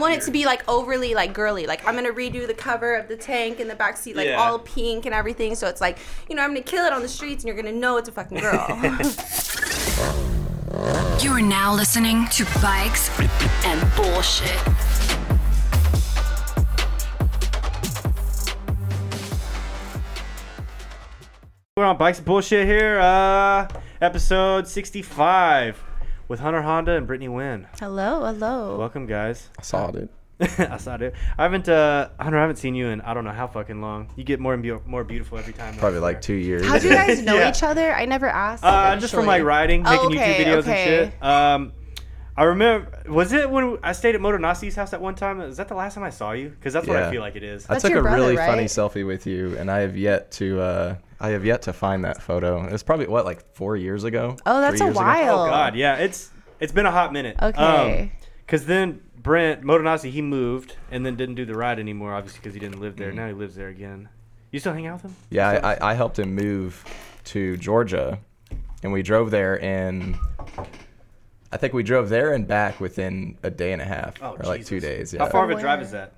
want it to be like overly like girly. Like I'm gonna redo the cover of the tank in the back seat, like Yeah. all pink and everything. So it's like, you know, I'm gonna kill it on the streets, and you're gonna know it's a fucking girl. You are now listening to Bikes and Bullshit. We're on Bikes and Bullshit here, uh, episode 65 with Hunter Honda and Brittany Wynn. hello, hello. Welcome, guys. I saw it. I saw it. I haven't, uh, Hunter, I haven't seen you in I don't know how fucking long. You get more and be- more beautiful every time. Probably like swear. two years. How do you guys know Yeah. each other? I never asked. Uh, just from like actually. riding, Oh, making okay, YouTube videos okay. and shit. Um, I remember, was it when I stayed at Moto Nasi's house that one time? Is that the last time I saw you? Because that's what I Yeah. feel like it is. I That's took your a brother, really funny selfie with you, and I have yet to. Uh, I have yet to find that photo. It was probably what, like four years ago. Oh, that's Three a years ago? while. Oh God, yeah, it's it's been a hot minute. Okay. Because then Brent Motonasi he moved and then didn't do the ride anymore, obviously because he didn't live there. Now he lives there again. You still hang out with him? Yeah, I, I, I helped him move to Georgia, and we drove there, and I think we drove there and back within a day and a half, Oh, or like two days. Yeah. How far of a drive is that?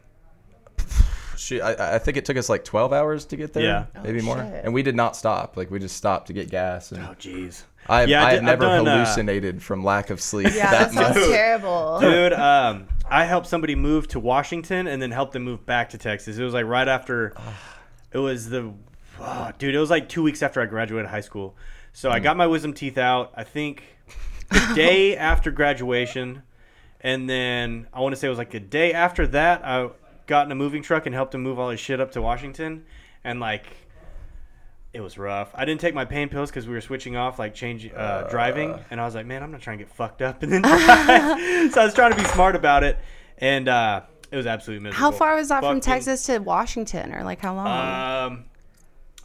Shoot, I, I think it took us like 12 hours to get there. Yeah. maybe Oh, more. shit. And we did not stop. Like we just stopped to get gas. And Oh jeez. I've, Yeah, I I did- have I've never done, uh, hallucinated from lack of sleep Yeah, that that sounds much. terrible. Dude, um, I helped somebody move to Washington and then helped them move back to Texas. It was like right after. It was the, oh, dude. It was like two weeks after I graduated high school. So I got my wisdom teeth out. I think the day after graduation, and then I want to say it was like the day after that. I got in a moving truck and helped him move all his shit up to Washington, and like. It was rough. I didn't take my pain pills because we were switching off, like change uh, driving, and I was like, "Man, I'm not trying to get fucked up." And then drive. so I was trying to be smart about it, and uh, it was absolutely miserable. How far was that from Texas to Washington, or like how long? Um,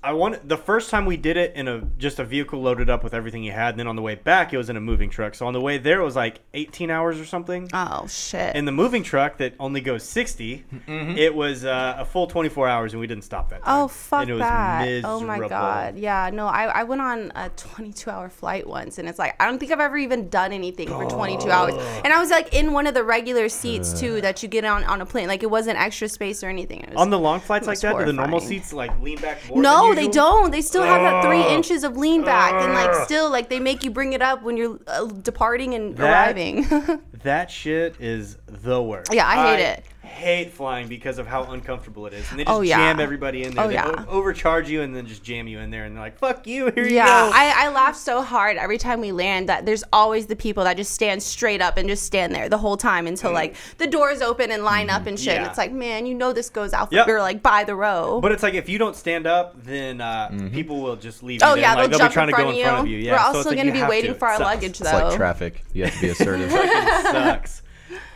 I wanted the first time we did it in a just a vehicle loaded up with everything you had, and then on the way back it was in a moving truck. So on the way there it was like 18 hours or something. oh shit. in the moving truck that only goes 60, it was uh, a full 24 hours, and we didn't stop that. Time. Oh fuck and it was that! Oh my god! Yeah, no, I, I went on a 22 hour flight once, and it's like I don't think I've ever even done anything for 22 hours. And I was like in one of the regular seats too that you get on on a plane. Like it wasn't extra space or anything. It was, On the long flights like was that, do the normal seats like lean back more? no, than they don't. They still have that three inches of lean back, and like still like they make you bring it up when you're uh, departing and That- arriving. That shit is the worst. Yeah, I hate it. Hate flying because of how uncomfortable it is, and they just Oh, yeah. jam everybody in there. Oh, they yeah. o- overcharge you and then just jam you in there, and they're like, "Fuck you, here Yeah, you go." I, I laugh so hard every time we land that there's always the people that just stand straight up and just stand there the whole time until like the doors open and line up and shit. And Mm. It's like, man, you know this goes out for Yep. or like by the row. But it's like if you don't stand up, then uh, people will just leave. oh you yeah, there. Like, they'll, be trying in to go in front of you. Yeah, We're so also it's like going to be waiting for our It sucks. luggage It's like traffic. You have to be assertive. Sucks.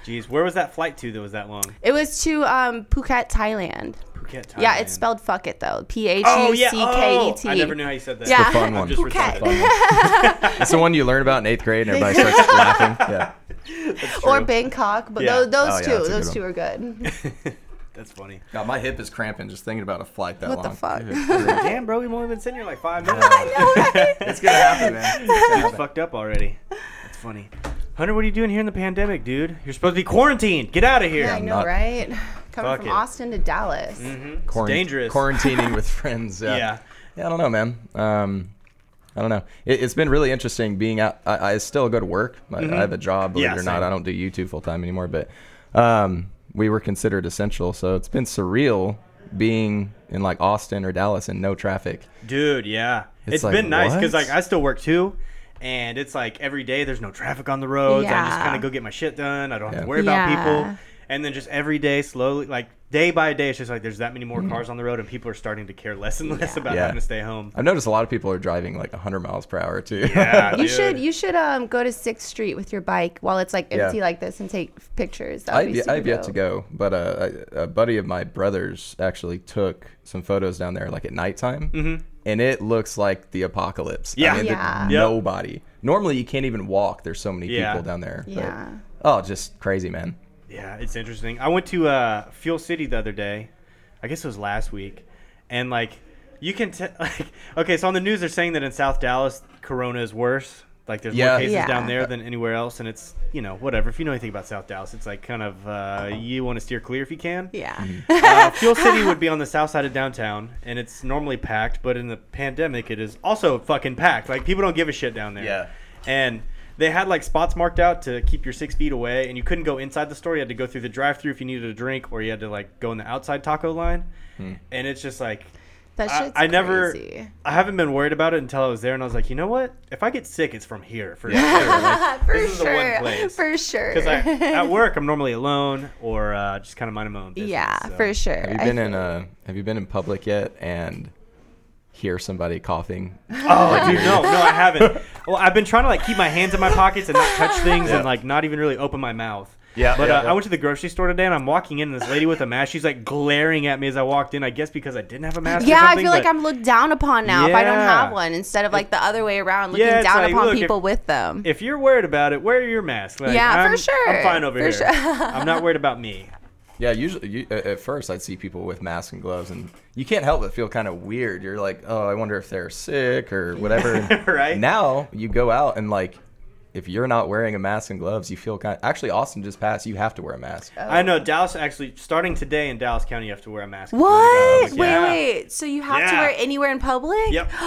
Jeez, where was that flight to that was that long? it was to um, Phuket, Thailand. Phuket, Thailand. Yeah, it's spelled fuck it though. P H Oh yeah. C K E T. Oh, I never knew how you said that. Yeah. the fun one. just Phuket. recited It's the one you learn about in eighth grade, and everybody starts laughing. Yeah. Or Bangkok, but Yeah. tho- those Oh, yeah, two, those good two are good. That's funny. God, my hip is cramping just thinking about a flight that What the long. fuck? Damn, bro, we've only been sitting here like five minutes. I know. it's gonna happen, man. It's fucked up already. That's funny. Hunter, what are you doing here in the pandemic, dude? You're supposed to be quarantined. Get out of here. Yeah, I know, not- right? Coming Fuck from it. Austin to Dallas. Mm-hmm. It's Quarant- dangerous. Quarantining with friends. Yeah. Yeah. Yeah, I don't know, man. Um, I don't know. It, it's been really interesting being out. I, I still go to work. I, I have a job, believe Mm-hmm. Yeah, it or not. I don't do YouTube full time anymore, but um, we were considered essential. So it's been surreal being in like Austin or Dallas and no traffic. Dude, yeah. It's it's like, been nice because like I still work too, and it's like every day there's no traffic on the roads. I just kind of go get my shit done. I don't have to worry about people. And then just every day, slowly, like day by day, it's just like there's that many Mm-hmm. more cars on the road, and people are starting to care less and less about Yeah. having to stay home. I've noticed a lot of people are driving like 100 miles per hour too. Yeah, You dude. should you should um go to Sixth Street with your bike while it's like Yeah. empty like this and take pictures. That I've, be I've yet to go, but uh, a, a buddy of my brother's actually took some photos down there like at nighttime, and it looks like the apocalypse. Yeah. I mean, Yeah. there's Yep. nobody. Normally, you can't even walk. There's so many Yeah. people down there. but- Yeah. oh, just crazy, man. Yeah, it's interesting. I went to uh, Fuel City the other day. I guess it was last week, and like you can t- like okay. So on the news, they're saying that in South Dallas, Corona is worse. Like there's Yeah. more cases Yeah. down there than anywhere else, and it's you know whatever. If you know anything about South Dallas, it's like kind of uh, you want to steer clear if you can. Yeah. uh, Fuel City would be on the south side of downtown, and it's normally packed. But in the pandemic, it is also fucking packed. Like people don't give a shit down there. Yeah. And they had like spots marked out to keep your six feet away, and you couldn't go inside the store. You had to go through the drive-through if you needed a drink, or you had to like go in the outside taco line. And it's just like That I, shit's I never, crazy. I haven't been worried about it until I was there, and I was like, you know what? If I get sick, it's from here for sure. For this is the one sure. place. For sure. Because at work, I'm normally alone or uh, just kind of minding my own business. yeah, so. for sure. Have you I been in feel- uh Have you been in public yet and hear somebody coughing? Oh, dude, no, no, I haven't. Well, I've been trying to like keep my hands in my pockets and not touch things and like not even really open my mouth. Yeah, But yeah, uh, yeah. I went to the grocery store today and I'm walking in and this lady with a mask, she's like glaring at me as I walked in. I guess because I didn't have a mask. or Yeah, I feel like I'm looked down upon now if I don't have one instead of like the other way around, looking Yeah, down like, upon look, if- people with them. If you're worried about it, wear your mask. Like, Yeah, for I'm, sure, I'm fine over for here. sure. I'm not worried about me. Yeah, usually you, at at first I'd see people with masks and gloves, and you can't help but feel kind of weird. You're like, oh, I wonder if they're sick or whatever. Right. Now you go out and like, if you're not wearing a mask and gloves, you feel kind. Of, actually, Austin just passed. You have to wear a mask. I know Dallas actually starting today in Dallas County, you have to wear a mask. What? Yeah. Wait, wait. So you have to wear it anywhere in public? Yep.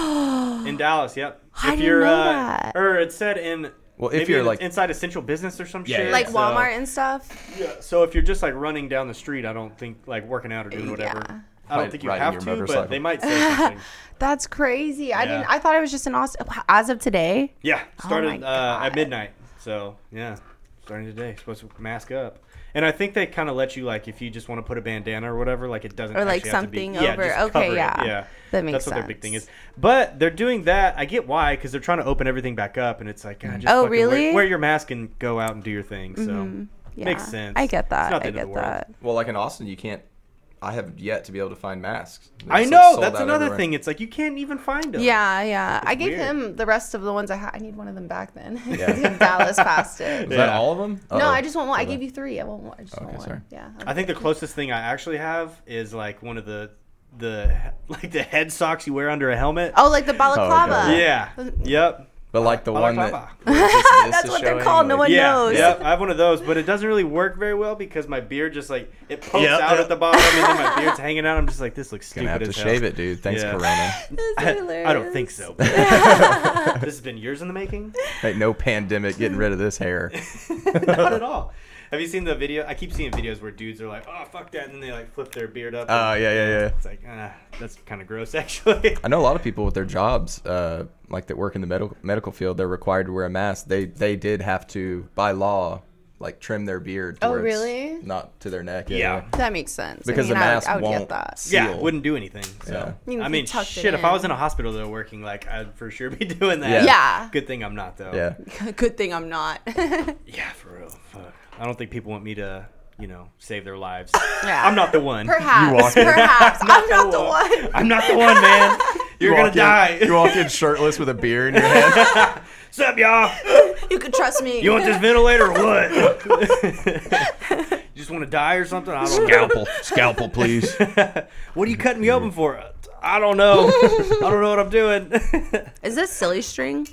in Dallas, yep. I didn't know uh, that. Or it said in. Well, if maybe you're, like- inside essential business or some Yeah, shit. yeah, Like So- Walmart and stuff? Yeah. So if you're just like running down the street, I don't think like working out or doing whatever. Yeah. I don't think you have your to, but they might say something. That's crazy. I Yeah. didn't I thought it was just an Austin as of today. Yeah, oh started Oh my uh, at God. midnight. So yeah, starting today. Supposed to mask up. And I think they kind of let you like if you just want to put a bandana or whatever, like it doesn't Or, like, actually have to be- something yeah, over. just Okay, cover it. yeah. yeah. That makes sense. That's what their big thing is. But they're doing that. I get why because they're trying to open everything back up, and it's like, God, just Oh, fucking wear- really? Wear, your mask and go out and do your thing. So mm-hmm. Yeah. makes sense. I get It's that. not the I end of get the world. that. Well, like in Austin, you can't. I have yet to be able to find masks. They're I know sold that's another everywhere. thing. It's like you can't even find them. Yeah, yeah. I gave weird. him the rest of the ones I had. I need one of them back then. Yeah. Dallas passed it. Is that all of them? No, Uh-oh. I just want one. I gave you three. I want one. I just Okay, want one. sorry. Yeah. I think the closest thing I actually have is like one of the the like the head socks you wear under a helmet. Oh, like the balaclava. Oh, okay. Yeah. Yep. But like the one that. Balaclava. where it's just this That's is what they're showing, called, no like- one Yeah, knows. yeah, I have one of those, but it doesn't really work very well because my beard just like it pokes Yeah, out yeah. at the bottom and then my beard's hanging out. I'm just like, this looks stupid Gonna have to as hell. shave it, dude. Thanks, Yeah. Corona. That's I, I don't think so. this has been years in the making. Ain't no pandemic getting rid of this hair. Not at all. Have you seen the video? I keep seeing videos where dudes are like, "Oh fuck that," and then they like flip their beard up. Oh, and- yeah, yeah, yeah. It's like, ah, that's kind of gross, actually. I know a lot of people with their jobs, uh, like that work in the medical medical field, they're required to wear a mask. They they did have to, by law, like trim their beard. Oh, really? Not to their neck. Yeah. That makes sense. Because I mean, the I would- mask I would, won't get that. seal. Yeah, wouldn't do anything. So Yeah. Even I mean, you tucked shit. If I was in. in a hospital though, working, like I'd for sure be doing that. Yeah. Yeah. Good thing I'm not though. Yeah. Good thing I'm not. Yeah, for real. Fuck. I don't think people want me to, you know, save their lives. Yeah. I'm not the one. Perhaps. walk in- Perhaps. I'm not the one. I'm not the one, man. You're You gonna walk in- die. you walk in shirtless with a beer in your hand. What's up, y'all? You can trust me. You want this ventilator or what? you just want to die or something? I don't know. Scalpel, scalpel, please. What are you cutting me open for? I don't know. I don't know what I'm doing. Is this silly string?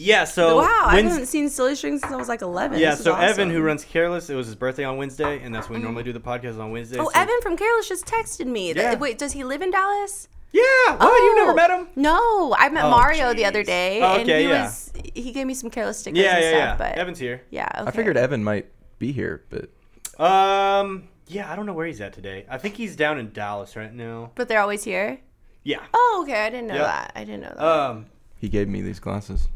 Yeah. So wow, I haven't seen silly string since I was like 11. Yeah. This is So Evan, who runs Careless, it was his birthday on Wednesday, and that's when we normally do the podcast on Wednesday. Oh, so- Evan from Careless just texted me. That- Yeah. Wait, does he live in Dallas? Yeah. What? You've never Oh, met him? No, I met Oh, Mario the other day, Oh, and he yeah. was he gave me some Careless stickers Yeah, and yeah, stuff. yeah. But Evan's here. yeah, okay. I figured Evan might be here, but Um. Yeah, I don't know where he's at today. I think he's down in Dallas right now. But they're always here. Yeah. Oh, okay. I didn't know Yep. that. I didn't know that. Um. he gave me these glasses.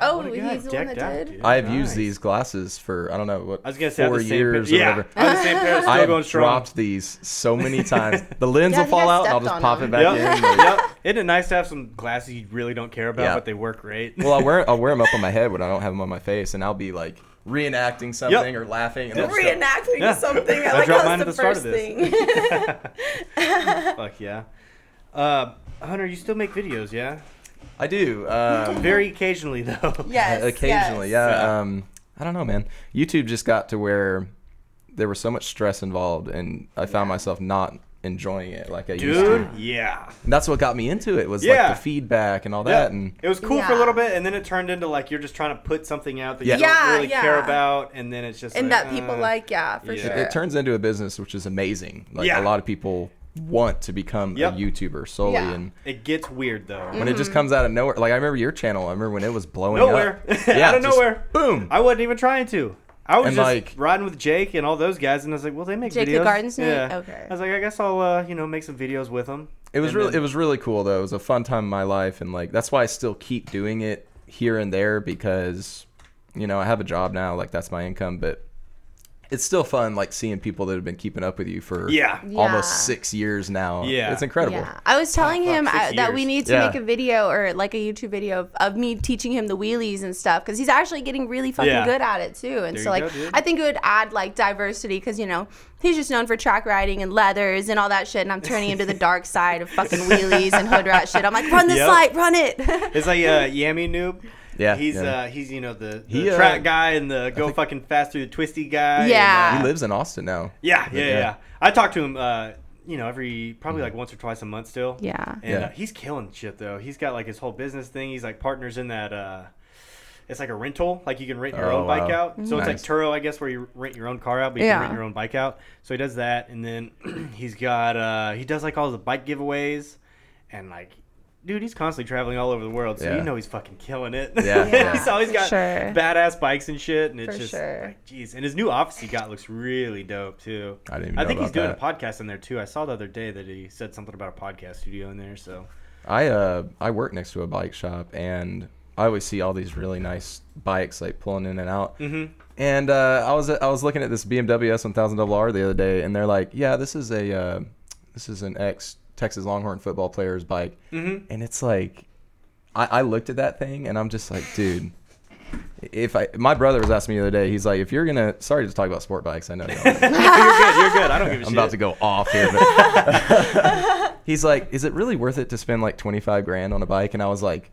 Oh, what a guy, he's the one that out, did. I have Nice. used these glasses for I don't know what I was gonna say four the same years or Yeah, whatever. I have the same pair. Still I have going strong. dropped these so many times. The lens Yeah, will fall out, and I'll just pop them. it back Yep. in. like- yep. Isn't it nice to have some glasses you really don't care about, Yeah. but they work great? Well, I'll wear I'll wear them up on my head when I don't have them on my face, and I'll be like reenacting something or laughing. And Yep. I'll just go, Reenacting Yeah. something. I I like dropped mine at the the start of first this. thing. Fuck yeah. Uh, Hunter, you still make videos, yeah? I do. Um, Very occasionally, though. yes. occasionally, yes. yeah. Yeah. Um, I don't know, man. YouTube just got to where there was so much stress involved, and I found myself not enjoying it like I used to. Dude, yeah. And that's what got me into it was Yeah. like the feedback and all Yeah. that. And it was cool for a little bit, and then it turned into like you're just trying to put something out that Yeah. you don't Yeah, really care about, and then it's just and like, that people uh, like, yeah, for yeah. sure. it turns into a business, which is amazing. Like Yeah. a lot of people want to become Yep. a YouTuber solely, Yeah. and It gets weird though. when it just comes out of nowhere, like I remember your channel. I remember when it was blowing Nowhere, up. out of nowhere, boom. I wasn't even trying to. I was And, just like- riding with Jake and all those guys, and I was like, "Well, they make Jake the videos." Garden Snake? Yeah. Okay. I was like, "I guess I'll, uh, you know, make some videos with them." It was And really then- it was really cool though. It was a fun time in my life and like that's why I still keep doing it here and there because you know, I have a job now, like that's my income, but it's still fun like seeing people that have been keeping up with you for Yeah. Yeah. almost 6 years now. Yeah. It's incredible. Yeah, I was telling fuck, him six uh, that we need to Yeah. make a video or like a YouTube video of, of me teaching him the wheelies and stuff because he's actually getting really fucking Yeah. good at it too. And There so like go. I think it would add like diversity because you know he's just known for track riding and leathers and all that shit, and I'm turning him to the dark side of fucking wheelies and hood rat shit. I'm like, run this Yep. light, run it. It's like uh, Yammie Noob. Yeah, he's yeah. uh, he's you know the, the He, uh, track guy and the go fucking fast through the twisty guy. and, Yeah. uh, He lives in Austin now. yeah, yeah, yeah, Yeah. I talk to him, uh, you know, every probably like once or twice a month still. yeah. and Yeah. uh, he's killing shit though. He's got like his whole business thing. He's like partners in that. uh it's like a rental, like you can rent your Oh, own bike wow. out. So it's like Nice. Turo, I guess, where you rent your own car out, but you Yeah. can rent your own bike out. So he does that, and then he's got uh he does like all the bike giveaways, and like, dude, he's constantly traveling all over the world, so Yeah. you know he's fucking killing it. Yeah, yeah. he's always got sure. badass bikes and shit, and it's For just sure. like, jeez. And his new office he got looks really dope too. I didn't even I know think he's doing that. a podcast in there too. I saw the other day that he said something about a podcast studio in there. So I uh I work next to a bike shop and I always see all these really nice bikes like pulling in and out. Mhm. And uh, I was I was looking at this BMW S1000RR the other day, and they're like, "Yeah, this is a uh, this is an ex Texas Longhorn football player's bike," Mhm. and it's like, I, I looked at that thing and I'm just like, dude. If I, my brother was asking me the other day, he's like, if you're gonna, sorry to talk about sport bikes, I know. Y'all, you're good. You're good. I don't give a I'm shit. I'm about to go off here. But he's like, is it really worth it to spend like 25 grand on a bike? And I was like,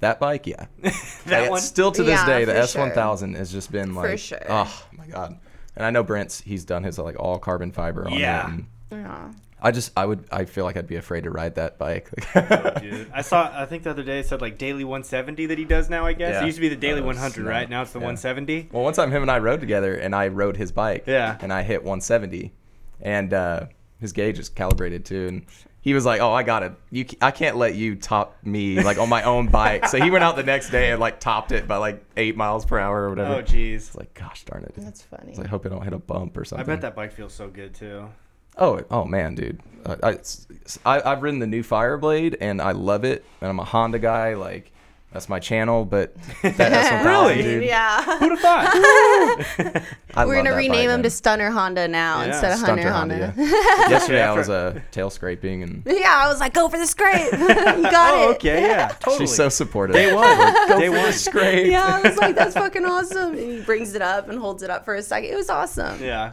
that bike, yeah. that Like, one. Still to this Yeah, day, the. S1000 has just been like, sure. oh my god. And I know Brent's, he's done his like all carbon fiber on Yeah. it. And Yeah. I just, I would, I feel like I'd be afraid to ride that bike. Dude, I saw. I think the other day it said like daily 170 that he does now. I guess Yeah. it used to be the daily Oh, 100, snap. right? Now it's the Yeah. 170. Well, one time him and I rode together, and I rode his bike. Yeah. And I hit 170, and uh, his gauge is calibrated too. And he was like, "Oh, I got it. You, ca- I can't let you top me like on my own bike." So he went out the next day and like topped it by like eight miles per hour or whatever. Oh jeez. It's like, gosh darn it. That's funny. It's like, I hope I don't hit a bump or something. I bet that bike feels so good too. Oh, oh man, dude. Uh, I, I, I've ridden the new Fireblade, and I love it. And I'm a Honda guy. Like, that's my channel. But that S1000, Really? dude. yeah. Who'd have thought? We're gonna rename bike, him to Stunner Honda now Yeah. instead of Stunter Hunter Honda. yeah. Yesterday I was uh, tail scraping, and Yeah, I was like, go for the scrape. you got oh, it. okay, yeah, totally. she's so supportive. Day one. Go Day for one. the scrape. Yeah, I was like, that's fucking awesome. And he brings it up and holds it up for a second. It was awesome. Yeah,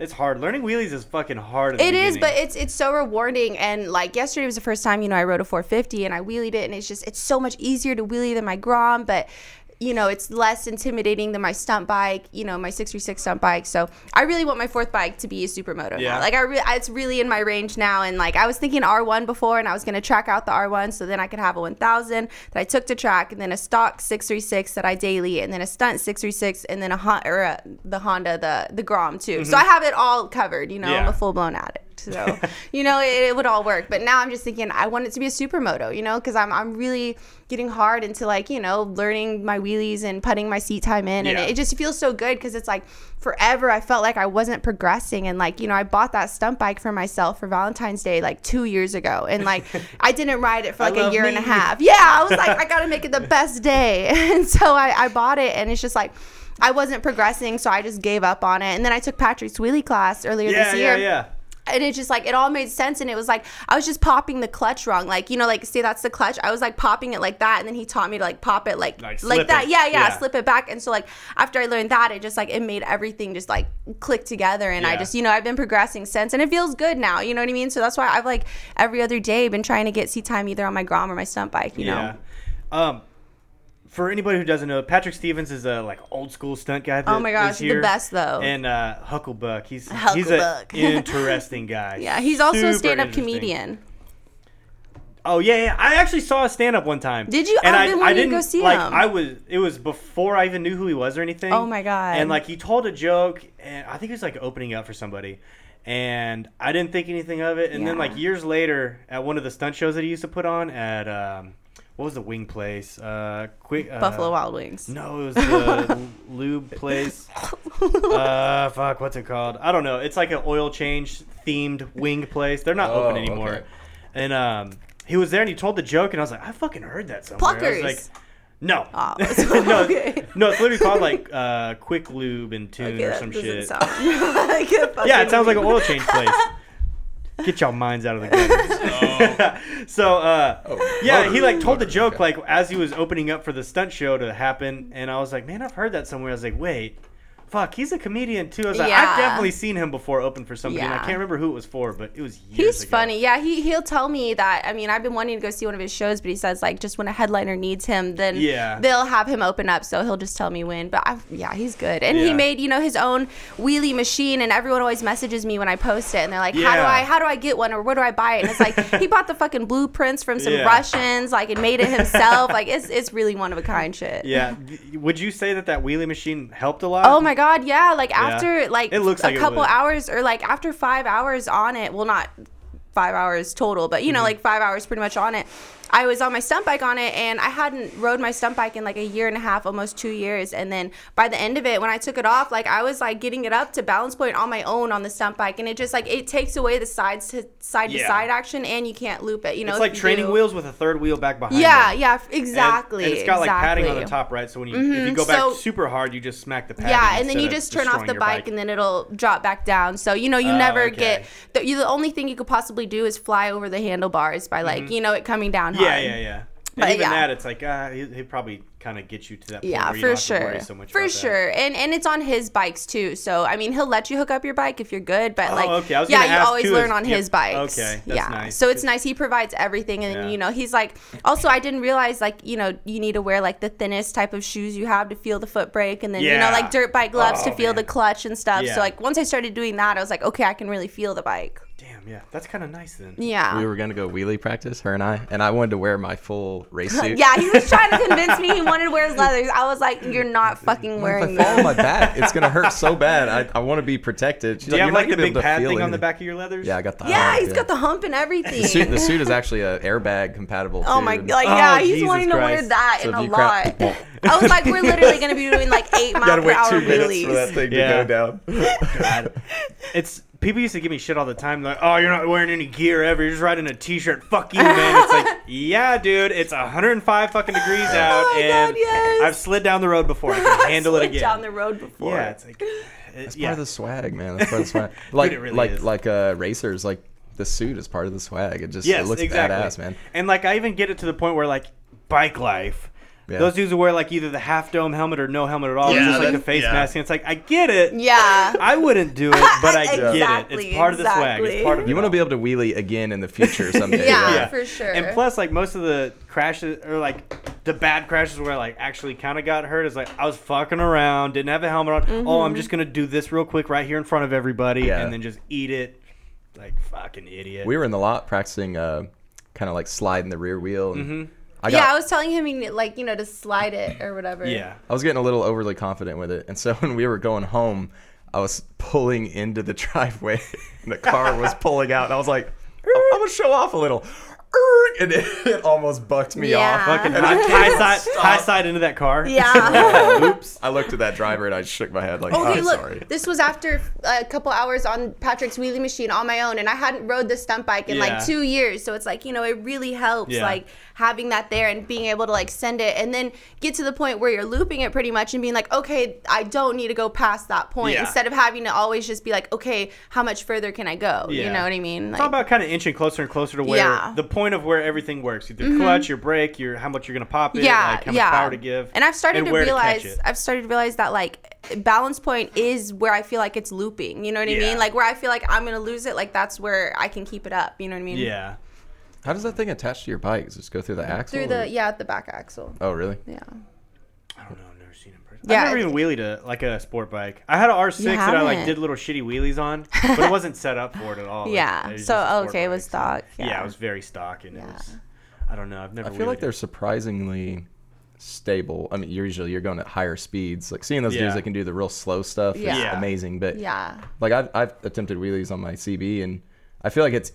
it's hard. Learning wheelies is fucking hard. It is, but it's it's so rewarding. And like yesterday was the first time, you know, I rode a 450 and I wheelied it, and it's just it's so much easier to wheelie than my Grom, but you know, it's less intimidating than my stunt bike, you know, my 636 stunt bike. So I really want my fourth bike to be a supermoto Yeah. now. Like I, re- it's really in my range now. And like I was thinking R1 before, and I was gonna track out the R1, so then I could have a 1000 that I took to track, and then a stock 636 that I daily, and then a stunt 636, and then a Hon- or a, the Honda, the the Grom too. So I have it all covered. You know, I'm Mm-hmm. A full blown addict. So, you know, it, it would all work. But now I'm just thinking I want it to be a supermoto, you know, because I'm, I'm really getting hard into like, you know, learning my wheelies and putting my seat time in. And Yeah. it, just feels so good because it's like forever I felt like I wasn't progressing. And like, you know, I bought that stunt bike for myself for Valentine's Day like two years ago. And like, I didn't ride it for like a year and a half. Yeah. I was like, I got to make it the best day. And so I, I bought it. And it's just like, I wasn't progressing, so I just gave up on it. And then I took Patrick's wheelie class earlier yeah, this year yeah, yeah. And it just like it all made sense and it was like i was just popping the clutch wrong like you know like say that's the clutch? I was like popping it like that and then he taught me to like pop it like Like like, that. yeah, yeah Yeah. slip it back and so like after i learned that it just like it made everything just like click together and i just you know i've been progressing since and it feels good now you know what i mean? So that's why i've like every other day been trying to get seat time either on my grom or my stunt bike you know? Um, for anybody who doesn't know, Patrick Stevens is a like old school stunt guy. That Oh my gosh, the best, though. And uh, Hucklebuck, he's he's an interesting guy. Yeah, he's also a stand-up comedian. Oh yeah, yeah. I actually saw a stand up one time. Did you? And I've I, I didn't go see like. him. I was. It was before I even knew who he was or anything. Oh my God. And like he told a joke, and I think he was like opening up for somebody, and I didn't think anything of it. And then like years later, at one of the stunt shows that he used to put on at um, what was the wing place? Uh, quick uh, Buffalo Wild Wings. No, it was the lube place. Uh, fuck, what's it called? I don't know. It's like an oil change themed wing place. They're not Oh, open anymore. okay. And um, he was there and he told the joke, and I was like, I fucking heard that somewhere. I was Pluckers. like, no, Oh, no, okay. no. It's literally called like uh, Quick Lube and Tune Okay, or some shit. sound like a Yeah, it sounds like an oil change place. Get y'all minds out of the gutters. so, uh, Oh, yeah, he like told the joke okay. like as he was opening up for the stunt show to happen, and I was like, man, I've heard that somewhere. I was like, wait, fuck, he's a comedian too. I was like, Yeah. I've definitely seen him before open for somebody, and I can't remember who it was for, but it was years He's ago. funny. Yeah, he he'll tell me that. I mean, I've been wanting to go see one of his shows, but he says like just when a headliner needs him, then Yeah. they'll have him open up. So he'll just tell me when. But I, yeah, he's good. And he made you know his own wheelie machine, and everyone always messages me when I post it, and they're like, how do I how do I get one or where do I buy it? And it's like he bought the fucking blueprints from some Yeah. Russians, like and made it himself. like it's it's really one of a kind shit. Yeah, would you say that that wheelie machine helped a lot? Oh my god, yeah. Like after like It looks a like couple hours or like after five hours on it. Well, not five hours total, but Mm-hmm. you know, like five hours pretty much on it. I was on my stunt bike on it, and I hadn't rode my stunt bike in like a year and a half, almost two years. And then by the end of it, when I took it off, like I was like getting it up to balance point on my own on the stunt bike, and it just like it takes away the sides to side to side action, and you can't loop it. You know, It's like training do- wheels with a third wheel back behind. Yeah, it. yeah, f- And- exactly. And, it's got like padding on the top, right? So when you if you mm-hmm. go back So- super hard, you just smack the padding. Yeah, and then you just turn off the your bike, and then it'll drop back down. So you know you Oh, never okay. get the, you, the only thing you could possibly do is fly over the handlebars by like mm-hmm. you know it coming down Yeah, yeah, yeah. But And even yeah. that, it's like uh, he, he probably kind of get you to that. Point Yeah, where you for don't have to sure. worry so much for about that. sure. And and it's on his bikes too. So I mean, he'll let you hook up your bike if you're good, but Oh, like okay. I was yeah, you always learn is- on his bikes. Okay, that's yeah. nice. So it's nice he provides everything and Yeah. you know, he's like also I didn't realize like, you know, you need to wear like the thinnest type of shoes you have to feel the foot brake and then you know like dirt bike gloves to Oh, feel man. the clutch and stuff. Yeah. So like once I started doing that, I was like, okay, I can really feel the bike. Damn, yeah, that's kind of nice then. Yeah. We were gonna go wheelie practice, her and I, and I wanted to wear my full race suit. yeah, he was trying to convince me he wanted to wear his leathers. I was like, "You're not fucking If wearing I fall on my back, it's gonna hurt so bad. I, I want to be protected. She's Do you have like the big pad feel thing on the back of your leathers? Yeah, I got the. Yeah, hump, he's got the hump and everything. The suit, the suit is actually a airbag compatible. Oh too. my like Oh, yeah, he's Jesus wanting to wear that So in a you crap- lot. I was like, we're literally gonna be doing like eight mile Gotta per wait hour two minutes for that wheelies. thing Yeah. to go down. God. It's people used to give me shit all the time. Like, oh, you're not wearing any gear ever. You're just riding a t-shirt. Fuck you, man. It's like, yeah, dude. It's 105 fucking degrees out, Oh my and God, yes. I've slid down the road before. I can handle it again. down the road before. yeah, it's like, it, That's yeah. part of the swag, man. That's part of the swag. Like it really like is. like uh racers, like the suit is part of the swag. It just yes, it looks exactly. badass, man. And like, I even get it to the point where like, bike life. Yeah. Those dudes who wear like either the half dome helmet or no helmet at all, Yeah, just like that- the face yeah. mask. And it's like, I get it. Yeah. I wouldn't do it, but I get it. It's part of the swag. It's part of You want to be able to wheelie again in the future someday. Yeah. right? for sure. And plus, like most of the crashes or like the bad crashes where I like actually kind of got hurt is like I was fucking around, didn't have a helmet on. Oh, Mm-hmm. I'm just gonna do this real quick right here in front of everybody, Yeah. and then just eat it, like fucking idiot. We were in the lot practicing, uh, kind of like sliding the rear wheel. And Mm-hmm. I got, yeah, I was telling him he need- like you know to slide it or whatever. yeah. I was getting a little overly confident with it, and so when we were going home, I was pulling into the driveway, and the car was pulling out, and I was like, "I'm gonna show off a little," and it, it almost bucked me Yeah. off. Fucking And I high couldn't side, stop. high side into that car. Yeah. Oops. I looked at that driver and I shook my head like, Okay, "I'm look, sorry." this was after a couple hours on Patrick's wheelie machine on my own, and I hadn't rode the stunt bike in Yeah. like two years. So it's like you know, it really helps Yeah. like having that there and being able to like send it, and then get to the point where you're looping it pretty much and being like, okay, I don't need to go past that point, Yeah. instead of having to always just be like, okay, how much further can I go? You know what I mean? It's all about kind of inching closer and closer to where Yeah. Mm-hmm. the point of where everything works. Either clutch, your brake, your how much you're gonna pop it, yeah, like how yeah. much power to give, And I've started to realize, it. I've started to realize that like balance point is where I feel like it's looping. You know what I Yeah. mean? Like where I feel like I'm gonna lose it, like that's where I can keep it up. You know what I mean? Yeah. How does that thing attach to your bike? Does it just go through the axle? Through or- the yeah, the back axle. Oh, really? Yeah. I don't know. I've never seen it in person. Yeah, I've never even wheelied a like a sport bike. I had an R6 that I like haven't? did little shitty wheelies on, but it wasn't set up for it at all. Like, Yeah, it was so, just a sport okay, it was bike, so- stock, Yeah. yeah. it was very stock, and it Yeah. was. I don't know. I've never. I feel like wheelied they're it. surprisingly stable. I mean, usually you're going at higher speeds. Like seeing those Yeah. dudes that can do the real slow stuff is Yeah. amazing. But Yeah. like I've, I've attempted wheelies on my CB, and I feel like it's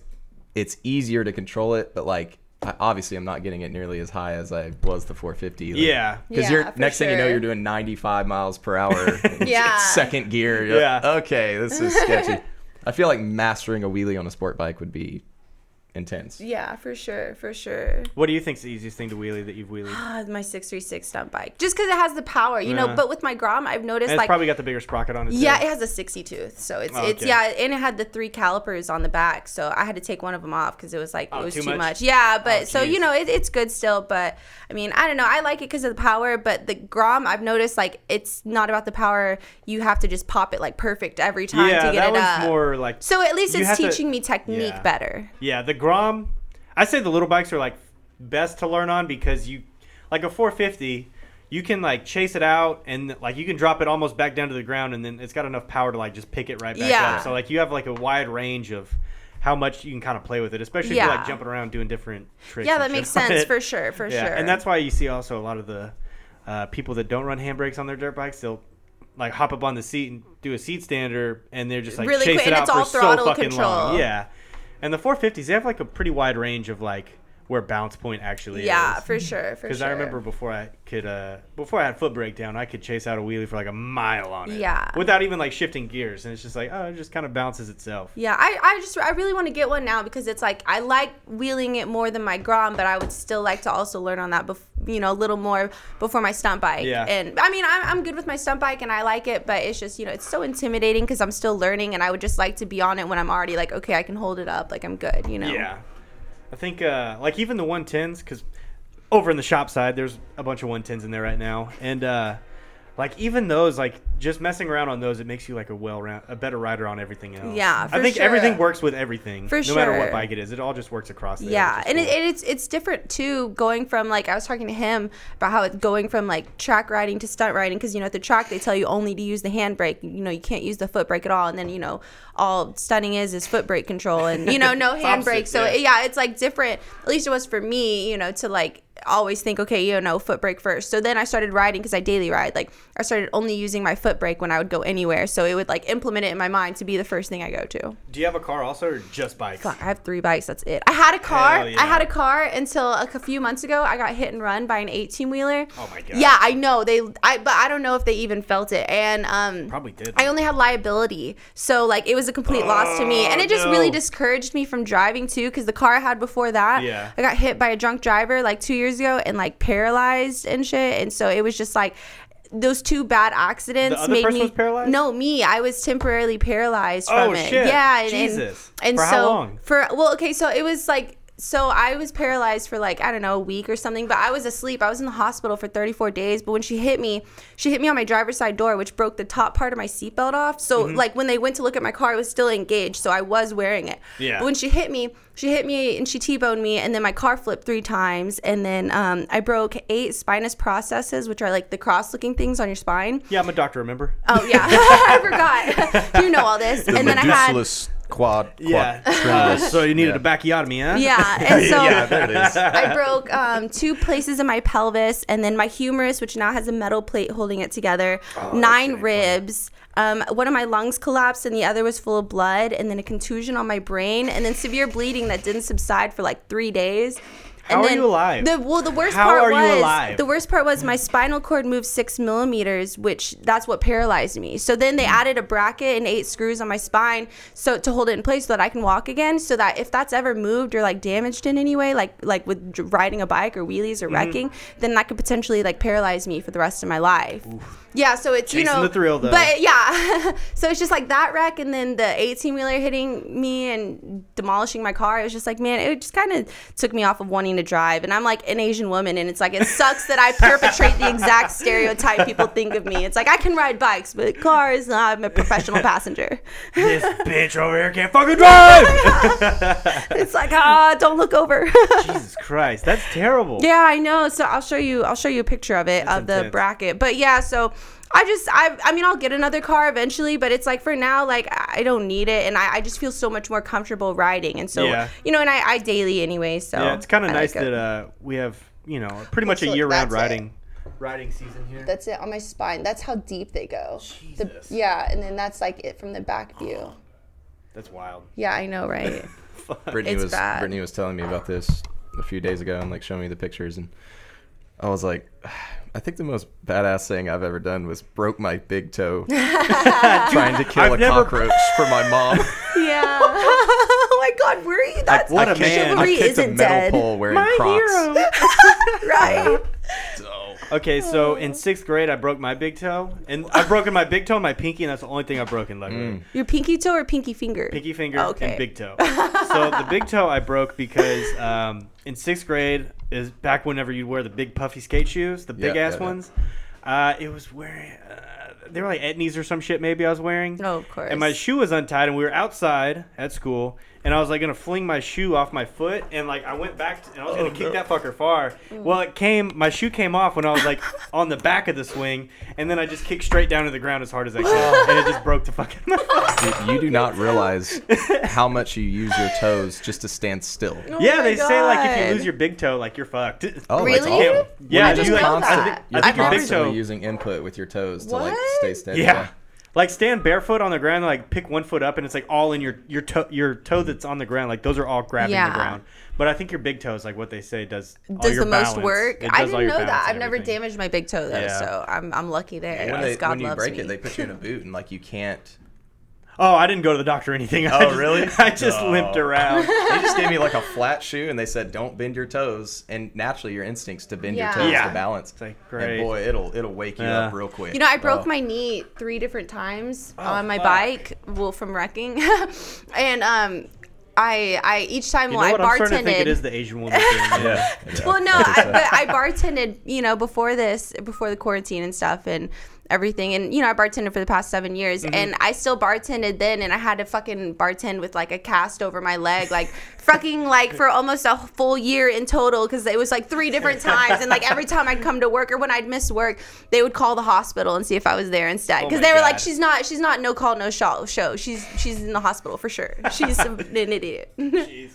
it's easier to control it. But like I, obviously, I'm not getting it nearly as high as I was the 450. Like, Yeah. Because Yeah, you're for next thing you know, you're doing 95 miles per hour. Yeah. Second gear. You're like, Yeah. okay, this is sketchy. I feel like mastering a wheelie on a sport bike would be intense. Yeah, for sure, for sure. What do you think's the easiest thing to wheelie that you've wheelied? Ah, my 636 stunt bike. Just because it has the power, you know. Yeah. But with my Grom, I've noticed And it's like probably got the bigger sprocket on it. Too. Yeah, it has a 60 tooth. So it's Oh, it's okay. yeah, and it had the three calipers on the back. So I had to take one of them off because it was like Oh, it was too too, much? much? Yeah, but Oh, so you know it, it's good still. But I mean, I don't know. I like it because of the power. But the Grom, I've noticed like it's not about the power. You have to just pop it like perfect every time yeah, to get that it was up. more like. so at least it's have to- teaching me technique Yeah. better. Yeah, the Grom. I say the little bikes are like best to learn on because you, like a 450, you can like chase it out and like you can drop it almost back down to the ground and then it's got enough power to like just pick it right back Yeah. up. So like you have like a wide range of how much you can kind of play with it, especially if you're like jumping around doing different tricks. Yeah, that makes sense for sure, for yeah, sure. and that's why you see also a lot of the uh, people that don't run handbrakes on their dirt bikes. They'll like hop up on the seat and do a seat stander, and they're just like Really chase quick, it and out it's for all so throttle fucking long. Yeah, and the 450s they have like a pretty wide range of like where bounce point actually is. yeah, is. for sure, for sure. Because. I remember before I could, uh, before I had foot breakdown, I could chase out a wheelie for like a mile on it. Yeah. Without even like shifting gears, and it's just like, oh, it just kind of bounces itself. Yeah, I, I just I really want to get one now because it's like I like wheeling it more than my Grom, but I would still like to also learn on that, bef- you know, a little more before my stunt bike. Yeah. And I mean, I'm, I'm good with my stunt bike and I like it, but it's just you know it's so intimidating because I'm still learning and I would just like to be on it when I'm already like okay I can hold it up like I'm good, you know. Yeah. I think uh, like even the 110s because over in the shop side there's a bunch of 110s in there right now. And uh, like even those like just messing around on those it makes you like a well round a better rider on everything else. Yeah, I think sure. everything works with everything. For no matter what bike it is, it all just works across. There, Yeah, and it, cool. and it's it's different too. Going from like I was talking to him about how it's going from like track riding to stunt riding because you know at the track they tell you only to use the handbrake. You know you can't use the foot brake at all, and then you know all stunning is is foot brake control and you know no handbrake. So yeah. yeah, it's like different. At least it was for me, you know, to like always think okay you know foot brake first so then i started riding because i daily ride like i started only using my foot brake when i would go anywhere so it would like implement it in my mind to be the first thing i go to Do you have a car also or just bikes? Fuck, I have three bikes. That's it. I had a car. Yeah. I had a car until a few months ago. I got hit and run by an 18 wheeler. Oh my God. Yeah, I know they. I but I don't know if they even felt it. And um, Probably did. I only had liability, so like it was a complete loss to me, and it just really Oh, discouraged me from driving too. Because the car I had before that, Yeah. I got hit by a drunk driver like two years ago and like paralyzed and shit. And so it was just like. Those two bad accidents made me was paralyzed? no me. I was temporarily paralyzed Oh, from it. shit. Yeah, and, and- Jesus. and For so how long? for well, okay, so it was like so I was paralyzed for like I don't know a week or something, but I was asleep. I was in the hospital for 34 days. But when she hit me, she hit me on my driver's side door, which broke the top part of my seatbelt off. So Mm-hmm. like when they went to look at my car, it was still engaged, so I was wearing it. Yeah. But when she hit me, she hit me and she t-boned me, and then my car flipped three times, and then um, I broke eight spinous processes, which are like the cross-looking things on your spine. yeah, I'm a doctor. Remember? Oh yeah, I forgot. you know all this, and then I had. Medusalus quad. quad Yeah. Uh, so you needed Yeah. a backiotomy, huh? Yeah, and so yeah, there it is. I broke um, two places in my pelvis, and then my humerus, which now has a metal plate holding it together. nine ribs. Um, one of my lungs collapsed, and the other was full of blood, and then a contusion on my brain, and then severe bleeding that didn't subside for like three days. How and are then you alive? The well, the worst How part are you was alive? the worst part was my spinal cord moved six millimeters, which that's what paralyzed me. So then they Mm. added a bracket and eight screws on my spine, so to hold it in place so that I can walk again. So that if that's ever moved or like damaged in any way, like like with riding a bike or wheelies Mm-hmm. or wrecking, then that could potentially like paralyze me for the rest of my life. Yeah, so it's you know the thrill, though. But yeah, so it's just like that wreck and then the 18 wheeler hitting me and demolishing my car. It was just like man, it just kind of took me off of wanting to drive, and I'm like an Asian woman, and it's like it sucks that I perpetrate the exact stereotype people think of me. It's like I can ride bikes, but cars, nah, I'm a professional passenger. this bitch over here can't fucking drive. It's like ah, don't look over. Jesus Christ, that's terrible. Yeah, I know. So I'll show you. I'll show you a picture of it That's of the bracket. But yeah, so I just I I mean I'll get another car eventually, but it's like for now like I don't need it, and I, I just feel so much more comfortable riding, and so Yeah. you know, and I, I daily anyway. So Yeah, it's kind of nice like that uh, we have you know pretty much So a year-round that's it. riding riding season here. That's it on my spine. That's how deep they go. The, Jesus. yeah, and then that's like it from the back view. That's wild. Yeah, I know, right? Brittany It's was bad. Brittany was telling me about this a few days ago and like showing me the pictures and I was like, I think the most badass thing I've ever done was broke my big toe trying to kill I've a never- cockroach for my mom. yeah. oh my God, where are you? That's what I a kicked- man. I kicked a isn't metal dead. pole wearing Crocs. right. Okay, so in sixth grade, I broke my big toe, and I've broken my big toe and my pinky, and that's the only thing I've broken. Luckily, Your pinky toe or pinky finger? pinky finger Okay. and big toe. so the big toe I broke because um, in sixth grade is back whenever you'd wear the big puffy skate shoes, the Yeah, big ass yeah, yeah. ones. Uh, it was wearing. Uh, they were like Etnies or some shit. Maybe I was wearing. Oh, of course. And my shoe was untied, and we were outside at school, and I was like gonna fling my shoe off my foot, and like I went back, to, and I was gonna oh, kick that fucker far. Mm. Well, it came, my shoe came off when I was like on the back of the swing, and then I just kicked straight down to the ground as hard as I could, and it just broke the fucking. Dude, you do not realize how much you use your toes just to stand still. Oh yeah, Oh my they say like if you lose your big toe, like you're fucked. Oh, Really? it's awful. Yeah, you're just you, like, constant, I think- you're I think your big constantly toe- using input with your toes to like stay steady. Yeah. Like stand barefoot on the ground, like pick one foot up, and it's like all in your your toe your toe that's on the ground. Like those are all grabbing Yeah. the ground. But I think your big toe is like what they say does all does your the most work. I didn't know that. I've never damaged my big toe though, Yeah. so I'm I'm lucky there. When, they, God when you loves break me. it, they put you in a boot and like you can't. Oh, I didn't go to the doctor or anything. I Oh, just, really? I just No. limped around. They just gave me like a flat shoe and they said don't bend your toes and naturally your instincts to bend Yeah. your toes Yeah. to balance. like, great. And boy, it'll it'll wake you Yeah. up real quick. You know, I broke Oh. my knee three different times Oh, on my fuck. bike, well, from wrecking, and um, I I each time You well, know what? I I'm starting to think it bartended. the Asian woman. Yeah. Yeah. well, no, I, but I bartended, you know, before this, before the quarantine and stuff, and everything, and you know, I bartended for the past seven years, Mm-hmm. and I still bartended then, and I had to fucking bartend with like a cast over my leg, like fucking like for almost a full year in total, because it was like three different times, and like every time I'd come to work or when I'd miss work, they would call the hospital and see if I was there instead, Oh because my they were like, she's not, she's not no call, no show, show, she's she's in the hospital for sure, she's an idiot. Jeez.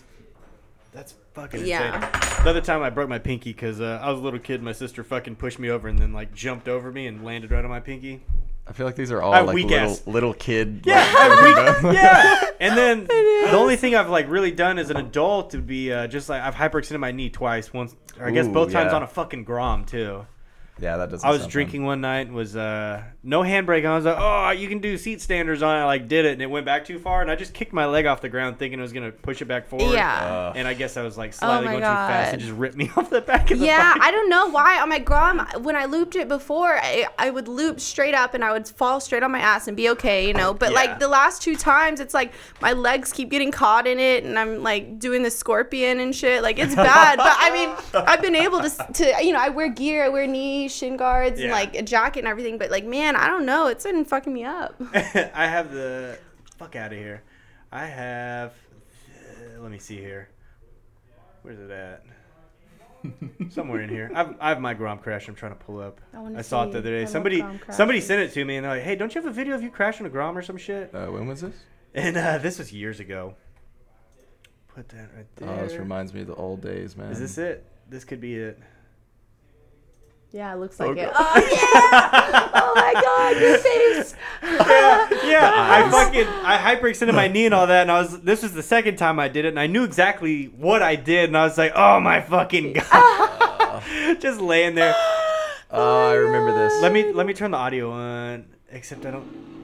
That's fucking Yeah. insane. The other time I broke my pinky because uh, I was a little kid. My sister fucking pushed me over and then like jumped over me and landed right on my pinky. I feel like these are all I like weak little ass. little kid. Yeah, like, I you know? yeah. And then the only thing I've like really done as an adult would be uh, just like I've hyperextended my knee twice. Once, or I guess Ooh, both times on a fucking grom too. Yeah, that doesn't. I was sound drinking one night and was uh, no handbrake. on. I was like, oh, you can do seat standers on. it. I like did it and it went back too far and I just kicked my leg off the ground thinking I was gonna push it back forward. Yeah. Uh, And I guess I was like slightly my going too fast and just ripped me off the back of the Yeah, bike. I don't know why on my Grom when I looped it before, I, I would loop straight up and I would fall straight on my ass and be okay, you know. But Yeah. like the last two times, it's like my legs keep getting caught in it and I'm like doing the scorpion and shit. Like it's bad, but I mean, I've been able to to you know I wear gear, I wear knee shin guards and like a jacket and everything. But like man, I don't know, it's been fucking me up. I have the fuck out of here. I have. uh, let me see here. Where's it at? Somewhere in here. I've, I have my Grom crash. I'm trying to pull up. I I saw it the other day. love Somebody somebody sent it to me and they're like, "Hey, don't you have a video of you crashing a Grom or some shit?" Uh, when was this? And uh, this was years ago. Put that right there. Oh, this reminds me of the old days, man. Is this it? This could be it. Yeah, it looks oh, like Okay. it. Oh yeah! oh my god, your face. yeah, I fucking I hyperextended my knee and all that, and I was this was the second time I did it, and I knew exactly what I did, and I was like, oh my fucking god, ah. just laying there. Oh, I remember this. Let me let me turn the audio on, except I don't.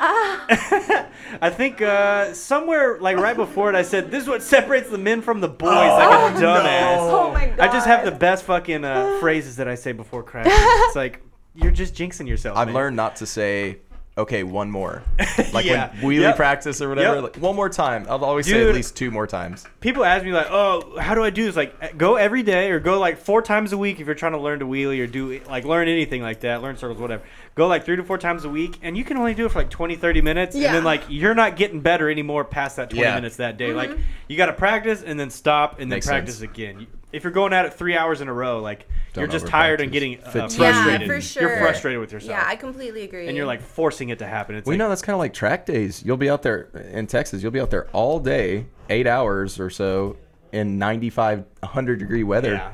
I think uh, somewhere like right before it, I said, "This is what separates the men from the boys." like a dumbass. Oh my god. I just have the best fucking uh, phrases that I say before crashing. It's like you're just jinxing yourself. I've man. learned not to say okay, one more. Like Yeah. when wheelie Yep. practice or whatever. Yep. Like, one more time. I'll always say at least two more times. People ask me like, "Oh, how do I do this?" Like, go every day or go like four times a week if you're trying to learn to wheelie or do like learn anything like that, learn circles, whatever. Go like three to four times a week, and you can only do it for like 20, 30 minutes, and then like you're not getting better anymore past that 20 Yeah. minutes that day. Mm-hmm. Like, you got to practice and then stop and then Makes practice sense. again. If you're going at it three hours in a row, like Don't you're just tired and getting uh, frustrated. Yeah, for sure. You're frustrated with yourself. Yeah, I completely agree. and you're like forcing it to happen. It's Well, you like, know, that's kind of like track days. You'll be out there in Texas. You'll be out there all day, eight hours or so, in 95, 100 degree weather. Yeah.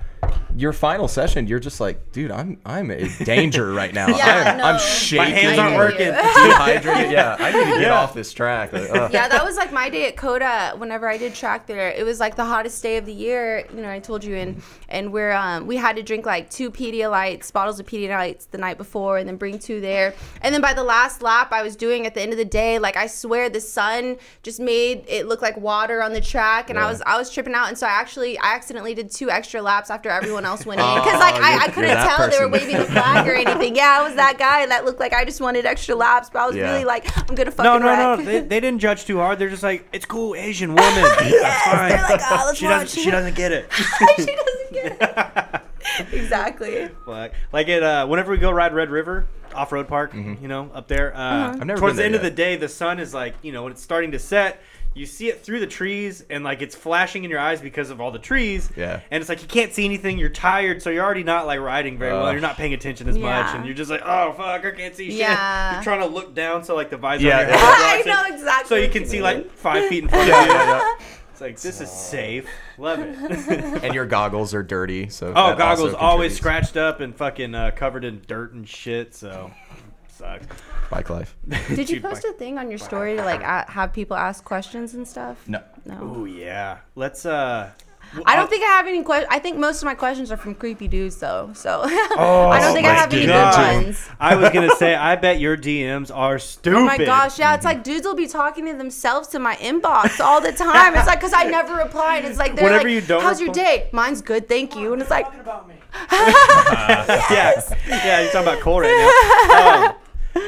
Your final session, you're just like, dude, I'm I'm in danger right now. Yeah, I'm, no. I'm shaking. my hands aren't hear you. working. dehydrated. Yeah, I need to get Yeah. off this track. Like, uh, yeah, that was like my day at COTA. Whenever I did track there, it was like the hottest day of the year. You know, I told you, and and we're um we had to drink like two Pedialytes, bottles of Pedialytes the night before, and then bring two there. And then by the last lap, I was doing at the end of the day, like I swear the sun just made it look like water on the track, and I was I was tripping out, and so I actually I accidentally did two extra laps after everyone else went in Oh, because like I, I couldn't that tell they were waving the flag or anything. Yeah, I was that guy that looked like I just wanted extra laps, but I was Yeah. really like I'm gonna fucking no, no, wreck. no. They, they didn't judge too hard. They're just like, it's cool, Asian woman. That's Yes, fine. they're like, oh, let's she watch. doesn't. She doesn't get it. she doesn't get it. exactly. like, like it. Uh, whenever we go ride Red River off road park, you know, up there. Uh, Uh-huh. I've never towards been the there end of the day, the sun is like, you know, when it's starting to set. You see it through the trees, and like it's flashing in your eyes because of all the trees. Yeah. And it's like you can't see anything. You're tired, so you're already not like riding very well. You're not paying attention as much, and you're just like, oh fuck, I can't see shit. Yeah. You're trying to look down so like the visor. Yeah, on your head I know exactly So you can you see mean. like five feet in front yeah, of you. yeah, yeah. It's like this is safe. Love it. And your goggles are dirty, so oh, goggles always scratched up and fucking uh, covered in dirt and shit. So sucks. Bike life. Did you Dude, post my- a thing on your story to like a- have people ask questions and stuff? No. No. Oh yeah. Let's uh. I don't think I have any questions. I think most of my questions are from creepy dudes, though. So Oh, I don't think I my have any good God. ones. I was gonna say, I bet your DMs are stupid. Oh my gosh, yeah, it's like dudes will be talking to themselves to my inbox all the time. It's like because I never reply, and it's like they're Whenever like, you don't "How's your respond- day? Mine's good, thank you." And it's like, about me. yeah, yeah. You're talking about Cole right now. Um,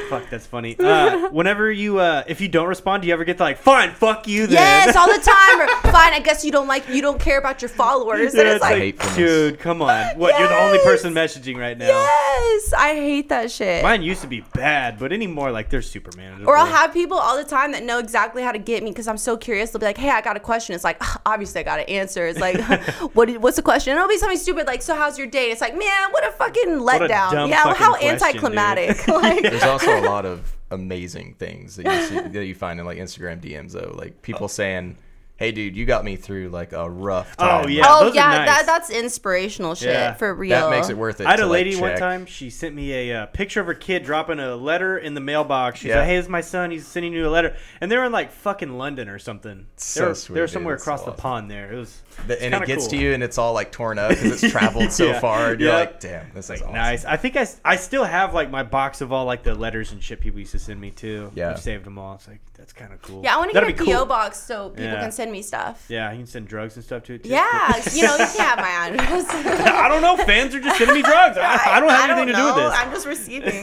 fuck, that's funny. Uh, whenever you, uh, if you don't respond, do you ever get to like, fine, fuck you then? yes, all the time. Or fine, I guess you don't like, you don't care about your followers. Yeah, and it's it's like, like, dude, come on. What? Yes! You're the only person messaging right now. yes, I hate that shit. Mine used to be bad, but anymore, like they're super manageable. Or I'll have people all the time that know exactly how to get me because I'm so curious. They'll be like, "Hey, I got a question." It's like, "Ugh, obviously, I got to answer. It's like, what? What's the question? And it'll be something stupid like, "So, how's your day?" It's like, man, what a fucking a letdown. dumb yeah, how question, dude. anticlimactic. like, There's also a lot of amazing things that you see, that you find in like Instagram DMs though, like people oh. saying, "Hey, dude, you got me through like a rough time." Oh, yeah. oh those yeah, nice. that that's inspirational shit Yeah. for real. that makes it worth it. I had to, a like, lady one check. time. She sent me a uh, picture of her kid dropping a letter in the mailbox. She's Yeah. like, "Hey, this is my son. He's sending you a letter." And they were in like fucking London or something. So they were, sweet, they were somewhere It's across so the awesome. pond. There, it was. The- and it gets cool. to you, and it's all like torn up because it's traveled so Yeah. far. And you're Yeah. like, "Damn, this is Like, awesome." Nice. I think I, I still have like my box of all like the letters and shit people used to send me too. Yeah. I've saved them all. It's like that's kind of cool. yeah, I want to get a PO cool. box so people Yeah. can send me stuff. Yeah, you can send drugs and stuff to it too. Yeah, you know, you can't have my address. I don't know. Fans are just sending me drugs. I, I don't have anything to do with know. this. I'm just receiving.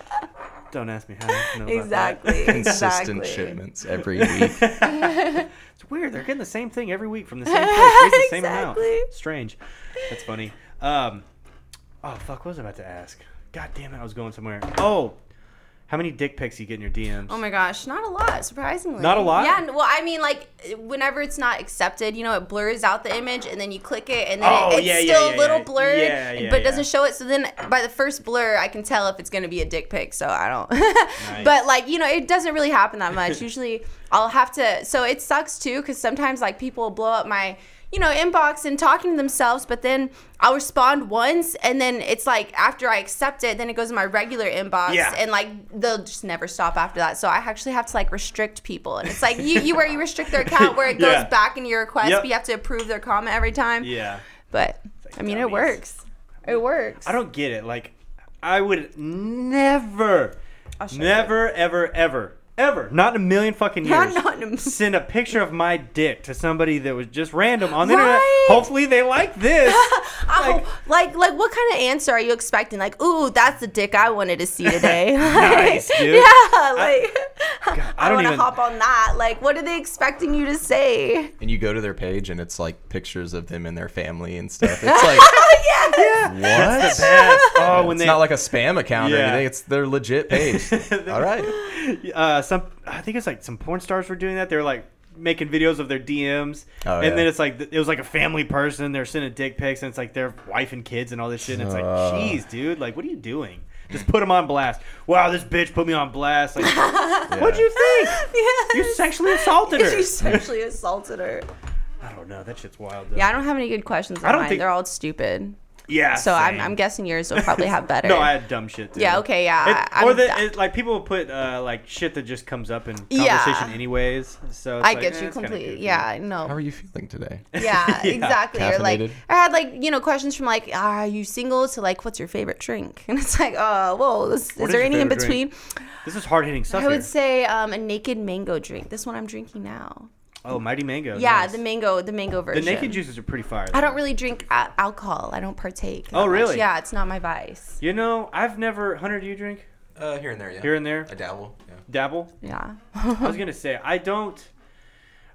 Don't ask me how I know about that. exactly. Consistent exactly. shipments every week. It's weird. They're getting the same thing every week from the same place. Raising the same amount. Strange. That's funny. Um, oh fuck, what was I about to ask? God damn it, I was going somewhere. Oh, how many dick pics you get in your DMs? Oh my gosh, not a lot, surprisingly. Not a lot? Yeah, well, I mean, like, whenever it's not accepted, you know, it blurs out the image, and then you click it, and then Oh, it, it's yeah, yeah, still yeah, a little yeah. blurred, Yeah, yeah, but it doesn't show it. So then by the first blur, I can tell if it's going to be a dick pic, so I don't. But, like, you know, it doesn't really happen that much. Usually I'll have to, so it sucks too, because sometimes, like, people blow up my. You know, inbox and talking to themselves, but then I'll respond once, and then it's like after I accept it, then it goes in my regular inbox, Yeah. and like they'll just never stop after that. So I actually have to like restrict people, and it's like you, you where you restrict their account where it goes Yeah. back into your request, Yep. but you have to approve their comment every time. Yeah. But like I mean, it works. It works. I don't get it. Like, I would never, never, ever, ever ever, not in a million fucking years, not in a m- send a picture of my dick to somebody that was just random on the internet. Hopefully they like this. Oh, like, like, what kind of answer are you expecting? Like, ooh, that's the dick I wanted to see today. Nice, dude. Yeah, like, I, I don't want to even- hop on that. Like, what are they expecting you to say? And you go to their page and it's like pictures of them and their family and stuff. It's like yeah. what? Yes. Oh, when It's they not like a spam account or anything. It's their legit page. All right. uh, some I think it's like some porn stars were doing that. They were like making videos of their DMs, Oh, and yeah. then it's like it was like a family person. They're sending dick pics, and it's like their wife and kids and all this shit. And it's like, Uh. jeez, dude, like what are you doing? Just put them on blast. Wow, this bitch put me on blast. Like, what'd you think? Yes. You sexually assaulted her. You sexually assaulted her. I don't know. That shit's wild. Though. Yeah, I don't have any good questions. I don't mine. think- They're all stupid. Yeah. So I'm. I'm guessing yours will probably have better. No, I had dumb shit. Too. Yeah, okay, yeah, It- I- or I'm the it, like people will put uh, like shit that just comes up in Yeah. conversation anyways. So it's I like, get eh, you completely. Yeah, No. How are you feeling today? Yeah, exactly. Or like, I had like you know questions from like, are you single? To like, what's your favorite drink? And it's like, oh, whoa, this, is What is there any in between? drink? This is hard hitting stuff. I would say um, a naked mango drink. This one I'm drinking now. Oh, Mighty Mango. Yeah, nice. the mango, the mango version. The naked juices are pretty fire. I don't really drink a- alcohol. I don't partake. that Oh, much. really? Yeah, it's not my vice. You know, I've never. Hunter, do you drink? Uh, here and there, yeah. Here and there? I dabble. Yeah. Dabble. Yeah. I was gonna say I don't.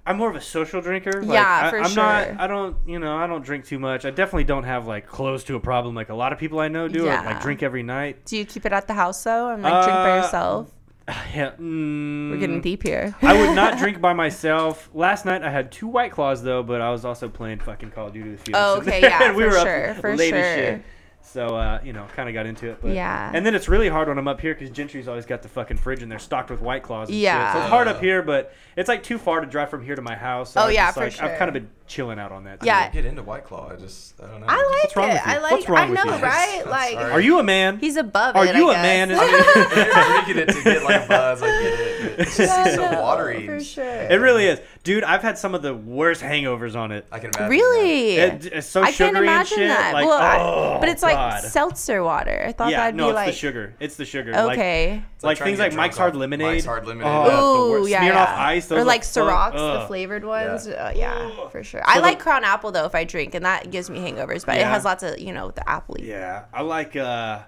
I'm more of a social drinker. Like, Yeah, I, for I'm sure. not. I don't. You know, I don't drink too much. I definitely don't have like close to a problem like a lot of people I know do. Or, like drink every night. Do you keep it at the house though, and like drink by Uh, yourself? Yeah. mm, We're getting deep here. I would not drink by myself. Last night I had two White Claws though, but I was also playing fucking Call of Duty with you. Oh, okay, yeah, for sure, for late as sure. shit. So uh, you know, kind of got into it. But, Yeah. And then it's really hard when I'm up here because Gentry's always got the fucking fridge and they're stocked with White Claws. Yeah. Shit. So it's hard up here, but it's like too far to drive from here to my house. So Oh, yeah, just, for like, sure. I've kind of been chilling out on that. too. Yeah. Get into White Claw. I just, I don't know. I like What's wrong it. with you? I like. What's wrong I with know, you? right? I'm Like sorry. Are you a man? he's above Are it. you I a man? guess. Is- You're drinking it to get like a buzz. I get it. It's just I so know, watery. for sure. it really is, dude. I've had some of the worst hangovers on it. I can imagine. Really? It- it's so I can't sugary and imagine shit. that. Like, well, I- oh, but it's God. like seltzer water. I thought yeah, that'd no, be it's like the sugar. It's the sugar. Like, okay. like, trying things like get Mike's Hard Lemonade. Mike's Hard Lemonade. Oh, Ooh, yeah, Smeared yeah. off ice. or those like are fuck- Cirocs, the flavored ones. Uh, yeah, for sure. I the- like Crown Apple though if I drink, and that gives me hangovers. But it has lots of you know the apple. Yeah, I like. uh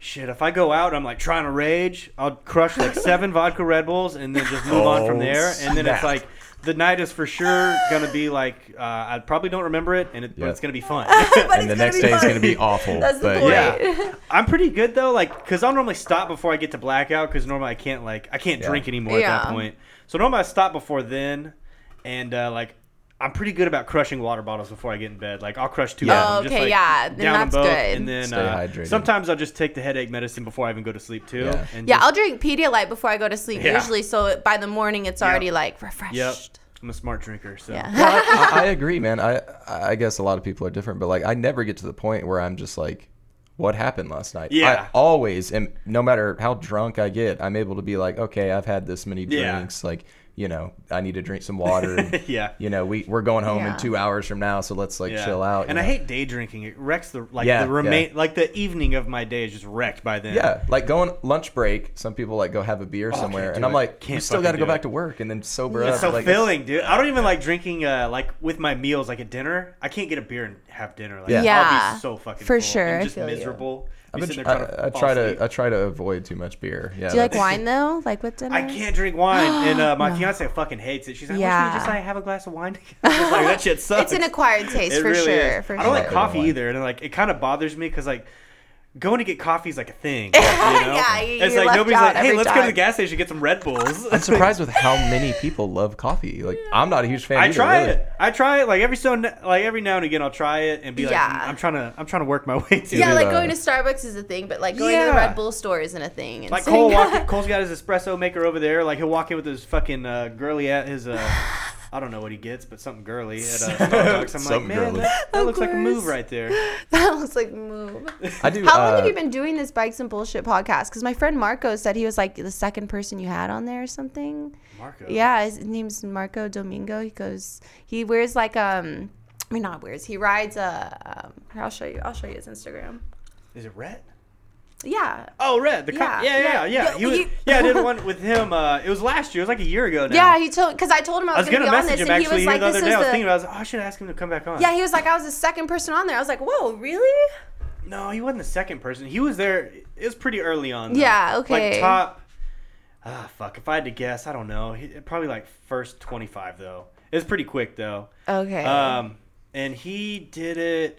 Shit, if I go out, I'm like trying to rage. I'll crush like seven vodka Red Bulls and then just move on from Oh, there. And then it's like the night is for sure gonna be like uh, I probably don't remember it, and it, but it's gonna be fun. But And the next be day is going to be awful. That's the but point. yeah, I'm pretty good though, like because I'll normally stop before I get to blackout because normally I can't like I can't Yeah. drink anymore at that point. So normally I stop before then, and uh, like I'm pretty good about crushing water bottles before I get in bed. Like I'll crush two. Yeah. of them, Oh, just, okay, like, yeah, then down them that's both, good. And then Stay uh, hydrated. sometimes I'll just take the headache medicine before I even go to sleep too. Yeah. And Yeah, just- I'll drink Pedialyte before I go to sleep Yeah. usually, so by the morning it's already like refreshed. Yep. I'm a smart drinker, so Yeah. I, I agree, man. I I guess a lot of people are different, but like I never get to the point where I'm just like, what happened last night? Yeah. I always am. No matter how drunk I get, I'm able to be like, okay, I've had this many Yeah. drinks. Like, you know, I need to drink some water. and, Yeah. You know, we we're going home Yeah. in two hours from now, so let's like yeah. chill out. And you I hate day drinking. It wrecks the like Yeah, the remain yeah. like the evening of my day is just wrecked by then. Yeah, like going lunch break. Some people like go have a beer somewhere, Oh, can't and do I'm it. like, Can't you still got to go do back to work and then sober It's up. so like, filling, dude. I don't even like drinking uh, like with my meals, like at dinner. I can't get a beer and have dinner. Like, Yeah. I'll Yeah, be so fucking for full sure, and I just feel you. Miserable. I've been, sitting I, to I try asleep. to I try to avoid too much beer. Yeah. Do you like wine though? Like with dinner? I can't drink wine, and uh, my fiance fucking hates it. She's like, "Why Yeah. don't you just like have a glass of wine?" Like that shit sucks. It's an acquired taste for really sure. is. For I don't like coffee either, and like it kind of bothers me because like going to get coffee is like a thing. You know? Yeah, you- it's you're like nobody's like, "Hey, let's go to the gas station get some Red Bulls." I'm surprised with how many people love coffee. Like I'm not a huge fan. I either, try really. it. I try it like every so like every now and again. I'll try it and be like, Yeah. "Mm, I'm trying to I'm trying to work my way to Yeah, it. like going to Starbucks is a thing, but like going to the Yeah. Red Bull store isn't a thing. And Like saying- Cole, walk, Cole's got his espresso maker over there. Like he'll walk in with his fucking uh, girly at his. Uh, I don't know what he gets, but something girly at uh, Starbucks. I'm like, Something man, girly. that, that Of looks like a move course. right there. that looks like a move. I do. How long uh, have you been doing this bikes and bullshit podcast? Because my friend Marco said he was like the second person you had on there or something. Marco. Yeah, his name's Marco Domingo. He goes, he wears like um, I mean not wears. He rides a. Um, I'll show you. I'll show you his Instagram. Is it Rhett? Yeah. Oh, red. The cop. Yeah, Yeah, yeah, yeah. yeah. yeah. He was, you- yeah, I did one with him. Uh, it was last year. It was like a year ago now. Yeah, he told because I told him I was, was gonna gonna, be on this, and he was like, the "This was day. I was the." thinking, I was like, oh, I should ask him to come back on. yeah, he was like, "I was the second person on there." I was like, "Whoa, really?" No, he wasn't the second person. He was there. It was pretty early on. though. Yeah, okay. Like top. Ah, fuck. If I had to guess, I don't know. He, probably like first twenty-five though. It was pretty quick though. Okay. Um, and he did it.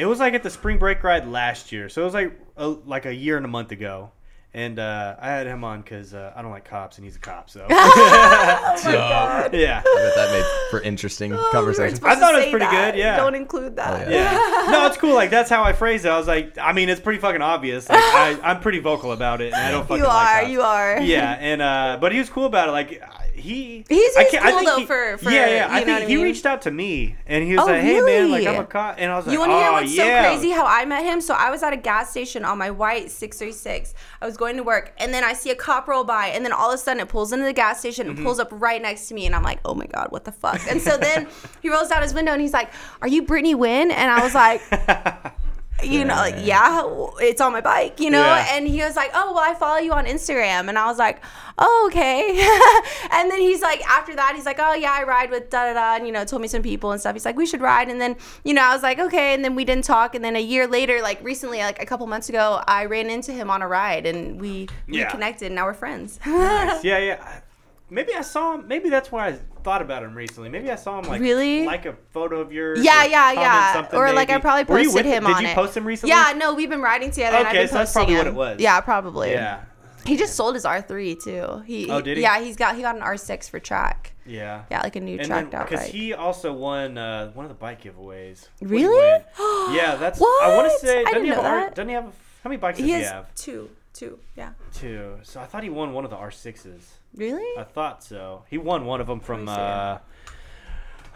It was like at the spring break ride last year, so it was like a, like a year and a month ago. And uh, I had him on because uh, I don't like cops, and he's a cop, so yeah. I bet that made for interesting Oh, conversation. supposed I thought to it was say pretty that. good, yeah. Don't include that. Oh, yeah. Yeah. No, it's cool. Like that's how I phrased it. I was like, I mean, it's pretty fucking obvious. Like I, I'm pretty vocal about it, and I don't fucking You like are, cops. you are. Yeah, and uh, but he was cool about it. Like he, He's- I he's can't- I cool, though, he- for- for- yeah, yeah. I think I he mean? reached out to me, and he was Oh, like, Hey man, like really? I'm a cop, and I was like, You want to hear oh what's yeah. so crazy? How I met him? So I was at a gas station on my white 636. I was going to work, and then I see a cop roll by, and then all of a sudden it pulls into the gas station Mm-hmm. and pulls up right next to me, and I'm like, oh my god, what the fuck? And so then he rolls down his window and he's like, "Are you Brittany Wynn?" And I was like. You know, like, yeah, it's on my bike, you know? Yeah. And he was like, oh, well, I follow you on Instagram. And I was like, oh, okay. and then he's like, after that, he's like, oh, yeah, I ride with da da da. And, you know, told me some people and stuff. He's like, we should ride. And then, you know, I was like, okay. And then we didn't talk. And then a year later, like recently, like a couple months ago, I ran into him on a ride and we Yeah. reconnected and now we're friends. Nice. Yeah, yeah. Maybe I saw him. Maybe that's why I thought about him recently. Maybe I saw him like Really? like a photo of yours. Yeah, yeah, yeah. Or like I probably posted with- him did on you it. post him recently? Yeah, no, we've been riding together. and I've Okay, so that's probably what it was. Yeah, probably. Yeah. He just sold his R3 too. He, Oh, did he? Yeah, he's got he got an R6 for track. Yeah. Yeah, like a new And tracked then out because he also won uh, one of the bike giveaways. What Really? yeah, that's. I want to What? say. I Doesn't he didn't have? know R- doesn't he have? How many bikes he does he have? two, two, yeah. Two. So I thought he won one of the R sixes. Really? I thought so. He won one of them from. Uh,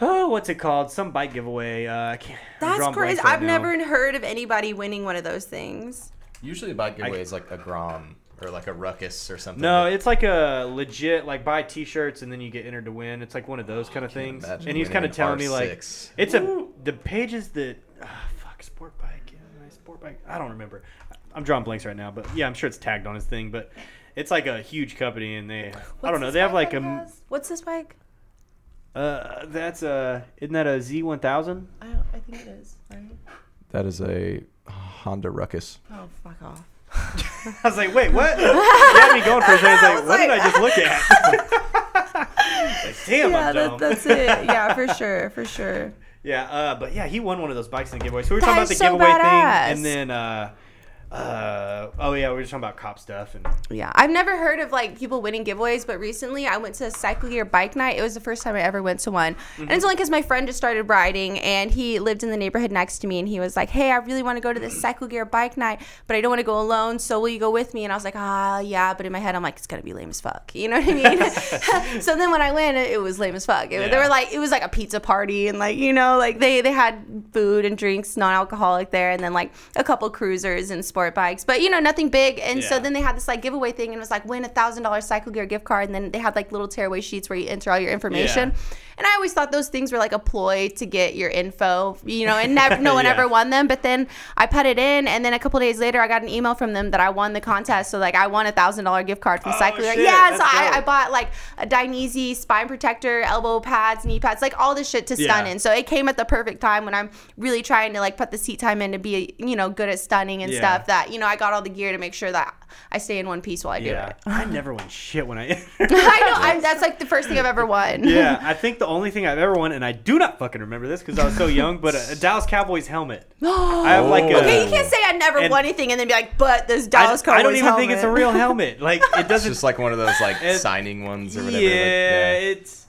oh, what's it called? Some bike giveaway. Uh, I can't. I'm That's drawing crazy. blanks right I've now. never heard of anybody winning one of those things. Usually a bike giveaway is like a Grom or like a Ruckus or something. No, but it's like a legit like buy T-shirts and then you get entered to win. It's like one of those kind of things. And he's kind of an telling me like R6. it's a the pages that ah, fuck sport bike, yeah, my sport bike. I don't remember. I'm drawing blanks right now, but yeah, I'm sure it's tagged on his thing. But it's like a huge company and they I don't know. They have like a has- What's this bike? uh that's a isn't that a Z1000? I don't. I think it is. Right? that is a Honda Ruckus. Oh fuck off. I was like, wait, what? you had me going for a second. I was like, what was did I just look at? like, damn, yeah, I'm that, dumb. that's it. Yeah, for sure, for sure. Yeah, uh, but yeah, he won one of those bikes in the giveaway. So we were talking about the so giveaway badass. thing, and then uh, uh, oh yeah, we were just talking about cop stuff, and Yeah, I've never heard of like people winning giveaways, but recently I went to a cycle gear bike night. It was the first time I ever went to one, and it's only because my friend just started riding, and he lived in the neighborhood next to me, and he was like, "Hey, I really want to go to this cycle gear bike night, but I don't want to go alone. So will you go with me?" And I was like, "Ah, yeah," but in my head I'm like, "It's gonna be lame as fuck," you know what I mean? so then when I went, it, it was lame as fuck. It, They were like, it was like a pizza party, and like you know, like they they had food and drinks, non-alcoholic there, and then like a couple cruisers and sport bikes, but you know, nothing big. And so then they had this like giveaway thing and it was like win a thousand dollar cycle gear gift card and then they had like little tearaway sheets where you enter all your information Yeah. And i always thought those things were like a ploy to get your info you know and never no one Yeah. ever won them but then i put it in and then a couple days later i got an email from them that i won the contest so like i won a thousand dollar gift card from Oh, cycle gear shit, yeah so I. I bought like a Dainese spine protector elbow pads knee pads like all this shit to stun Yeah. in so it came at the perfect time when i'm really trying to like put the seat time in to be you know good at stunning and Yeah. stuff that you know i got all the gear to make sure that i stay in one piece while i do it I never won shit when I. I know. I'm, that's like the first thing I've ever won. yeah, I think the only thing I've ever won, and I do not fucking remember this because I was so young, but a, a Dallas Cowboys helmet. I have like a. okay, you can't say I never And- won anything and then be like, but this I, Dallas Cowboys I don't even think it's a real helmet. Like it It's doesn't. It's just like one of those like signing ones or whatever. yeah, like, yeah. it's.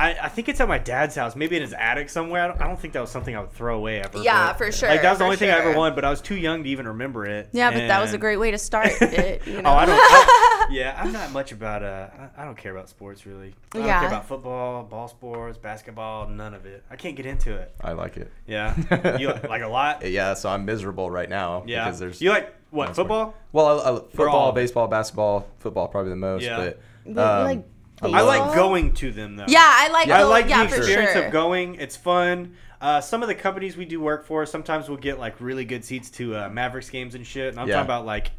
I, I think it's at my dad's house, maybe in his attic somewhere. I don't, I don't think that was something I would throw away ever. Yeah, but, for sure, Like that was the for only thing I ever won, but I was too young to even remember it. Yeah, but that was a great way to start it. You know? Oh, I don't. I, yeah, I'm not much about. Uh, I, I don't care about sports really. I don't Yeah. care about football, ball sports, basketball, none of it. I can't get into it. I like it. Yeah, you like a lot. Yeah, so I'm miserable right now Yeah, because there's you like what no sport. football? Well, I, I, football, baseball, basketball, football probably the most. Yeah. But You- you um, like I I like going to them though. yeah, I like. I like yeah, the experience sure. of going. It's fun. Uh, some of the companies we do work for, sometimes we'll get like really good seats to uh, Mavericks games and shit. And I'm Yeah. talking about like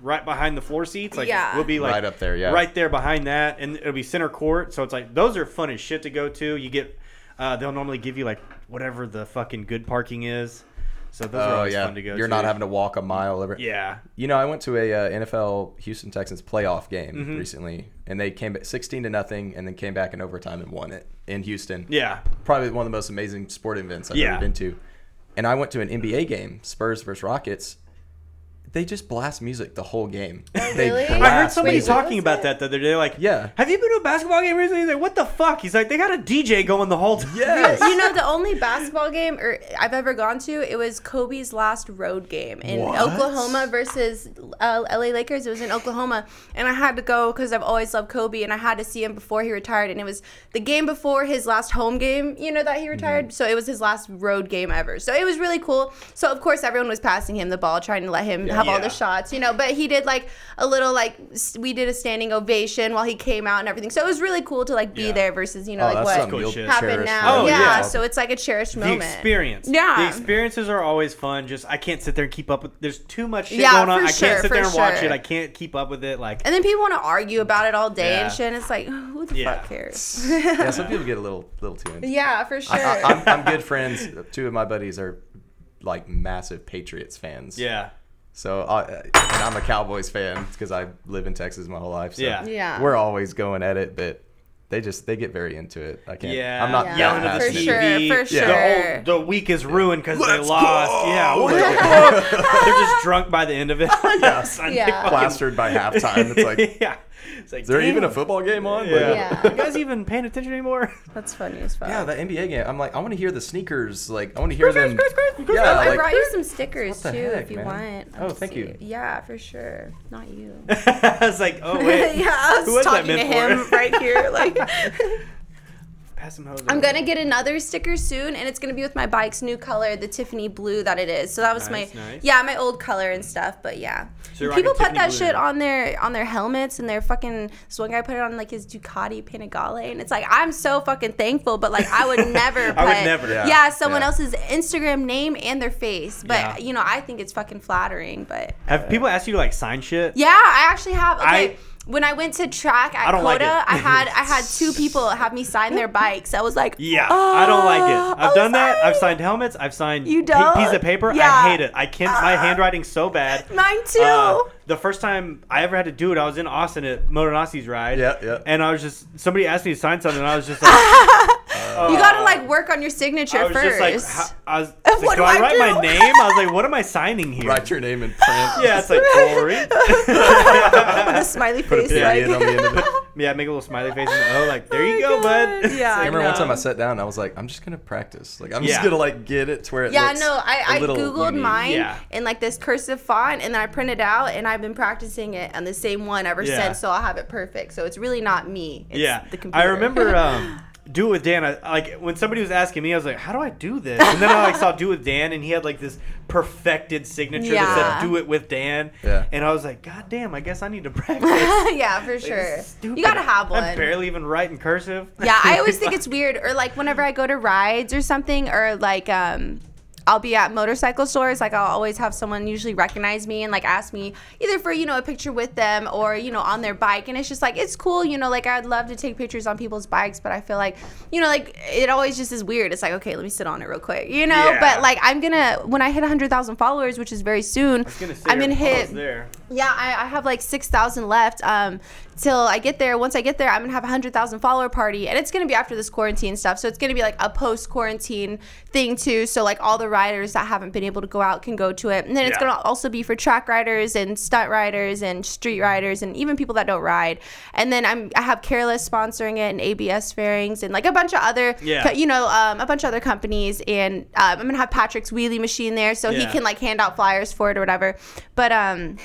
right behind the floor seats. Like Yeah. we'll be like Right up there, yeah. right there behind that, and it'll be center court. So it's like those are fun as shit to go to. You get, uh, they'll normally give you like whatever the fucking good parking is. So those are Oh always yeah, fun to go. you're to. not having to walk a mile over. Yeah. You know, I went to a uh, NFL Houston Texans playoff game Mm-hmm. recently, and they came back 16 to nothing, and then came back in overtime and won it in Houston. Yeah. probably one of the most amazing sporting events I've Yeah. ever been to. And I went to an NBA game, Spurs versus Rockets. They just blast music the whole game. They really? I heard somebody Wait, talking about it? that the other day. Like, Yeah. have you been to a basketball game recently? He's like, what the fuck? He's like, they got a DJ going the whole time. Yes. You know, the only basketball game or I've ever gone to, it was Kobe's last road game in What? Oklahoma versus uh, LA Lakers. It was in Oklahoma, and I had to go because I've always loved Kobe, and I had to see him before he retired. And it was the game before his last home game, you know, that he retired. Mm-hmm. So it was his last road game ever. So it was really cool. So of course everyone was passing him the ball, trying to let him have all the shots, you know. But he did like a little like we did a standing ovation while he came out and everything. So it was really cool to like be Yeah. there versus you know Oh, like what something happened now. Oh, yeah, yeah. so it's like a cherished The moment. experience. Yeah. The experiences are always fun. Just I can't sit there and keep up with. There's too much shit Yeah, going on. I can't sit there for and watch sure. it. I can't keep up with it. Like, And then people want to argue about it all day Yeah. and shit. And it's like, who the Yeah. fuck cares? yeah, some people get a little little too into. yeah, for sure. I, I'm, I'm good friends. Two of my buddies are like massive Patriots fans. yeah, So I, and I'm a Cowboys fan because I live in Texas my whole life. So Yeah. Yeah. we're always going at it, but they just they get very into it. I can't. yeah. I'm not Yeah. yelling that at the For sure, TV. for The, sure. whole, the week is ruined because they lost. go! Yeah, what the fuck? they're just drunk by the end of it. yeah, Sunday Yeah. Plastered by halftime. It's like, yeah. It's like, there even a football game on? Yeah. Like, Yeah. you guys even paying attention anymore? That's funny as fuck. Yeah, the NBA game. I'm like, I want to hear the sneakers. Like, I want to hear them. Oh, Yeah, I brought you some stickers too, heck, if you man? want. Oh, Let's thank see. you. Yeah, for sure. Not you. I was like, oh wait, yeah, I Who was was that talking to him right here. Like, pass some hose. I'm gonna get another sticker soon, and it's gonna be with my bike's new color, the Tiffany blue that it is. So that was Nice, my nice. yeah, my old color and stuff. But yeah, So people put that blue shit on their on their helmets and their fucking. This one guy put it on like his Ducati Panigale, and it's like I'm so fucking thankful, but like I would never. Put, I would never. Yeah, Yeah. someone Yeah. else's Instagram name and their face, but Yeah. you know I think it's fucking flattering. But Have people asked you to like sign shit? yeah, I actually have. Okay. I- when I went to track at I don't like I had I had two people have me sign their bikes. I was like, Yeah, I don't like it. "Oh, I've I'm done that. I've signed helmets. I've signed You don't? piece of paper. Yeah. I hate it. I can't. My handwriting's so bad. Mine too. Uh, the first time I ever had to do it, I was in Austin at Motonasi's ride. Yeah, yeah. And I was just somebody asked me to sign something, and I was just like, you gotta like work on your signature I was first. just like, how, I was What like, do do I I write do? my name? I was like, what am I signing here? Write your name in print. Yeah, it's like Corey. With a smiley Put a face. period like, on the end of it. yeah, make a little smiley face. And, oh, like there you Oh go, my bud. God. Yeah, I remember one time I sat down and I was like, I'm just gonna practice. Like I'm just gonna like get it to where it Yeah, looks no, I, a I little googled unique. mine Yeah. in like this cursive font, and then I printed out, and I've been practicing it on the same one ever Yeah. since, so I'll have it perfect. So it's really not me. It's yeah, the computer. I remember um, do it with Dan. I, like when somebody was asking me, I was like, "How do I do this?" And then I like saw do it with Dan, and he had like this perfected signature Yeah. that said "Do it with Dan." Yeah. And I was like, "God damn, I guess I need to practice." yeah, for sure. Stupid. You gotta have one. I'm barely even writing cursive. Yeah, I always think it's weird, or like whenever I go to rides or something, or like um, I'll be at motorcycle stores. Like I'll always have someone usually recognize me and like ask me either for you know a picture with them or you know on their bike, and it's just like it's cool, you know. Like I'd love to take pictures on people's bikes, but I feel like you know like it always just is weird. It's like okay, let me sit on it real quick, you know. Yeah. But like I'm gonna when I hit hundred thousand followers, which is very soon, gonna I'm gonna hit there. yeah, I, I have like six thousand left. Um, till I get there. Once I get there, I'm gonna have a hundred thousand follower party, and it's gonna be after this quarantine stuff. So it's gonna be like a post quarantine thing too. So like all the riders that haven't been able to go out can go to it, and then it's Yeah. gonna also be for track riders and stunt riders and street riders and even people that don't ride. And then I'm I have Careless sponsoring it and ABS Fairings and like a bunch of other, Yeah. you know, um, a bunch of other companies. And um, I'm gonna have Patrick's wheelie machine there, so he can like hand out flyers for it or whatever. But um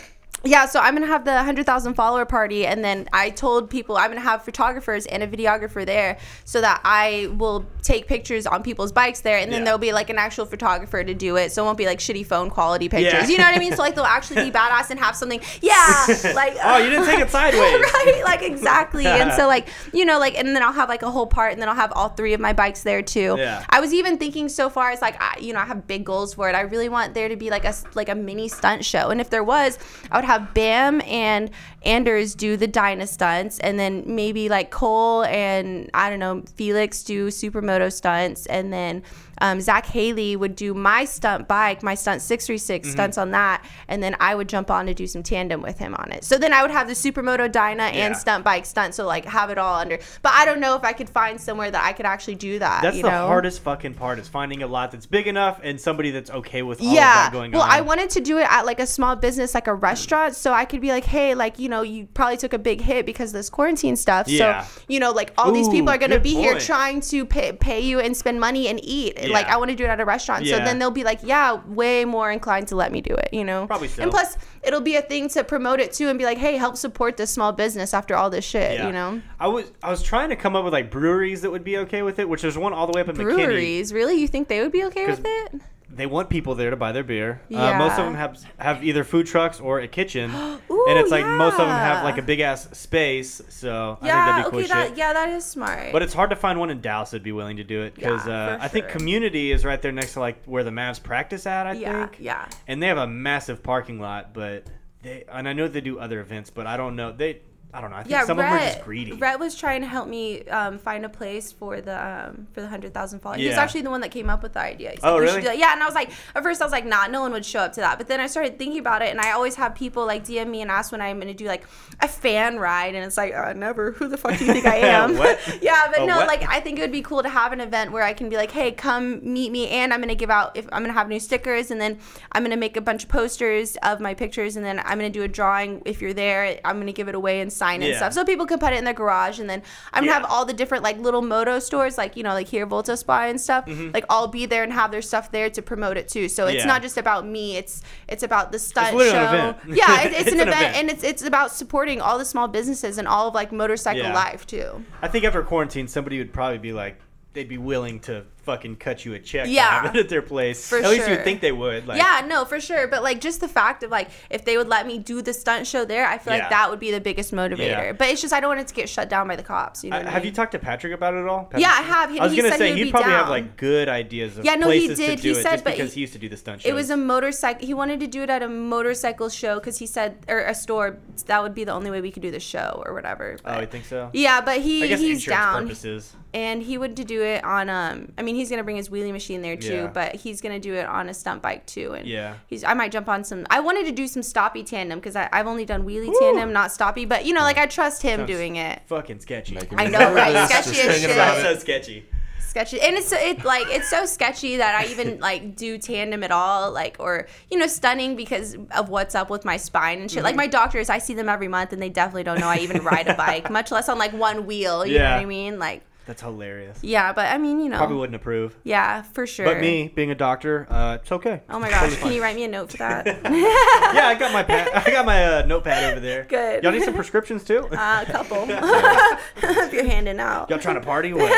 yeah, so I'm gonna have the hundred thousand follower party, and then I told people I'm gonna have photographers and a videographer there, so that I will take pictures on people's bikes there, and then Yeah. there'll be like an actual photographer to do it, so it won't be like shitty phone quality pictures. Yeah. You know what I mean? So like they'll actually be badass and have something. Yeah, like Oh, you didn't take it sideways. right? Like exactly. and so like you know like and then I'll have like a whole part, and then I'll have all three of my bikes there too. Yeah. I was even thinking so far as like I, you know I have big goals for it. I really want there to be like a like a mini stunt show, and if there was, I would have Bam and Anders do the Dyna stunts, and then maybe like Cole and I don't know Felix do supermoto stunts, and then. Um, Zach Haley would do my stunt bike, my stunt 636 Mm-hmm. stunts on that, and then I would jump on to do some tandem with him on it. So then I would have the supermoto Dyna Yeah. and stunt bike stunt, so like have it all under. But I don't know if I could find somewhere that I could actually do that. That's the know? hardest fucking part is finding a lot that's big enough and somebody that's okay with all of yeah that going well on. Well, I wanted to do it at like a small business like a restaurant so i could be like hey like you know you probably took a big hit because of this quarantine stuff Yeah. so you know like all these people are going to good be here trying to pay, pay you and spend money and eat like i want to do it at a restaurant. So then they'll be like yeah way more inclined to let me do it you know? Probably so. and plus it'll be a thing to promote it too and be like hey help support this small business after all this shit Yeah. you know? I was I was trying to come up with like breweries that would be okay with it, which there's one all the way up in McKinney. breweries? Really? You think they would be okay with it They want people there to buy their beer. Uh, most of them have have either food trucks or a kitchen, Ooh, and it's like most of them have like a big ass space. So I yeah think that'd be cool okay shit. that, yeah that is smart But it's hard to find one in Dallas that'd be willing to do it because Yeah, uh, I think. Community is right there next to like where the Mavs practice at. I yeah think. yeah And they have a massive parking lot, but they and I know they do other events, but I don't know they. I don't know. I think yeah, some Rhett, of them are just greedy. Rhett was trying to help me um, find a place for the um, for the hundred thousand followers. He was actually the one that came up with the idea. He's Oh, like, really? Yeah, and I was like, at first I was like, nah, no one would show up to that. But then I started thinking about it, and I always have people like DM me and ask when I'm gonna do like a fan ride, and it's like, uh, never. Who the fuck do you think I am? Yeah, but A no, what? like I think it would be cool to have an event where I can be like, hey, come meet me, and I'm gonna give out if I'm gonna have new stickers, and then I'm gonna make a bunch of posters of my pictures, and then I'm gonna do a drawing if you're there. I'm gonna give it away and sign and Yeah. stuff, so people can put it in their garage, and then I'm gonna Yeah. have all the different like little moto stores, like you know, like here Volta Spa and stuff, like all be there and have their stuff there to promote it too. So it's Mm-hmm. Yeah. not just about me; it's it's about the stunt literally show. an event. Yeah, it, it's, It's an, event. and it's it's about supporting all the small businesses and all of like motorcycle Yeah. life too. I think after quarantine, somebody would probably be like, they'd be willing to fucking cut you a check Yeah. have at their place. For at least you'd think they would. Like, yeah, no, for sure. But like just the fact of like if they would let me do the stunt show there, I feel Yeah. like that would be the biggest motivator. Yeah. But it's just I don't want it to get shut down by the cops. You know? What I have you talked to Patrick about it at all? Patrick- Yeah, I have. He- I was he gonna say he would probably have like good ideas of Yeah, no, he did. He said, but because he- he used to do the stunt shows. It was a motorcycle. He wanted to do it at a motorcycle show because he said, or a store. That would be the only way we could do the show or whatever. Oh, But- you think so? Yeah, but he I he's down, purposes. and he would to do it on. Um, I mean, he's gonna bring his wheelie machine there too, Yeah. but he's gonna do it on a stunt bike too. And Yeah. he's. I might jump on some. I wanted to do some stoppy tandem because I've only done wheelie tandem, not stoppy. But you know, like I trust him Sounds doing it. Fucking sketchy. Making I know, right? nervous Sketchy as shit. so sketchy. sketchy and it's it like it's so sketchy that i even like do tandem at all like or you know stunning because of what's up with my spine and shit Mm-hmm. like my doctors i see them every month and they definitely don't know i even ride a bike much less on like one wheel you know Yeah. what i mean like That's hilarious. yeah but i mean you know Probably wouldn't approve. yeah for sure But me being a doctor, uh, it's okay. oh my gosh can you write me a note for that yeah, I got my pad. I got my uh, notepad over there. Good. Y'all need some prescriptions too? uh, a couple if you're handing out Y'all trying to party? What?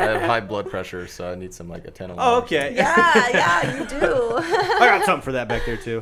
I have high blood pressure, so I need some like atenolol. oh, okay. yeah yeah you do I got something for that back there too.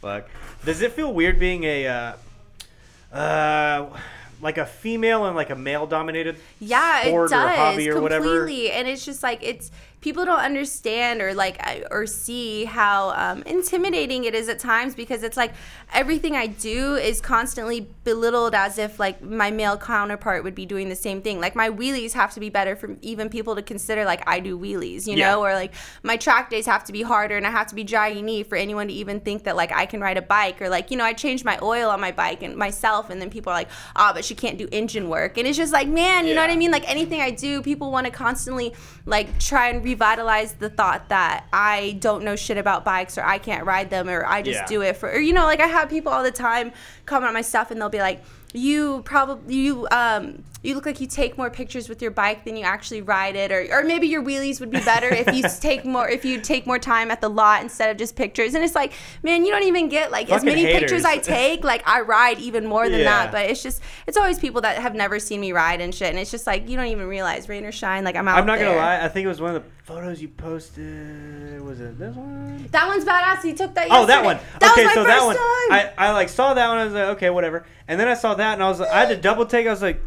Fuck. Does it feel weird being a uh, uh, like a female and like a male dominated yeah it sport does or hobby or whatever? completely and it's just like it's people don't understand or like or see how um, intimidating it is at times because it's like everything i do is constantly belittled as if like my male counterpart would be doing the same thing. Like my wheelies have to be better for even people to consider like i do wheelies you Yeah. know? Or like my track days have to be harder and i have to be dragging knee for anyone to even think that like i can ride a bike or like you know i changed my oil on my bike and myself and then people are like ah but she can't do engine work. And it's just like man you know what i mean? Like anything i do people want to constantly like try and revitalize the thought that i don't know shit about bikes or i can't ride them or i just Yeah. do it for or you know like i have people all the time comment on my stuff and they'll be like you probably you um you look like you take more pictures with your bike than you actually ride it or, or maybe your wheelies would be better if you take more if you take more time at the lot instead of just pictures and it's like man you don't even get like as Fucking many pictures i take like i ride even more than Yeah. that but it's just it's always people that have never seen me ride and shit and it's just like you don't even realize rain or shine like i'm out I'm not gonna lie. I think it was one of the photos you posted. Was it this one? that one's badass you took that Oh, that one. that okay, so that one. time. I, I like saw that one. I was like, okay, whatever. And then I saw that, and I was like, I had to double take. I was like,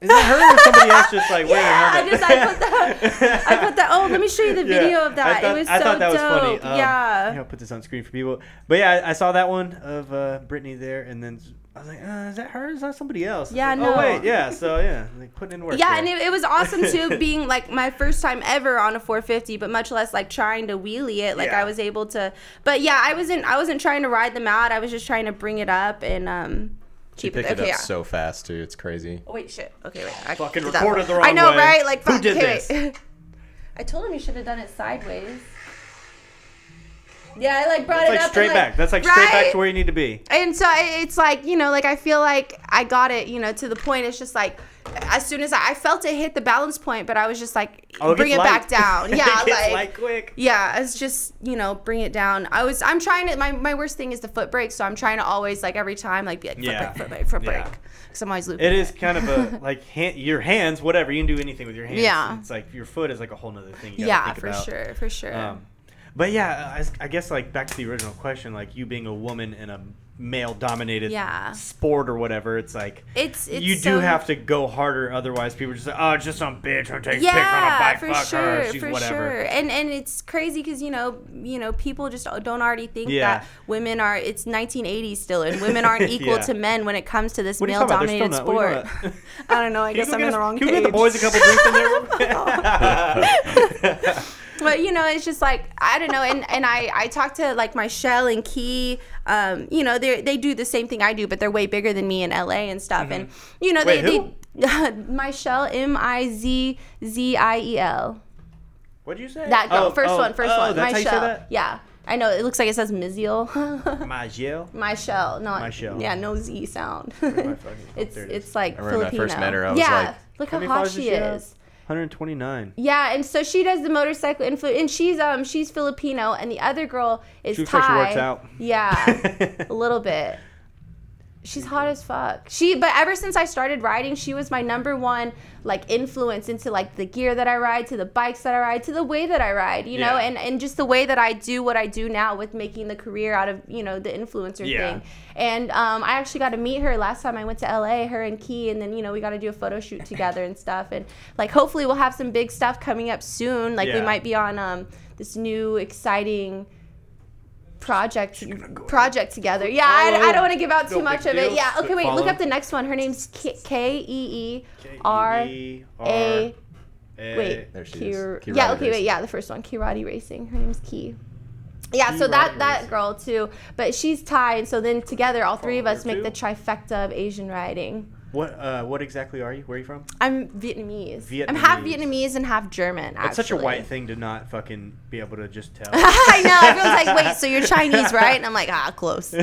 is that her or somebody else just like wearing yeah, a I helmet? just I put that. I put that. Oh, let me show you the Yeah, video of that. Thought, it was I so thought that dope. was funny. Um, yeah. You know, put this on screen for people. But yeah, I, I saw that one of uh, Brittany there, and then I was like, uh, is that her? Is that somebody else? Yeah, like, no. Oh wait, yeah. So yeah, like putting in work. Yeah, there. and it, it was awesome too, being like my first time ever on a 450, but much less like trying to wheelie it. Like Yeah. I was able to, but yeah, I wasn't. I wasn't trying to ride them out. I was just trying to bring it up and um She keep it. picked it Okay, up yeah. so fast too. It's crazy. Oh, wait, shit. Okay, wait. I Fucking did that recorded the wrong. wrong I know, way. right? Like, Who did okay, this? I told him you should have done it sideways. Yeah, I like brought That's it like up. straight and, back. That's like straight back to where you need to be. and so it's like you know like i feel like i got it you know to the point it's just like as soon as i, I felt it hit the balance point but i was just like Oh, bring it back down yeah gets like quick. yeah it's just you know bring it down i was i'm trying to my, my worst thing is the foot brake so i'm trying to always like every time like be like foot Yeah. brake foot brake foot brake because i'm always looping It is kind of a like hand, your hands, whatever you can do anything with your hands. Yeah. it's like your foot is like a whole nother thing. You yeah think for about. sure for sure Um, but yeah, I, I guess like back to the original question, like you being a woman in a male-dominated Yeah. sport or whatever, it's like It's- it's you do so- have to go harder. Otherwise, people just say, "Oh, just some bitch who takes pics on a yeah bike. for sure her. For whatever." sure and and it's crazy because you know you know people just don't already think Yeah. that women are it's 1980s still and women aren't equal Yeah. to men when it comes to this male talking about? They're dominated still not- what are you sport i don't know i guess i'm in the wrong Can we page get the boys a couple drinks in there? but you know it's just like i don't know and and i i talked to like my Shell and key um you know they they do the same thing i do but they're way bigger than me in la and stuff and you know Wait, they who? they Michelle M I Z Z I E L. What'd you say? That girl, Oh, first oh, one, first oh, one. That's how you say that? Yeah. I know it looks like it says Miziel. My shell. not my shell. Yeah, no Z sound. my fucking- oh, it's there it is. like I remember when I Filipino. first met her, I was yeah, like, look How how, hot she she is. 129. Yeah, and so she does the motorcycle influ and she's um she's Filipino, and the other girl is She Thai. like she works out. Yeah, a little bit. She's hot as fuck. She, but ever since I started riding, she was my number one like influence into like the gear that I ride, to the bikes that I ride, to the way that I ride, you know, Yeah. and and just the way that I do what I do now with making the career out of you know the influencer Yeah. thing. And um, I actually got to meet her last time I went to LA, her and Key, and then you know we got to do a photo shoot together and stuff. And like hopefully we'll have some big stuff coming up soon. Like we might be on um, this new exciting project project together. Yeah, I, I don't want to give out too No much of it. Yeah, okay, wait, look up the next one. Her name's K E E R A. Wait, There she is. yeah, okay, wait, yeah, the first one, Kirati Racing. Her name's Key. Yeah, so that that Racing. girl too, but she's Thai, and so then together, all three of us make the trifecta of Asian riding. What? Uh, what exactly are you? Where are you from? I'm Vietnamese. I'm half Vietnamese. Vietnamese and half German. It's such a white thing to not fucking be able to just tell. I know. Everyone's like, "Wait, so you're Chinese, right?" And I'm like, "Ah, close."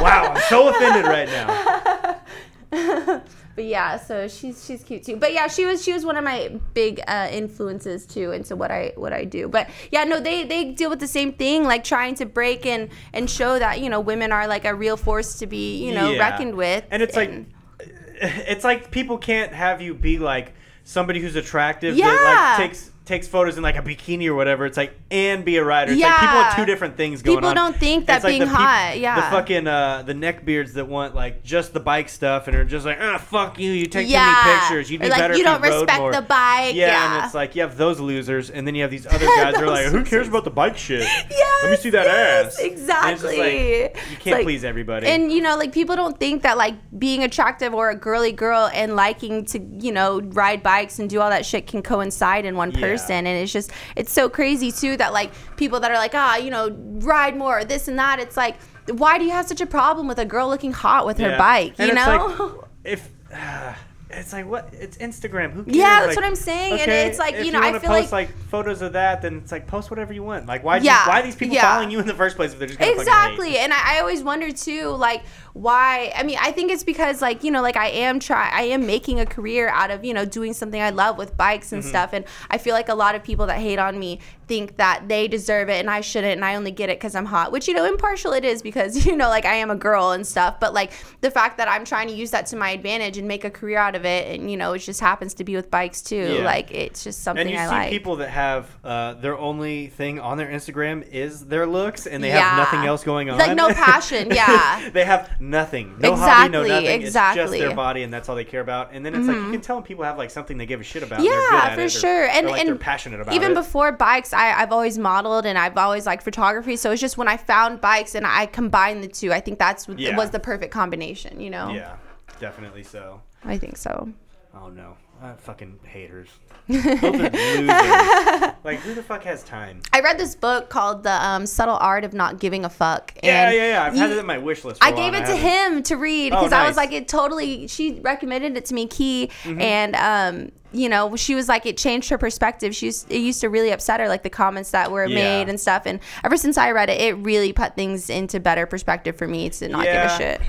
wow, I'm so offended right now. But yeah, so she's she's cute too. But yeah, she was she was one of my big uh, influences too into what I what I do. But yeah, no, they they deal with the same thing, like trying to break and and show that you know women are like a real force to be you know Yeah. reckoned with. And it's like, it's like people can't have you be like somebody who's attractive Yeah. that like takes takes photos in like a bikini or whatever. It's like and be a rider. It's like people Yeah. have two different things going People on. don't think that like being peop- hot- yeah. The fucking uh, the neckbeards that want like just the bike stuff and are just like ah fuck you. You take Yeah. too many pictures. You'd Or be like, better you don't you respect more. the bike. Yeah, Yeah. and it's like you have those losers, and then you have these other guys that are like, "Who cares about the bike shit? Yes, Let me see that yes, ass." And it's just Exactly. like, you can't like- please everybody. And you know, like people don't think that like being attractive or a girly girl and liking to, you know, ride bikes and do all that shit can coincide in one Yeah. Person. And it's just it's so crazy too that like people that are like, ah, you know, ride more, this and that. It's like, why do you have such a problem with a girl looking hot with her Yeah. bike? And You it's know? like, if it's like what? It's Instagram. Who cares? Yeah, that's Like, what I'm saying, and it's like, you know, I wanna feel post, like- photos of that, then it's like post whatever you want. Like why? Yeah, why are these people yeah. following you in the first place if they're just gonna exactly and I, I always wonder too like why i mean i think it's because like you know like i am try i am making a career out of you know doing something i love with bikes and stuff and i feel like a lot of people that hate on me think that they deserve it and i shouldn't and i only get it because i'm hot which you know impartial it is because you know like i am a girl and stuff but like the fact that i'm trying to use that to my advantage and make a career out of it and you know it just happens to be with bikes too Yeah. like it's just something And you i see like people that have uh, their only thing on their Instagram is their looks, and they Yeah. have nothing else going on. Like, no passion, yeah. they have nothing. No hobby, no Exactly, nothing. It's just their body, and that's all they care about. And then it's like you can tell when people have like something they give a shit about. and they're good Mm-hmm. Yeah, for it, or- sure. And or, like, and they're passionate about even it. before bikes, I, I've always modeled and I've always liked photography. So it's just when I found bikes and I combined the two, I think that's what Yeah. was the perfect combination. You know? Yeah, definitely so. I think so. Oh no, uh, fucking haters. Those are losers. like who the fuck has time? I read this book called The um, Subtle Art of Not Giving a Fuck. Yeah, and yeah, yeah. I've had it in my wish list. For I gave it to him to read Oh, because I was like, it totally. She recommended it to me, Key, Mm-hmm. and um, you know, she was like, it changed her perspective. She used, it used to really upset her, like the comments that were Yeah. made and stuff. And ever since I read it, it really put things into better perspective for me to not Yeah. give a shit.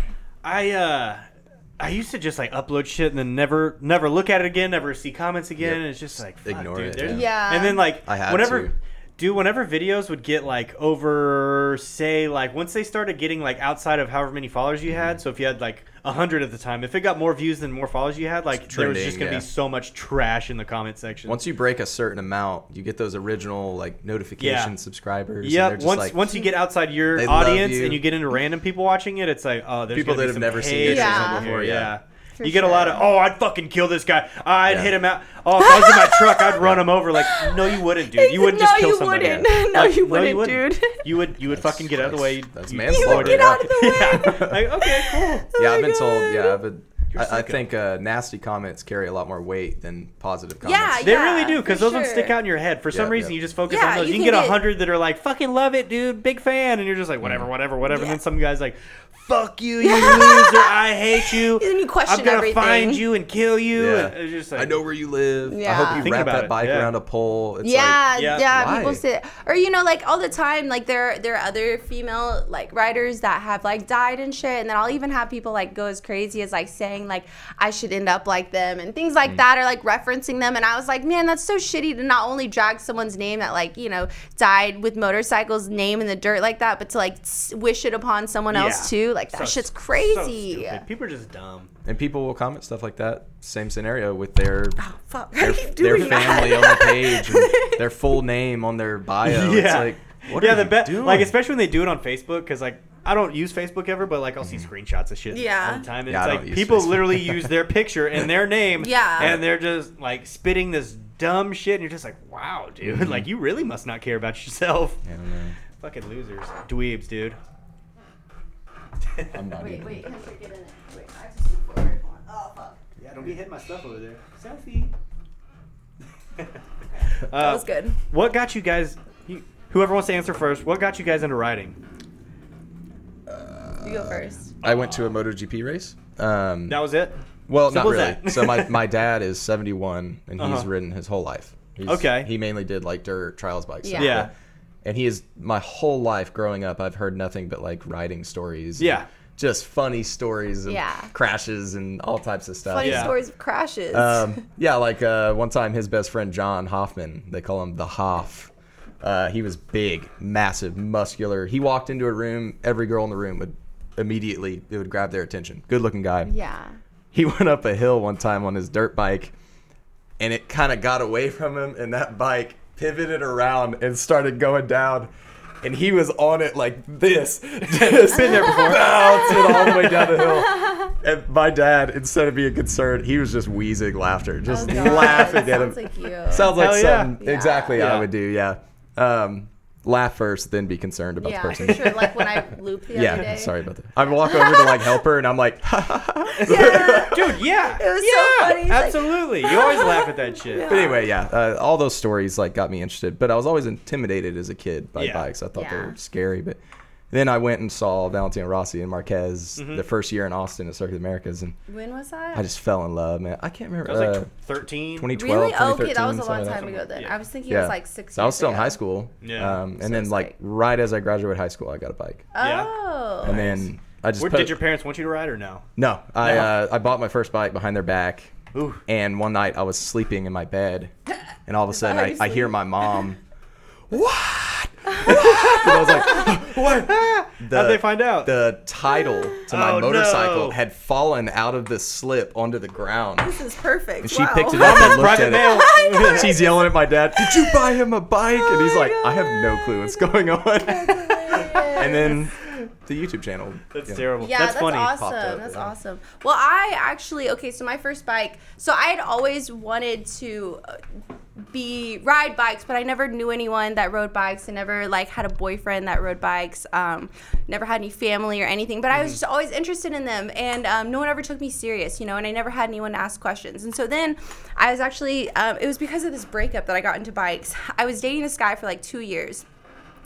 I uh I used to just like upload shit and then never never look at it again, never see comments again. Yep. And it's just like fuck, Ignore dude, it, yeah. Yeah. And then like I had whenever to. Dude, whenever videos would get like over say like once they started getting like outside of however many followers you Mm-hmm. had, so if you had like a hundred at the time, if it got more views than more followers you had, like there was trending, just gonna yeah. be so much trash in the comment section. Once you break a certain amount, you get those original like notification Yeah. subscribers. and yeah, they're just once like, once you get outside your They love audience you. and you get into random people watching it, it's like oh, there's People gonna be that have some never seen your haters before, here, yeah. For you get a lot of oh I'd fucking kill this guy I'd Yeah. hit him out oh if I was in my truck I'd run him over like no you wouldn't dude you wouldn't just No, kill you somebody wouldn't. No, Like, you wouldn't, dude. you would you would fucking get out of the way you'd- That's you'd manslaughter. Get out of the way. yeah like okay cool yeah, I've my been told. God. Yeah, but I, I think uh, nasty comments carry a lot more weight than positive comments. Yeah, They Yeah, really do because for those ones sure. stick out in your head. For some Yeah, reason, yeah. you just focus Yeah, on those. you You, can can get a hundred that are like, "Fucking love it, dude, big fan," and you're just like, "Whatever, whatever, whatever." And then some guy's like, "Fuck you, you loser! I hate you. Then you question I'm gonna everything. find you and kill you." Yeah. And it's just like, I know where you live. Yeah. I hope you Think wrap about that it, bike yeah. around a pole. It's yeah, like, Yeah. yeah, Why? People say, or you know, like all the time, like there there are other female like writers that have like died and shit, and then I'll even have people like go as crazy as like saying like I should end up like them and things Mm. like that, or like referencing them, and I was like, man, that's so shitty to not only drag someone's name that like you know died with motorcycles name in the dirt like that, but to like s- wish it upon someone else Yeah. too, like that So- shit's so crazy. stupid. People are just dumb. and people will comment stuff like that. Same scenario with their oh, Fuck, their, I keep their family on the page, and their full name on their bio. It's like, what yeah, are the you bet doing? like especially when they do it on Facebook because like I don't use Facebook ever, but like I'll see mm-hmm. screenshots of shit Yeah. all the time, and Yeah, I it's don't like use people Facebook. literally use their picture and their name, Yeah. and they're just like spitting this dumb shit, and you're just like, wow, dude, mm-hmm. like you really must not care about yourself. I don't know. Fucking losers, dweebs, dude. I'm not Wait, even- wait, Hester, get in it. Wait, I have to scoot forward. Oh fuck. Yeah, don't be hitting my stuff over there. Selfie. That was good. What got you guys? You, whoever wants to answer first. What got you guys into riding? You go first. I went to a MotoGP race. Um, That was it. well, simple not as really. that. so my, my dad is 71 and he's Uh-huh. ridden his whole life. He's, Okay. He mainly did like dirt trials bikes. Yeah. Yeah. And he is my whole life growing up. I've heard nothing but like riding stories. Yeah. Just funny stories of Yeah. crashes and all types of stuff. Funny Yeah. stories of crashes. Um, yeah, like uh, one time his best friend John Hoffman, they call him the Hoff. Uh, he was big, massive, muscular. He walked into a room, every girl in the room would immediately it would grab their attention. Good looking guy. yeah. He went up a hill one time on his dirt bike, and it kind of got away from him, and that bike pivoted around and started going down. And he was on it like this, just been there before, bouncing all the way down the hill. And my dad, instead of being concerned, he was just wheezing laughter, just Oh, laughing at him. Sounds like you. Sounds like Hell something Yeah. exactly Yeah. I would do. Yeah. Um, laugh first, then be concerned about yeah, the person. for sure. Like when I looped the other Yeah, day. sorry about that. I walk over to like help her, and I'm like, Yeah. Dude, yeah. It was so yeah, funny. He's like- Absolutely. you always laugh at that shit. But anyway, yeah, uh, all those stories like got me interested. But I was always intimidated as a kid by Yeah. bikes. I thought they Yeah. were scary. But Then I went and saw Valentino Rossi and Marquez Mm-hmm. the first year in Austin at Circuit Americas, and When was that? I just fell in love, man. I can't remember. I was uh, like 13. 2012, really? Oh, okay, that was a long time ago then. Yeah. I was thinking it was like six. So I was years still in high school. Yeah. Um, and So then like, like- right as I graduated high school, I got a bike. Yeah. Oh. And then I just Where, put, did your parents want you to ride or no? no, I No. uh, I bought my first bike behind their back. Ooh. And one night I was sleeping in my bed, and all of a sudden I, I hear my mom. What? and I was like, what? The, How'd they find out? The title to my Oh, motorcycle no. had fallen out of the slip onto the ground. This is perfect. And she wow. picked it up and looked at mail. it. She's yelling at my dad, Did you buy him a bike? and he's Oh my like, I have no clue what's going on. and then the YouTube channel. That's yeah. terrible. Yeah, that's, that's, funny. awesome. Up, that's yeah. awesome. Well, I actually okay. So my first bike. So I had always wanted to uh, be ride bikes, but I never knew anyone that rode bikes. I never like had a boyfriend that rode bikes. Um, never had any family or anything. But I Mm-hmm. was just always interested in them, and um, no one ever took me serious, you know. And I never had anyone ask questions. And so then I was actually. Um, it was because of this breakup that I got into bikes. I was dating this guy for like two years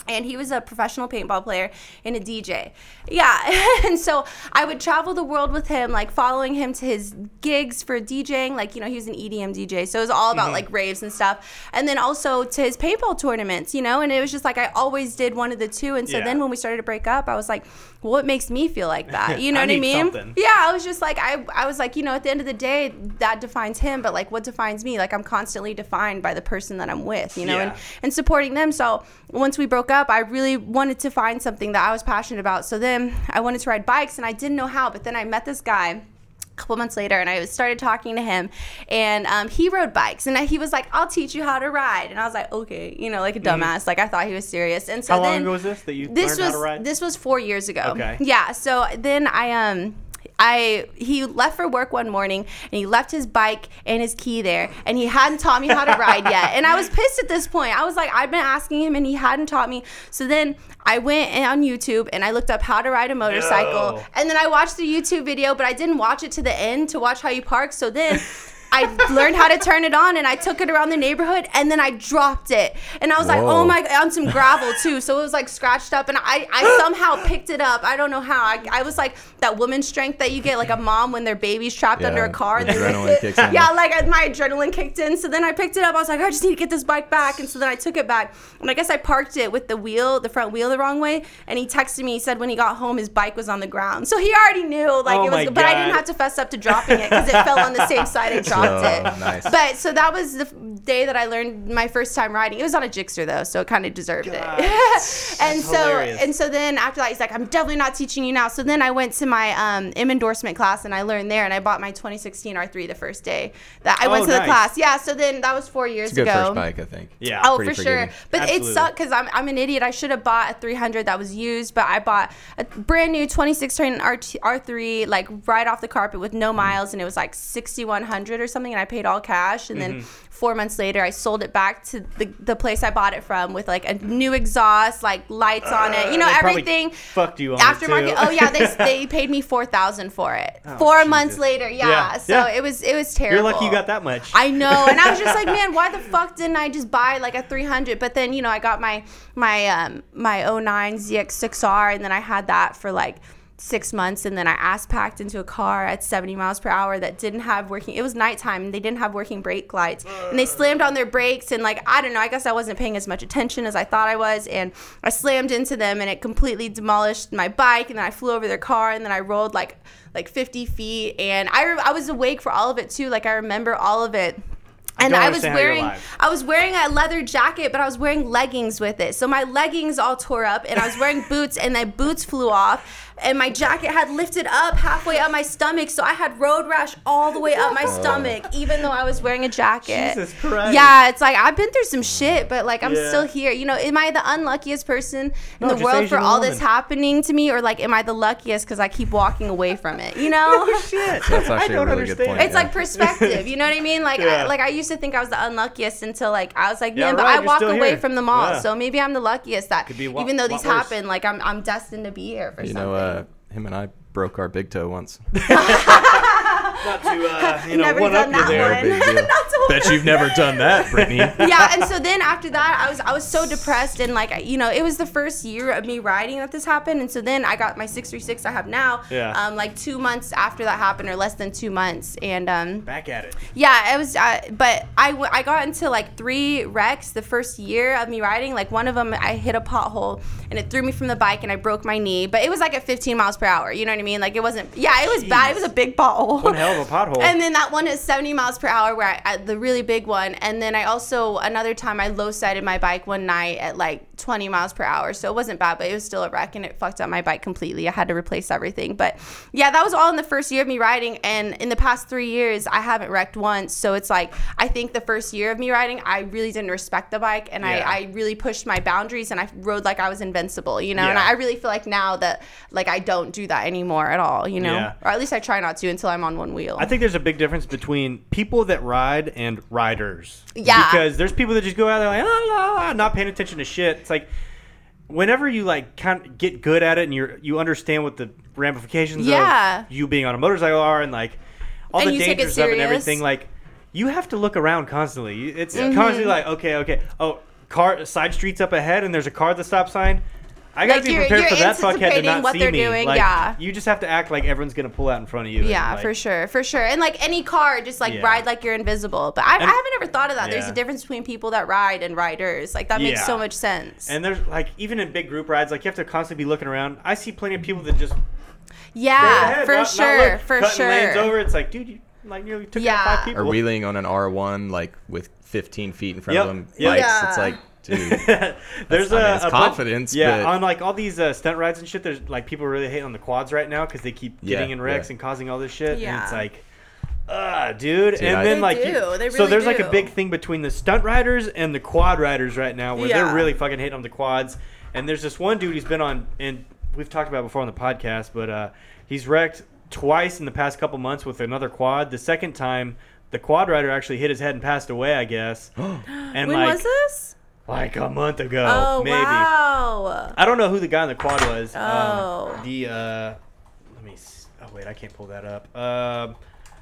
and he was a professional paintball player and a DJ. Yeah. and so I would travel the world with him, like following him to his gigs for DJing. Like, you know, he was an EDM DJ. So it was all about mm-hmm. like raves and stuff. And then also to his paintball tournaments, you know, and it was just like I always did one of the two. And so Yeah. then when we started to break up, I was like, well, what makes me feel like that? You know I what I mean? something. Yeah, I was just like, I, I was like, you know, at the end of the day, that defines him, but like, what defines me? Like, I'm constantly defined by the person that I'm with, you know, Yeah. and, and supporting them. So once we broke up, I really wanted to find something that I was passionate about. So then I wanted to ride bikes, and I didn't know how. But then I met this guy a couple months later and I started talking to him and um, he rode bikes and he was like I'll teach you how to ride and I was like okay you know like a dumbass like I thought he was serious and so Mm-hmm. How long ago was this that you this learned was how to ride? this was four years ago Okay. yeah so then I um I he left for work one morning and he left his bike and his key there and he hadn't taught me how to ride yet. And I was pissed at this point. I was like I've been asking him and he hadn't taught me. So then I went on YouTube and I looked up how to ride a motorcycle. No. and then I watched the YouTube video but I didn't watch it to the end to watch how you park. So then I learned how to turn it on and I took it around the neighborhood and then I dropped it. And I was like, oh my, on some gravel too. So it was like scratched up and I, I somehow picked it up. I don't know how. I, I was like that woman strength that you get like a mom when their baby's trapped Yeah, under a car. and adrenaline kicks in. Yeah, like uh, my adrenaline kicked in. So then I picked it up. I was like, I just need to get this bike back. And so then I took it back. And I guess I parked it with the wheel, the front wheel the wrong way. And he texted me, he said when he got home, his bike was on the ground. So he already knew like Oh it was, but I didn't have to fess up to dropping it because it fell on the same side I dropped Oh, it. nice. But so that was the day that I learned my first time riding. It was on a Gixxer though, so it kind of deserved God, it. and that's so hilarious. and so then after that, he's like, I'm definitely not teaching you now. So then I went to my um, M endorsement class and I learned there, and I bought my 2016 R3 the first day that I Oh, went to the class. Yeah. So then that was four years It's a good ago. first bike, I think. Yeah. Oh, Pretty for sure. But Absolutely. it sucked because I'm, I'm an idiot. I should have bought a 300 that was used, but I bought a brand new 2016 RT, R3, like right off the carpet with Mm. no miles, and it was like 6100 or something, and I paid all cash. And Mm-hmm. then four months later, I sold it back to the, the place I bought it from with like a new exhaust, like lights on it, you know, Uh, everything. fucked you on Aftermarket. Oh yeah, they, they paid me four thousand for it. Oh, Four Jesus. months later, yeah. Yeah, So yeah. it was it was terrible. You're lucky you got that much. I know, and I was just like, man, why the fuck didn't I just buy like a 300? But then you know, I got my my um my 09 ZX6R, and then I had that for like six months, and then I ass packed into a car at 70 miles per hour that didn't have working. It was nighttime, and they didn't have working brake lights, and they slammed on their brakes, and like I don't know, I guess I wasn't paying as much attention as I thought I was, and I slammed into them, and it completely demolished my bike, and then I flew over their car, and then I rolled like like 50 feet, and I re- I was awake for all of it too. Like I remember all of it. And I was understand how you're wearing. I was wearing a leather jacket, but I was wearing leggings with it. So my leggings all tore up and I was wearing boots and my boots flew off and my jacket had lifted up halfway up my stomach. So I had road rash all the way up my stomach, even though I was wearing a jacket. Jesus Christ. Yeah, it's like I've been through some shit, but like I'm Yeah. still here. You know, am I the unluckiest person in No, the world Asian for all this happening to me? Or like am I the luckiest because I keep walking away from it? You know? Shit. That's I actually a don't really good understand. point. It's Yeah. like perspective, you know what I mean? Like, Yeah. I, like I used to think I was the unluckiest until like I was like, Yeah, man, but right, I walk away here. from them all, Yeah. so maybe I'm the luckiest that Could be wa- even though these worse. happen, like I'm I'm destined to be here for You something. know, uh, Uh, him and I broke our big toe once. not to uh, you know Never one done up you that there. one. Big deal. Not to Bet you've never done that, Brittany. yeah, and so then after that, I was I was so depressed and like you know it was the first year of me riding that this happened, and so then I got my six three six I have now. Yeah. Um, like two months after that happened, or less than two months, and um, Back at it. yeah, it was. Uh, but I, w- I got into like three wrecks the first year of me riding. Like one of them, I hit a pothole and it threw me from the bike and I broke my knee. But it was like at 15 miles per hour. You know what I mean? Like it wasn't. Yeah, it was bad. It was a big pothole. One hell of a pothole. And then that one is 70 miles per hour, where I, the really big one. And then I also another time I low sided my bike one night at like 20 miles per hour. So it wasn't bad, but it was still a wreck and it fucked up my bike completely. I had to replace everything. But yeah, that was all in the first year of me riding. And in the past three years, I haven't wrecked once. So it's like I think the first year of me riding, I really didn't respect the bike and Yeah. I, I really pushed my boundaries and I rode like I was invincible, you know. And I really feel like now that like I don't do that anymore at all, you know, Yeah. or at least I try not to until I'm on one wheel. I think there's a big difference between people that ride and riders. Yeah. Because there's people that just go out there like, ah, la, la, not paying attention to shit. It's like, whenever you like kind of get good at it and you you understand what the ramifications Yeah. of you being on a motorcycle are and like all And the you take it dangers of it and everything, like you have to look around constantly. It's Mm-hmm. constantly like, okay, okay, oh, car side streets up ahead and there's a car at the stop sign. I gotta Like, be you're- prepared you're for that fuckhead to not what see they're me. doing, Like, yeah. You just have to act like everyone's gonna pull out in front of you. and, Yeah, like, for sure, for sure. And like any car, just like Yeah. ride like you're invisible. But I, I haven't ever thought of that. There's a difference between people that ride and riders. Like that makes Yeah. so much sense. And there's like even in big group rides, like you have to constantly be looking around. I see plenty of people that just yeah, straight ahead, for not- not sure, look, for cutting sure. Lanes over. It's like, dude, you like nearly took Yeah. out five people. or wheeling on an R1 like with 15 feet in front Yep, of them yep. bikes. Yeah. It's like, dude, there's I a, mean, it's a bunch- confidence, yeah, but- on like all these uh, stunt rides and shit. There's like people really hating on the quads right now because they keep Yeah, getting in wrecks yeah. and causing all this shit. And it's like, uh, dude. and I- then They like, do. you- They so really there's like a big thing between the stunt riders and the quad riders right now, where Yeah. they're really fucking hating on the quads. And there's this one dude he's been on, and we've talked about it before on the podcast, but uh, he's wrecked twice in the past couple months with another quad. The second time. The quad rider actually hit his head and passed away, I guess. and when like, was this? Like a month ago, Oh maybe. wow. I don't know who the guy in the quad was. Oh. Um, the uh, let me. s- Oh wait, I can't pull that up. Um,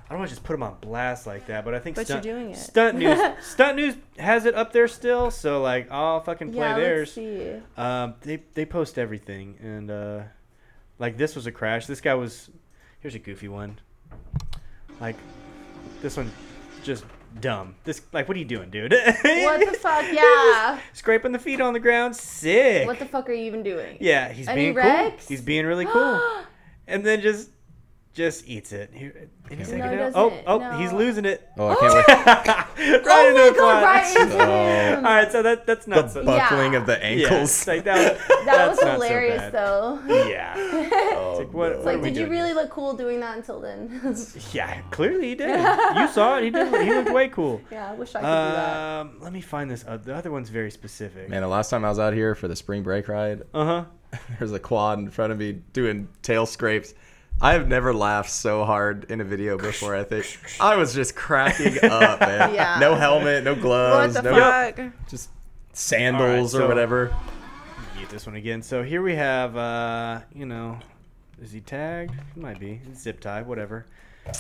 I don't want to just put him on blast like that, but I think But you're stunt, doing it. Stunt News, Stunt News has it up there still. So like, I'll fucking play Yeah, theirs. let's see. Um, they they post everything, and uh, like this was a crash. This guy was. Here's a goofy one. Like, this one, just dumb. This like, what are you doing, dude? What the fuck? Yeah. Scraping the feet on the ground, sick. What the fuck are you even doing? Yeah, he's Any being wrecks? cool. He's being really cool. and then just just eats it. Here, any second he now. Oh, doesn't. oh, he's No. losing it. oh, I can't wait. right Oh into my god, quad. right Oh. All right, so that that's The not so. buckling Yeah. of the ankles. it's like that, That was not so hilarious though. Yeah. Oh, like, what- no. what Like, did you really here? look cool doing that until then? Yeah, clearly he did. You saw it. He did. He looked way cool. yeah, I wish I could do that. Um, let me find this. Uh, the other one's very specific. Man, the last time I was out here for the spring break ride, Uh huh. there's a quad in front of me doing tail scrapes. I have never laughed so hard in a video before. I think I was just cracking up, man. Yeah. No helmet, no What gloves, the no fuck? just sandals All right, or so- whatever. Get this one again. So here we have, uh, you know, is he tagged? He might be. Zip tie, whatever.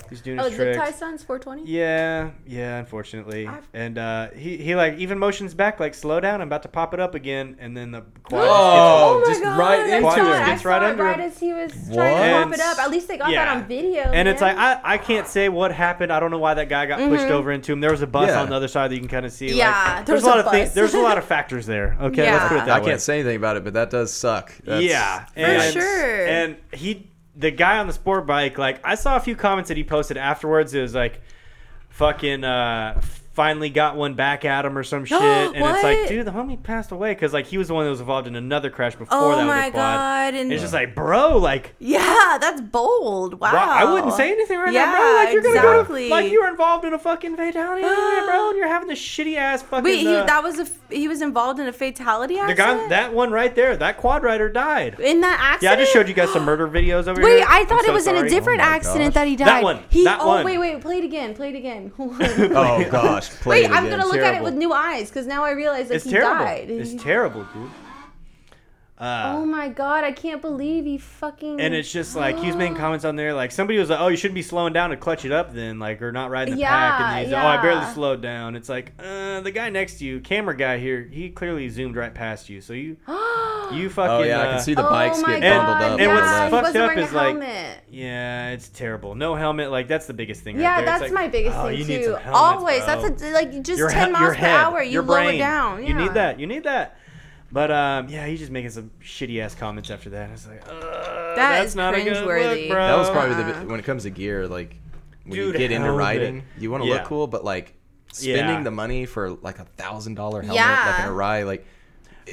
He's doing Oh, his zip tricks. tie sons 420. Yeah, yeah, unfortunately. I've- And uh, he, he like even motions back like slow down. I'm about to pop it up again, and then the quad Oh, my just God, right I into saw it. Gets right under right him. as he was trying to What? pop it up. At least they got Yeah. that on video. and it's like. I, I can't say what happened. I don't know why that guy got pushed over into him. There was a bus Yeah. on the other side that you can kind of see. Mm-hmm. Yeah, like, there there's a lot a of things. There's a lot of factors there. Okay, let's put it Yeah. that I way. can't say anything about it, but that does suck. That's, yeah, For sure. And he, the guy on the sport bike, like I saw a few comments that he posted afterwards. It was like, fucking, uh, finally got one back at him or some shit. and it's like, What? dude, the homie passed away because like he was the one that was involved in another crash before Oh that my with the quad. God, and- it's just like, bro, like. yeah, that's bold. Wow. Wow, I wouldn't say anything right yeah, now, bro. Like you're gonna exactly. go to, like you were involved in a fucking fatality, bro, and you're having this shitty ass fucking. Wait, he, uh, that was a f- he was involved in a fatality the accident. guy, that one right there, that quad rider died. in that accident. Yeah, I just showed you guys some murder videos over Wait, here. I I'm thought so it was in a different Oh accident gosh. that he died. That one, He, that oh one. wait, wait, play it again. Play it again. Oh gosh, play wait, it I'm gonna look at it with new eyes because now I realize that It's he terrible. died. It's He- terrible, dude. Uh, oh my god, I can't believe he fucking. and it's just like he was making comments on there, like somebody was like, "Oh, you shouldn't be slowing down to clutch it up, then, like, or not riding the pack." Yeah, And he's like, "Oh, I barely slowed down." It's like, uh, the guy next to you, camera guy here, he clearly zoomed right past you, so you, you fucking. Oh yeah, I uh, can see the oh bikes my get god, bundled up. And yeah, what's to the he fucked wasn't up wearing is, a like, helmet. Yeah, it's terrible. No helmet, like that's the biggest thing. Yeah, right there. It's that's like, my biggest oh, thing you need too. some helmets, Always, bro. that's a, like just Your ten miles your per hour. You your lower brain. down. You need that. You need that. But um, yeah, he's just making some shitty ass comments after that. It's like, uh, that's is not a good cringeworthy. look, bro. That was probably the when it comes to gear, like when Dude, you get into helmet. riding, you want to Yeah. look cool, but like spending Yeah. the money for like a thousand dollar helmet, Yeah. like in a ride, like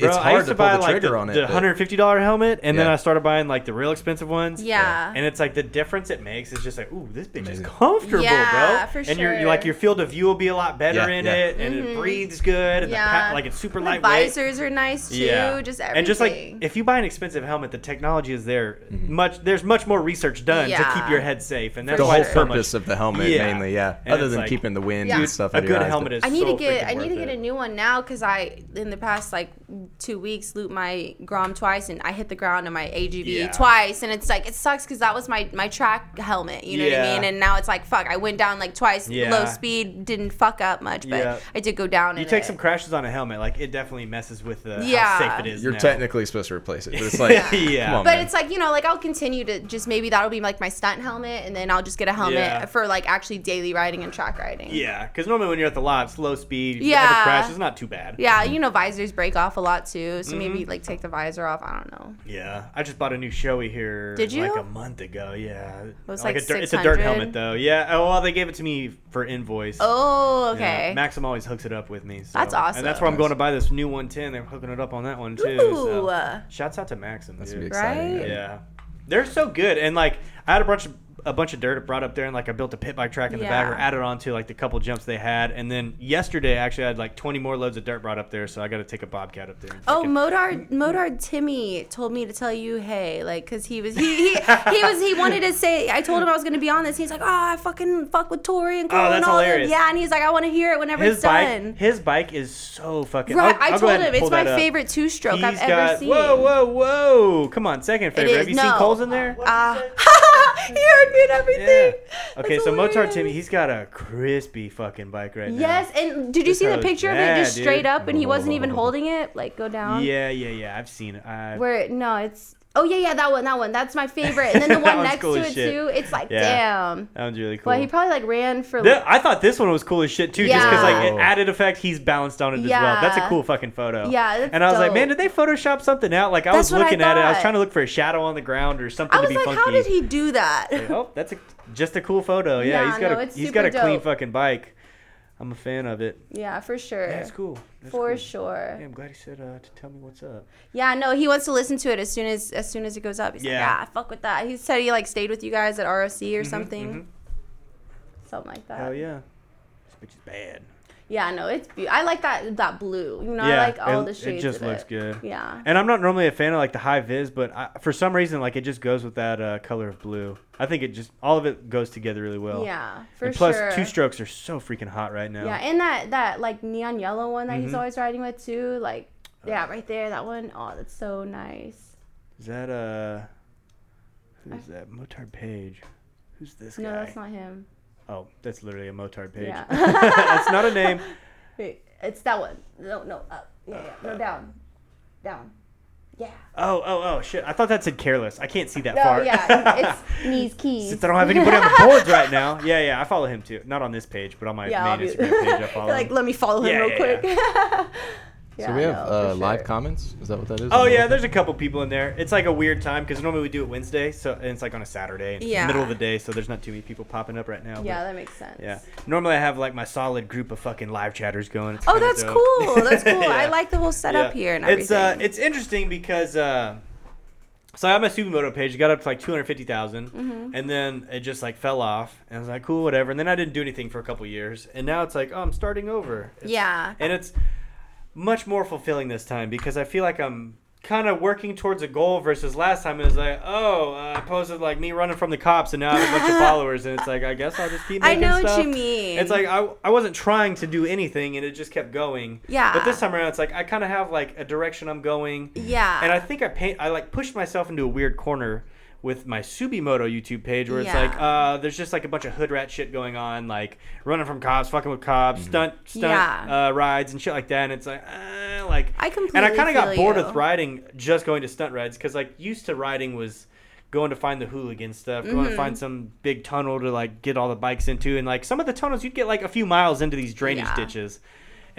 Bro, it's I hard used to, to pull buy the like trigger the, on it. the hundred fifty dollar helmet, and then I started buying like the real expensive ones. Yeah. And it's like the difference it makes is just like, ooh, this bitch Amazing. is comfortable, Yeah, bro. for And your sure. like your field of view will be a lot better Yeah, in yeah. it, and it mm-hmm. breathes good, and Yeah. the pa- like it's super The lightweight. visors are nice too. Yeah. Just everything. and just like if you buy an expensive helmet, the technology is there. Mm-hmm. Much there's much more research done to keep your head safe, and that's the whole it's purpose of the helmet, Yeah. mainly, yeah. And Other than like- keeping the wind Yeah. and stuff a out of your good helmet is. I need to get I need to get a new one now because I in the past like two weeks loop my Grom twice and I hit the ground in my AGV Yeah. twice and it's like it sucks because that was my my track helmet you know what I mean and now it's like fuck I went down like twice Yeah. low speed didn't fuck up much but Yeah. I did go down You take it. some crashes on a helmet, like it definitely messes with uh, the Yeah. how safe it is. You're now. technically supposed to replace it, but it's like, Yeah. come on, but man. it's like you know like I'll continue to just maybe that'll be like my stunt helmet and then I'll just get a helmet Yeah. for like actually daily riding and track riding Yeah, because normally when you're at the lot, slow speed, Yeah. have crash, it's not too bad. yeah you know visors break off a lot too so maybe Mm-hmm. like take the visor off I don't know Yeah, I just bought a new Shoei here. Did you? Like a month ago. Yeah, was like, like a dirt, it's a dirt helmet though. Yeah. Oh well, they gave it to me for invoice. oh Yeah, okay Maxim always hooks it up with me. so- That's awesome. And that's where I'm going to buy this new 110. They're hooking it up on that one too. Ooh. So. Shouts out to Maxim. That's dude. be exciting. Right? Yeah, they're so good. And like, I had a bunch of a bunch of dirt brought up there, and like I built a pit bike track in the back, or added on to like the couple jumps they had. And then yesterday, actually, I had like 20 more loads of dirt brought up there, so I got to take a bobcat up there. and Oh, fucking- Motard, Motard Timmy told me to tell you, hey, like, cause he was he, he he was he wanted to say. I told him I was gonna be on this. He's like, oh, I fucking fuck with Tori and Cole Oh, that's and all hilarious. them. Yeah, and he's like, I want to hear it whenever his it's bike, done. his bike is so fucking. Right, I'll- I I'll go told him it's my up. favorite two stroke I've He's ever got seen. whoa, whoa, whoa! Come on, second favorite. Have you no. seen Cole's in there? Ah, he me and everything. Yeah. Okay, That's so Motard hilarious. Timmy, he's got a crispy fucking bike right now. Yes, and did you This see the picture of it just straight dude. up, and he wasn't even holding it? Like, go down. Yeah, yeah, yeah. I've seen it. I've, Where no, it's oh yeah, yeah, that one, that one. That's my favorite. And then the one next cool to it shit. too. It's like, Yeah. damn. that one's really cool. Well, he probably like ran for. Th- I thought this one was cool as shit too, just because like it added effect. He's balanced on it as well. That's a cool fucking photo. Yeah, and I was like, man, did they Photoshop something out? Like I That's was what I looking at it, I was trying to look for a shadow on the ground or something I was to be like, funky. how did he do that? oh, that's a, just a cool photo. Yeah, Yeah, he's got no, a he's got a super clean fucking bike. I'm a fan of it. yeah, for sure. Yeah, cool. That's For cool. sure. Yeah, I'm glad he said uh, to tell me what's up. Yeah, no, he wants to listen to it as soon as as soon as it goes up. He's Yeah. like, yeah, fuck with that. He said he like stayed with you guys at ROC or something, mhm. something like that. Hell yeah, this bitch is bad. Yeah, no, it's be- I like that that blue. You know, yeah, I like all it, the shades. it just of looks it. good. Yeah. And I'm not normally a fan of like the high vis, but I, for some reason, like it just goes with that uh, color of blue. I think it just all of it goes together really well. Yeah, for and plus, sure. two strokes are so freaking hot right now. Yeah, and that that like neon yellow one that he's Mhm. always riding with too. Like, yeah, right there, that one. Oh, that's so nice. Is that uh, who's that? Motard Page. Who's this No, guy? No, that's not him. Oh, that's literally a Motard Page. Yeah. that's not a name. Wait, it's that one. No, no, up. Yeah, yeah. No, uh, down. Down. Yeah. Oh, oh, oh, shit! I thought that said careless. I can't see that No, far. yeah, it's knees keys. Since I don't have anybody on the boards right now. Yeah, yeah, I follow him too. Not on this page, but on my yeah, main Instagram page, I follow like, him. let me follow him Yeah, real yeah, quick. Yeah. So we have no, uh, for live sure. comments. Is that what that is? Oh yeah, there's a couple people in there. It's like a weird time because normally we do it Wednesday, so and it's like on a Saturday, Yeah. middle of the day, so there's not too many people popping up right now. Yeah, but, that makes sense. yeah. Normally I have like my solid group of fucking live chatters going. It's Oh, that's dope. cool. That's cool. I like the whole setup Yeah. here and everything. It's uh, it's interesting because uh, so I have my Supermoto page. It got up to like 250,000, Mm-hmm. and then it just like fell off, and I was like, cool, whatever. And then I didn't do anything for a couple years, and now it's like, oh, I'm starting over. It's- yeah. and it's much more fulfilling this time because I feel like I'm kind of working towards a goal versus last time it was like, oh, uh, I posted like me running from the cops and now I have a bunch of followers and it's like I guess I'll just keep I making know what you mean. It's like I, I wasn't trying to do anything and it just kept going. Yeah. But this time around it's like I kind of have like a direction I'm going. Yeah. And I think I paint I like pushed myself into a weird corner with my Supermoto YouTube page where it's Yeah. like uh there's just like a bunch of hood rat shit going on like running from cops, fucking with cops, stunt stunt Yeah. uh, rides and shit like that and it's like uh, like I and I completely kind of got feel bored you. with riding just going to stunt rides cuz like used to riding was going to find the hooligan stuff, going Mm-hmm. to find some big tunnel to like get all the bikes into and like some of the tunnels you'd get like a few miles into these drainage Yeah. ditches.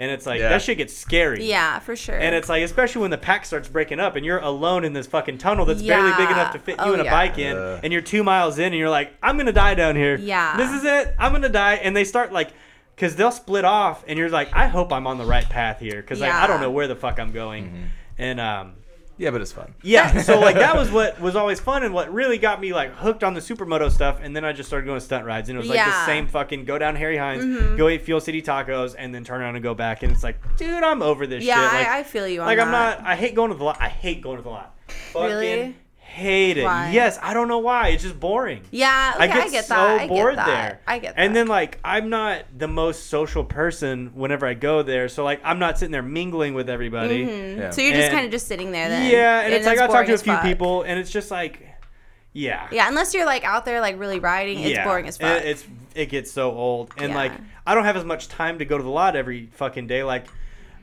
And it's like Yeah. that shit gets scary. yeah, for sure. And it's like, especially when the pack starts breaking up and you're alone in this fucking tunnel that's barely big enough to fit you Oh, and a yeah. bike in, Uh. and you're two miles in and you're like, I'm gonna die down here. Yeah. This is it. I'm gonna die. And they start like, because they'll split off, and you're like, I hope I'm on the right path here, because like I don't know where the fuck I'm going. And um, Yeah, but it's fun. yeah, so like that was what was always fun and what really got me like hooked on the supermoto stuff. And then I just started going to stunt rides, and it was like the Yeah. Same fucking go down Harry Hines, mm-hmm. go eat Fuel City tacos, and then turn around and go back. And it's like, dude, I'm over this yeah, shit. Like, I, I feel you on like that. I'm not. I hate going to the lot. I hate going to the lot. Fucking Really? Hate it. Why? Yes, I don't know why. It's just boring. Yeah, okay, I get, so that. I bored get that. there. I get that. And then like I'm not the most social person whenever I go there, so like I'm not sitting there mingling with everybody. Mm-hmm. Yeah. so you're just and- kind of just sitting there then. Yeah, and, it's like I that's talked to a few fuck. people, and it's just like, yeah, Yeah, unless you're like out there like really riding, it's Yeah. boring as And fuck. It's it gets so old, and Yeah. like I don't have as much time to go to the lot every fucking day. Like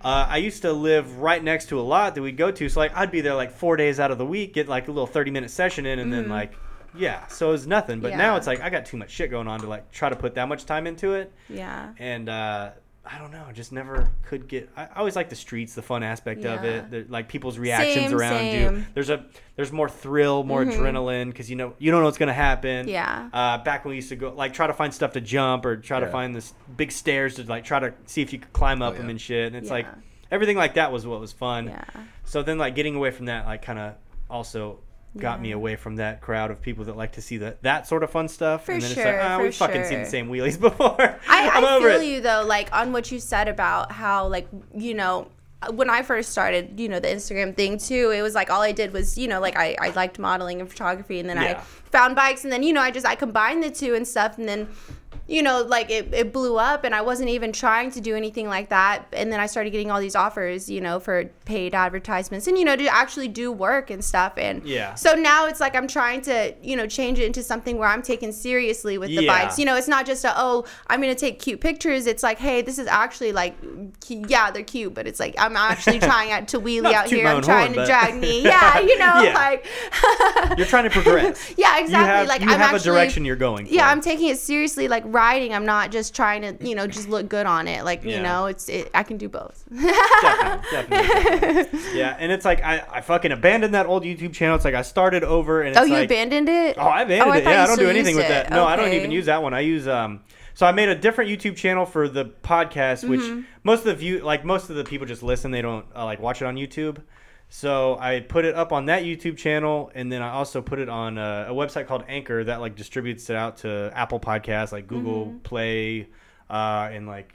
uh, I used to live right next to a lot that we'd go to, so like I'd be there like four days out of the week, get like a little thirty minute session in, and then like yeah, so it's nothing. But now Mm-hmm. It's like I got too much shit going on to like try to put that much time into it, yeah. and uh, I don't know, just never could get. I, I always like the streets, the fun aspect of it, the, like people's reactions Same, around you. same. Mm-hmm. There's a there's more thrill, more adrenaline because you know you don't know what's gonna happen. Yeah. Uh, back when we used to go like try to find stuff to jump or try to find this big stairs to like try to see if you could climb up Oh, them and shit. And it's like everything like that was what was fun. Yeah. So then like getting away from that like kind of also got me away from that crowd of people that like to see that that sort of fun stuff. For and then sure, it's like, ah, for we've fucking seen the same wheelies before. I, I'm I feel it. you though, like on what you said about how like you know when I first started, you know, the Instagram thing too, it was like all I did was, you know, like I, I liked modeling and photography and then Yeah. I found bikes and then, you know, I just I combined the two and stuff and then you know, like it, it blew up and I wasn't even trying to do anything like that. And then I started getting all these offers, you know, for paid advertisements and, you know, to actually do work and stuff. And Yeah. so now it's like I'm trying to, you know, change it into something where I'm taken seriously with the Yeah. bikes. You know, it's not just a, oh, I'm going to take cute pictures. It's like, hey, this is actually like, yeah, they're cute, but it's like, I'm actually trying out to wheelie out here. I'm trying horn, to but- drag me. Yeah, you know, Yeah. like, You're trying to progress. yeah, exactly. Have, like I'm have actually, a direction you're going. For. yeah, I'm taking it seriously, like riding. I'm not just trying to, you know, just look good on it. Like, Yeah. you know, it's it, I can do both. definitely, definitely, definitely. Yeah, and it's like I, I fucking abandoned that old YouTube channel. It's like I started over, and it's oh, you like, abandoned it? Oh, I abandoned I it. Yeah, I don't do anything with it. that. No, I don't even use that one. I use um. So I made a different YouTube channel for the podcast, which Mm-hmm. most of the view, like most of the people, just listen. They don't uh, like watch it on YouTube. So I put it up on that YouTube channel, and then I also put it on uh, a, a website called Anchor that like distributes it out to Apple Podcasts, like Google Mm-hmm. Play, uh, and like.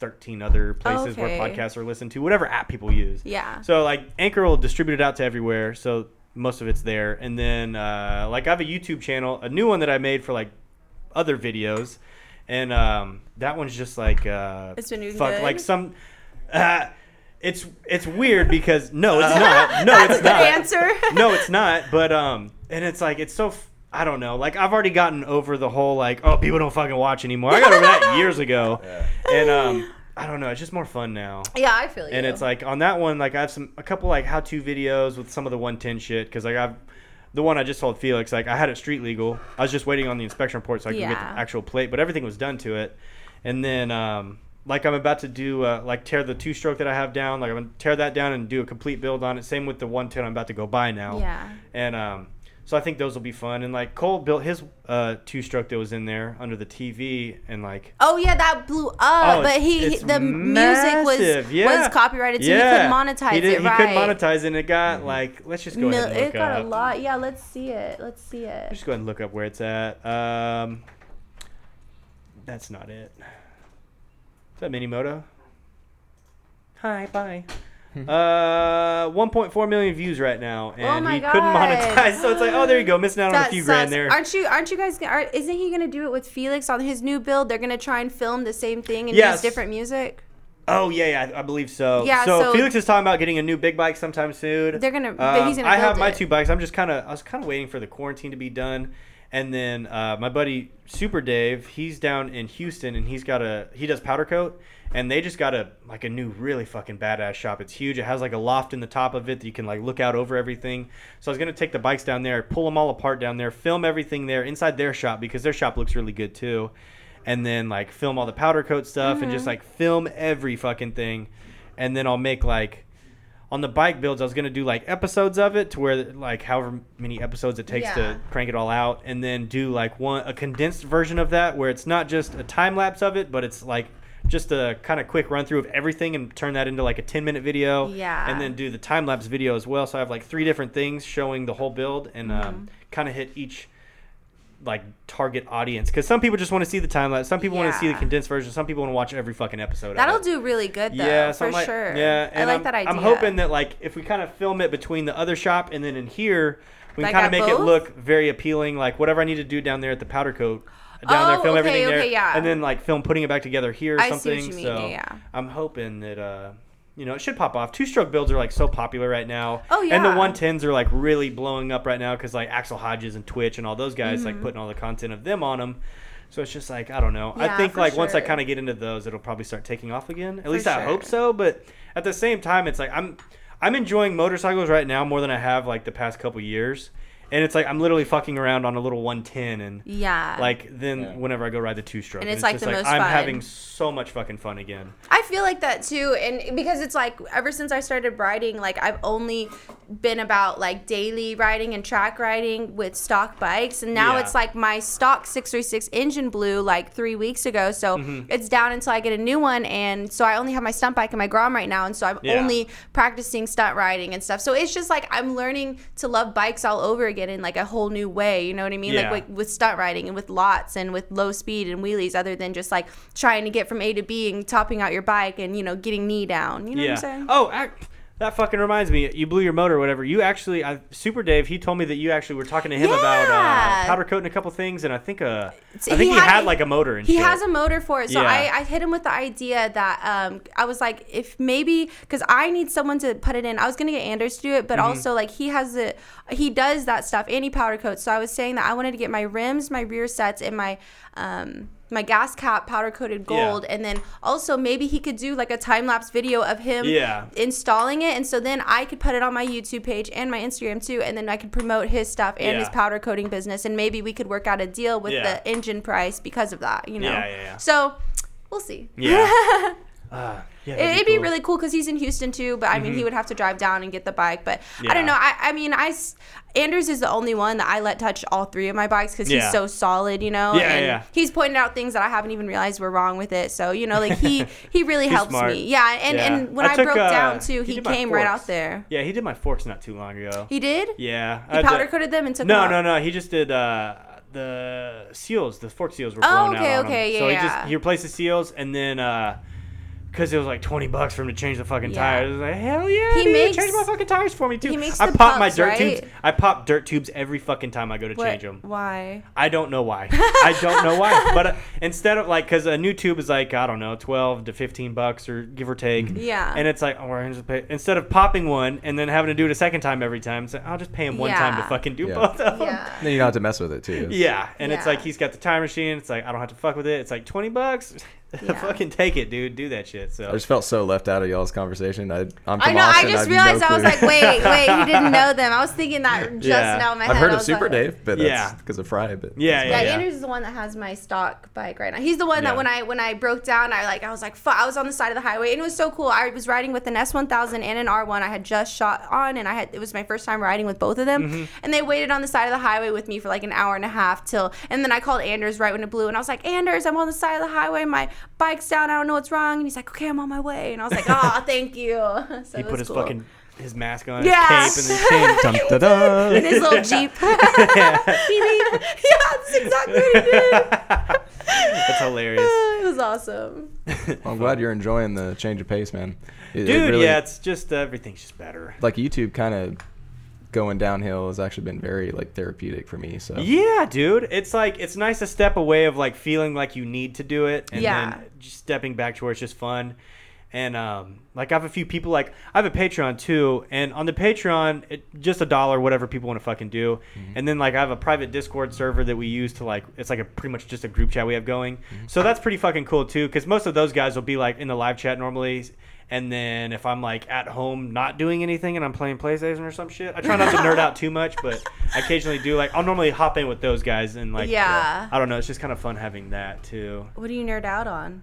13 other places where podcasts are listened to, whatever app people use. Yeah. So like Anchor will distribute it out to everywhere, so most of it's there. And then uh, like I have a YouTube channel, a new one that I made for like other videos, and um, that one's just like uh, It's been fuck good? like some. Uh, it's it's weird because no, it's not. No, it's not. answer. no, it's not. But um, and it's like it's so. F- I don't know. Like I've already gotten over the whole like oh people don't fucking watch anymore. I got over that years ago, and um, I don't know. It's just more fun now. yeah, I feel you. And it's like on that one, like I have some a couple like how to videos with some of the 110 shit because like I've the one I just told Felix like I had it street legal. I was just waiting on the inspection report so I could get Yeah. the actual plate, but everything was done to it. And then um, like I'm about to do uh, like tear the two stroke that I have down. Like I'm gonna tear that down and do a complete build on it. Same with the 110 I'm about to go buy now. Yeah. And um, so I think those will be fun. And like Cole built his uh, two stroke that was in there under the TV and like. Oh yeah, that blew up. Oh, but it's- he it's the music was yeah. was copyrighted, so he couldn't monetize he did, it. He right. couldn't monetize it. And it got like let's just go No, ahead and look it got up. a lot. Yeah, let's see it. Let's see it. Just go ahead and look up where it's at. Um, that's not it. Is that Minimoto? Hi, bye. Uh, 1.4 million views right now, and Oh he couldn't monetize. So it's like, oh, there you go, missing out on a few sucks. grand there. Aren't you? Aren't you guys? Are, isn't he gonna do it with Felix on his new build? They're gonna try and film the same thing and Yes. use different music. Oh yeah, yeah, I believe so. Yeah, so, so- Felix is talking about getting a new big bike sometime soon. They're gonna- but he's gonna I have my it. two bikes. I'm just kind of. I was kind of waiting for the quarantine to be done, and then uh, my buddy Super Dave, he's down in Houston, and he's got a. He does powder coat, and they just got a like a new really fucking badass shop. It's huge. It has like a loft in the top of it that you can like look out over everything. So I was gonna take the bikes down there, pull them all apart down there, film everything there inside their shop because their shop looks really good too and then like film all the powder coat stuff and just Mm-hmm. like film every fucking thing and then I'll make like on the bike builds I was gonna do like episodes of it to where like however many episodes it takes Yeah. to crank it all out and then do like one a condensed version of that where it's not just a time lapse of it but it's like just a kind of quick run through of everything and turn that into like a 10 minute video Yeah. and then do the time lapse video as well so I have like three different things showing the whole build and Mm-hmm. um, kind of hit each like target audience because some people just want to see the time lapse some people want to see the condensed version some people want to watch every fucking episode That'll do really good though. yeah so for like- sure. yeah I like I'm, that idea. i'm hoping that like if we kind of film it between the other shop and then in here we Like kind of make it look very appealing like whatever i need to do down there at the powder coat down there Oh, film okay, everything there yeah. and then like film putting it back together here or I see what something you mean, so yeah, yeah. i'm hoping that uh you know, it should pop off. Two stroke builds are like so popular right now. Oh, yeah. And the 110s are like really blowing up right now because like Axell Hodges and Twitch and all those guys Mm-hmm. like putting all the content of them on them. So it's just like I don't know. I think like once I kind of get into those, it'll probably start taking off again. At For least I hope so. But at the same time, it's like I'm I'm enjoying motorcycles right now more than I have like the past couple years. And it's like I'm literally fucking around on a little 110 and Yeah. like then Yeah. whenever I go ride the two stroke, And it's, like, just the most I'm fun. having so much fucking fun again. I feel like that too, and because it's like ever since I started riding, like I've only been about like daily riding and track riding with stock bikes, and now Yeah. it's like my stock 636 engine blew like three weeks ago, so Mm-hmm. it's down until I get a new one, and so I only have my stunt bike and my Grom right now, and so I'm Yeah. only practicing stunt riding and stuff. So it's just like I'm learning to love bikes all over again in like a whole new way. You know what I mean? Yeah. Like with, with stunt riding and with lots and with low speed and wheelies, other than just like trying to get from A to B and topping out your bike and you know getting knee down. You know what I'm saying? Oh, ac that fucking reminds me. You blew your motor or whatever. You actually, I, Super Dave, he told me that you actually were talking to him about uh, Yeah. powder coating a couple things, and I think uh, So I think he, he had, had- like a motor and He shit. has a motor for it. So Yeah. I, I hit him with the idea that um, I was like, if maybe, because I need someone to put it in. I was going to get Anders to do it, but Mm-hmm. also like he has it, he does that stuff and he powder coats. So I was saying that I wanted to get my rims, my rear sets, and my, um, my gas cap powder coated Yeah. gold. And then also maybe he could do like a time lapse video of him Yeah. installing it. And so then I could put it on my YouTube page and my Instagram too. And then I could promote his stuff and his powder coating business. And maybe we could work out a deal with Yeah. the engine price because of that, you know? Yeah, yeah, yeah. So we'll see. Yeah. Uh, yeah, that'd It'd be cool. really cool because he's in Houston too, but I mean, he would have to drive down and get the bike. But I don't know. I, I mean, I Anders is the only one that I let touch all three of my bikes because Yeah. he's so solid, you know. Yeah, and yeah. He's pointed out things that I haven't even realized were wrong with it. So you know, like he he really helps smart. me. Yeah, and Yeah. and when I I, took, broke uh, down too, he he came right out there. Yeah, he did my forks not too long ago. He did. yeah. He I powder coated them and took No, no, no. He just did uh, the seals. The fork seals were Oh, blown okay, out. on okay, him. So he yeah. just he replaced the seals and then. uh because it was like twenty bucks for him to change the fucking Yeah. tires. I was like, hell yeah, He dude, makes- change my fucking tires for me too. he makes I the pop my dirt right? tubes. I pop dirt tubes every fucking time I go to What- change them. Why? I don't know why. I don't know why. But uh, instead of like, because a new tube is like I don't know, twelve to fifteen bucks or give or take. Yeah. And it's like, oh, we're gonna just pay. Instead of popping one and then having to do it a second time every time, it's like, I'll just pay him one time to fucking do Yeah. both of them. Yeah. Then you don't have to mess with it too. Yeah, and it's like he's got the time machine. It's like I don't have to fuck with it. It's like twenty bucks. Yeah. fucking take it, dude. Do that shit. So I just felt so left out of y'all's conversation. I, I'm I know. I just have realized no I was like, wait, wait. He didn't know them. I was thinking that just Yeah. now in my head. I've heard of Super like- Dave, but Yeah. because of Fry. But yeah, yeah, Yeah, yeah. Anders is the one that has my stock bike right now. He's the one Yeah. that when I when I broke down, I like I was like, fuck. I was on the side of the highway and it was so cool. I was riding with an S1000 and an R1. I had just shot on, and I had it was my first time riding with both of them. Mm-hmm. And they waited on the side of the highway with me for like an hour and a half till, and then I called Anders right when it blew, and I was like, Anders, I'm on the side of the highway. My bike's down. I don't know what's wrong. And he's like, Okay, I'm on my way. And I was like, Oh, thank you. So he put his cool. fucking his mask on, Yeah. his cape, and then changed. Dun, dun, dun. in his little jeep. yeah, that's exactly what he did. That's hilarious. it was awesome. awesome. I'm glad you're enjoying the change of pace, man. It- it Dude, really- yeah, it's just uh, everything's just better. like YouTube kind of going downhill has actually been very like therapeutic for me. So Yeah, dude. It's like it's nice to step away of like feeling like you need to do it and Yeah. then just stepping back to where it's just fun. And um like I have a few people like I have a Patreon too, and on the Patreon it just a dollar, whatever people want to fucking do. Mm-hmm. And then like I have a private Discord server that we use to like it's like a pretty much just a group chat we have going. Mm-hmm. So that's pretty fucking cool too, because most of those guys will be like in the live chat normally. And then if I'm like at home not doing anything and I'm playing PlayStation or some shit, I try not to nerd out too much, but I occasionally do. Like I'll normally hop in with those guys and like Yeah. I don't know. It's just kind of fun having that too. What do you nerd out on?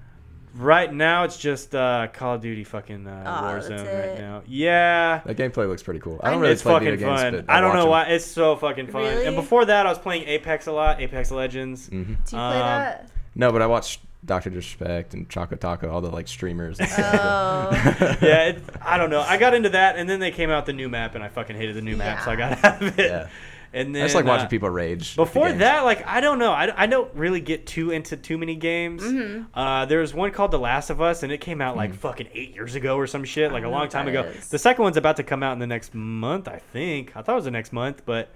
Right now, it's just uh, Call of Duty fucking uh, Oh, Warzone right now. Yeah, that gameplay looks pretty cool. I don't really it's play fucking video games, fun. but I don't know know 'em. why. It's so fucking fun. Really? And before that, I was playing Apex a lot. Apex Legends. Mm-hmm. Do you play Um, that? No, but I watched Doctor Disrespect and Choco Taco, all the like streamers. And stuff. Oh, yeah, it, I don't know. I got into that, and then they came out the new map, and I fucking hated the new map, so I got out of it. Yeah. And then I just like watching uh, people rage. Before that, like I don't know, I, I don't really get too into too many games. Mm-hmm. Uh, there was one called The Last of Us, and it came out like Mm. fucking eight years ago or some shit, like a long time ago. is. The second one's about to come out in the next month, I think. I thought it was the next month, but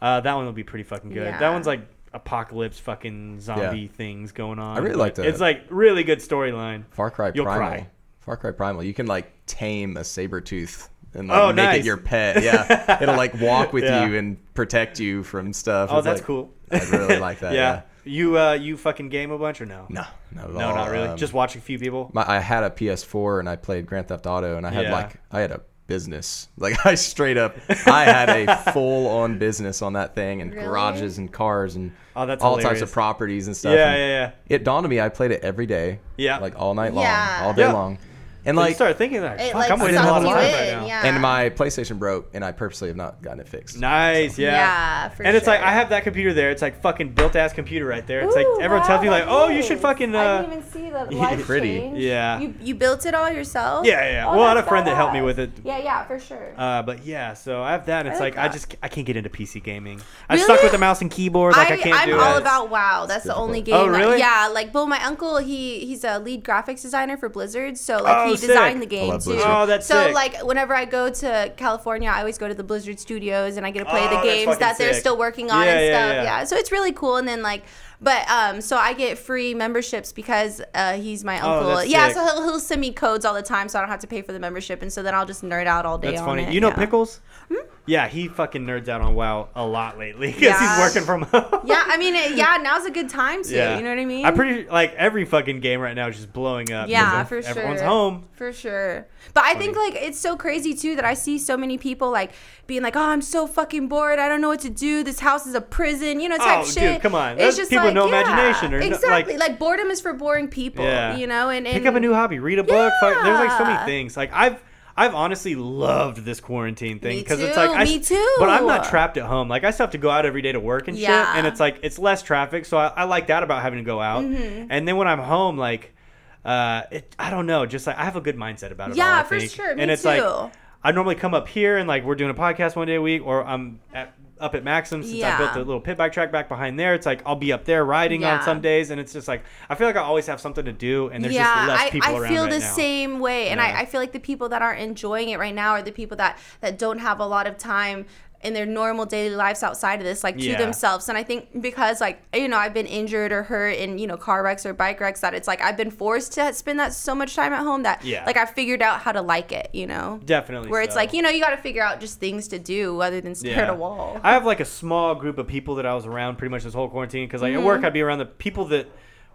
uh, that one will be pretty fucking good. Yeah. That one's like apocalypse, fucking zombie things going on. I really but like that. It's like really good storyline. Far Cry You'll Primal. cry. Far Cry Primal. You can like tame a saber tooth and like Oh, make nice. it your pet. Yeah, it'll like walk with Yeah. you and protect you from stuff. Oh, It's, that's like- cool. I really like that. yeah. yeah. You uh, you fucking game a bunch or no? No, not at No, all. not really. Um, Just watch a few people. my, I had a PS4 and I played Grand Theft Auto and I had Yeah. like I had a business. Like I straight up, I had a full on business on that thing and Really? garages and cars and Oh, all types of properties and stuff. Yeah, and yeah, yeah. It dawned on me I played it every day. Yeah. like all night long, Yeah. all day Yeah. long, and Like, you like start thinking that. it Fuck, like I'm wasting a lot of you time right now. Yeah. and my PlayStation broke and I purposely have not gotten it fixed. Nice, yeah. Yeah, for and it's like. I have that computer there. It's like fucking built ass computer right there. It's Ooh, like everyone tells me like, that oh, you should is. fucking. I Uh, didn't even see the yeah, pretty. change. Yeah. You you built it all yourself? Yeah, yeah, yeah. Oh, Well, I had a that's friend that helped me with it. Yeah, yeah, for sure. uh, but yeah, so I have that. And it's I like, like I just I can't get into PC gaming. I Really? stuck with the mouse and keyboard. Like I, can't am do it. I'm all about WoW. That's the only game. Oh, really? yeah, like well, my uncle he he's a lead graphics designer for Blizzard, so like Oh, he sick. designed the I game love too. Oh, that's so sick. like whenever I go to California, I always go to the Blizzard Studios and I get to play Oh, the games fucking that they're sick. still working on Yeah, and yeah, stuff. yeah. Yeah. so it's really cool. And then like. But um, so I get free memberships because uh, he's my Oh, uncle. that's yeah, sick. so he'll, he'll send me codes all the time, so I don't have to pay for the membership, and so then I'll just nerd out all day That's on funny. it. You know yeah. Pickles? Yeah, he fucking nerds out on WoW a lot lately because Yeah. he's working from home. Yeah, I mean, it, yeah, now's a good time to. Yeah. You know what I mean? I'm pretty like every fucking game right now is just blowing up. Yeah, for sure. Everyone's home. For sure. But I think like it's so crazy too that I see so many people like being like, "Oh, I'm so fucking bored. I don't know what to do. This house is a prison." You know, type Oh, dude, shit. come on. It's Those just people like, no yeah, imagination or no- exactly. like- like, boredom is for boring people. Yeah. You know, and, and Pick up a new hobby, read a book. Fuck, there's like so many things. Like I've I've honestly loved this quarantine thing because it's like I, me too. But I'm not trapped at home. Like I still have to go out every day to work and Yeah. shit, and it's like it's less traffic, so I, I like that about having to go out. Mm-hmm. And then when I'm home, like uh, it, I don't know, just like I have a good mindset about it. Yeah, all, for think. sure, me and it's too. like I normally come up here and like we're doing a podcast one day a week, or I'm at, up at Maxim since I built Yeah. a little pit bike track back behind there. It's like I'll be up there riding on some days, and it's just like I feel like I always have something to do, and there's yeah, just less I, people I around feel right the now. same way, and I, I feel like the people that aren't enjoying it right now are the people that that don't have a lot of time in their normal daily lives outside of this, like to themselves. And I think because like you know I've been injured or hurt in you know car wrecks or bike wrecks, that it's like I've been forced to spend that so much time at home that Yeah. like I figured out how to like it. You know, Definitely. where it's like you know you got to figure out just things to do other than stare at a wall. I have like a small group of people that I was around pretty much this whole quarantine because like at Mm-hmm. work I'd be around the people that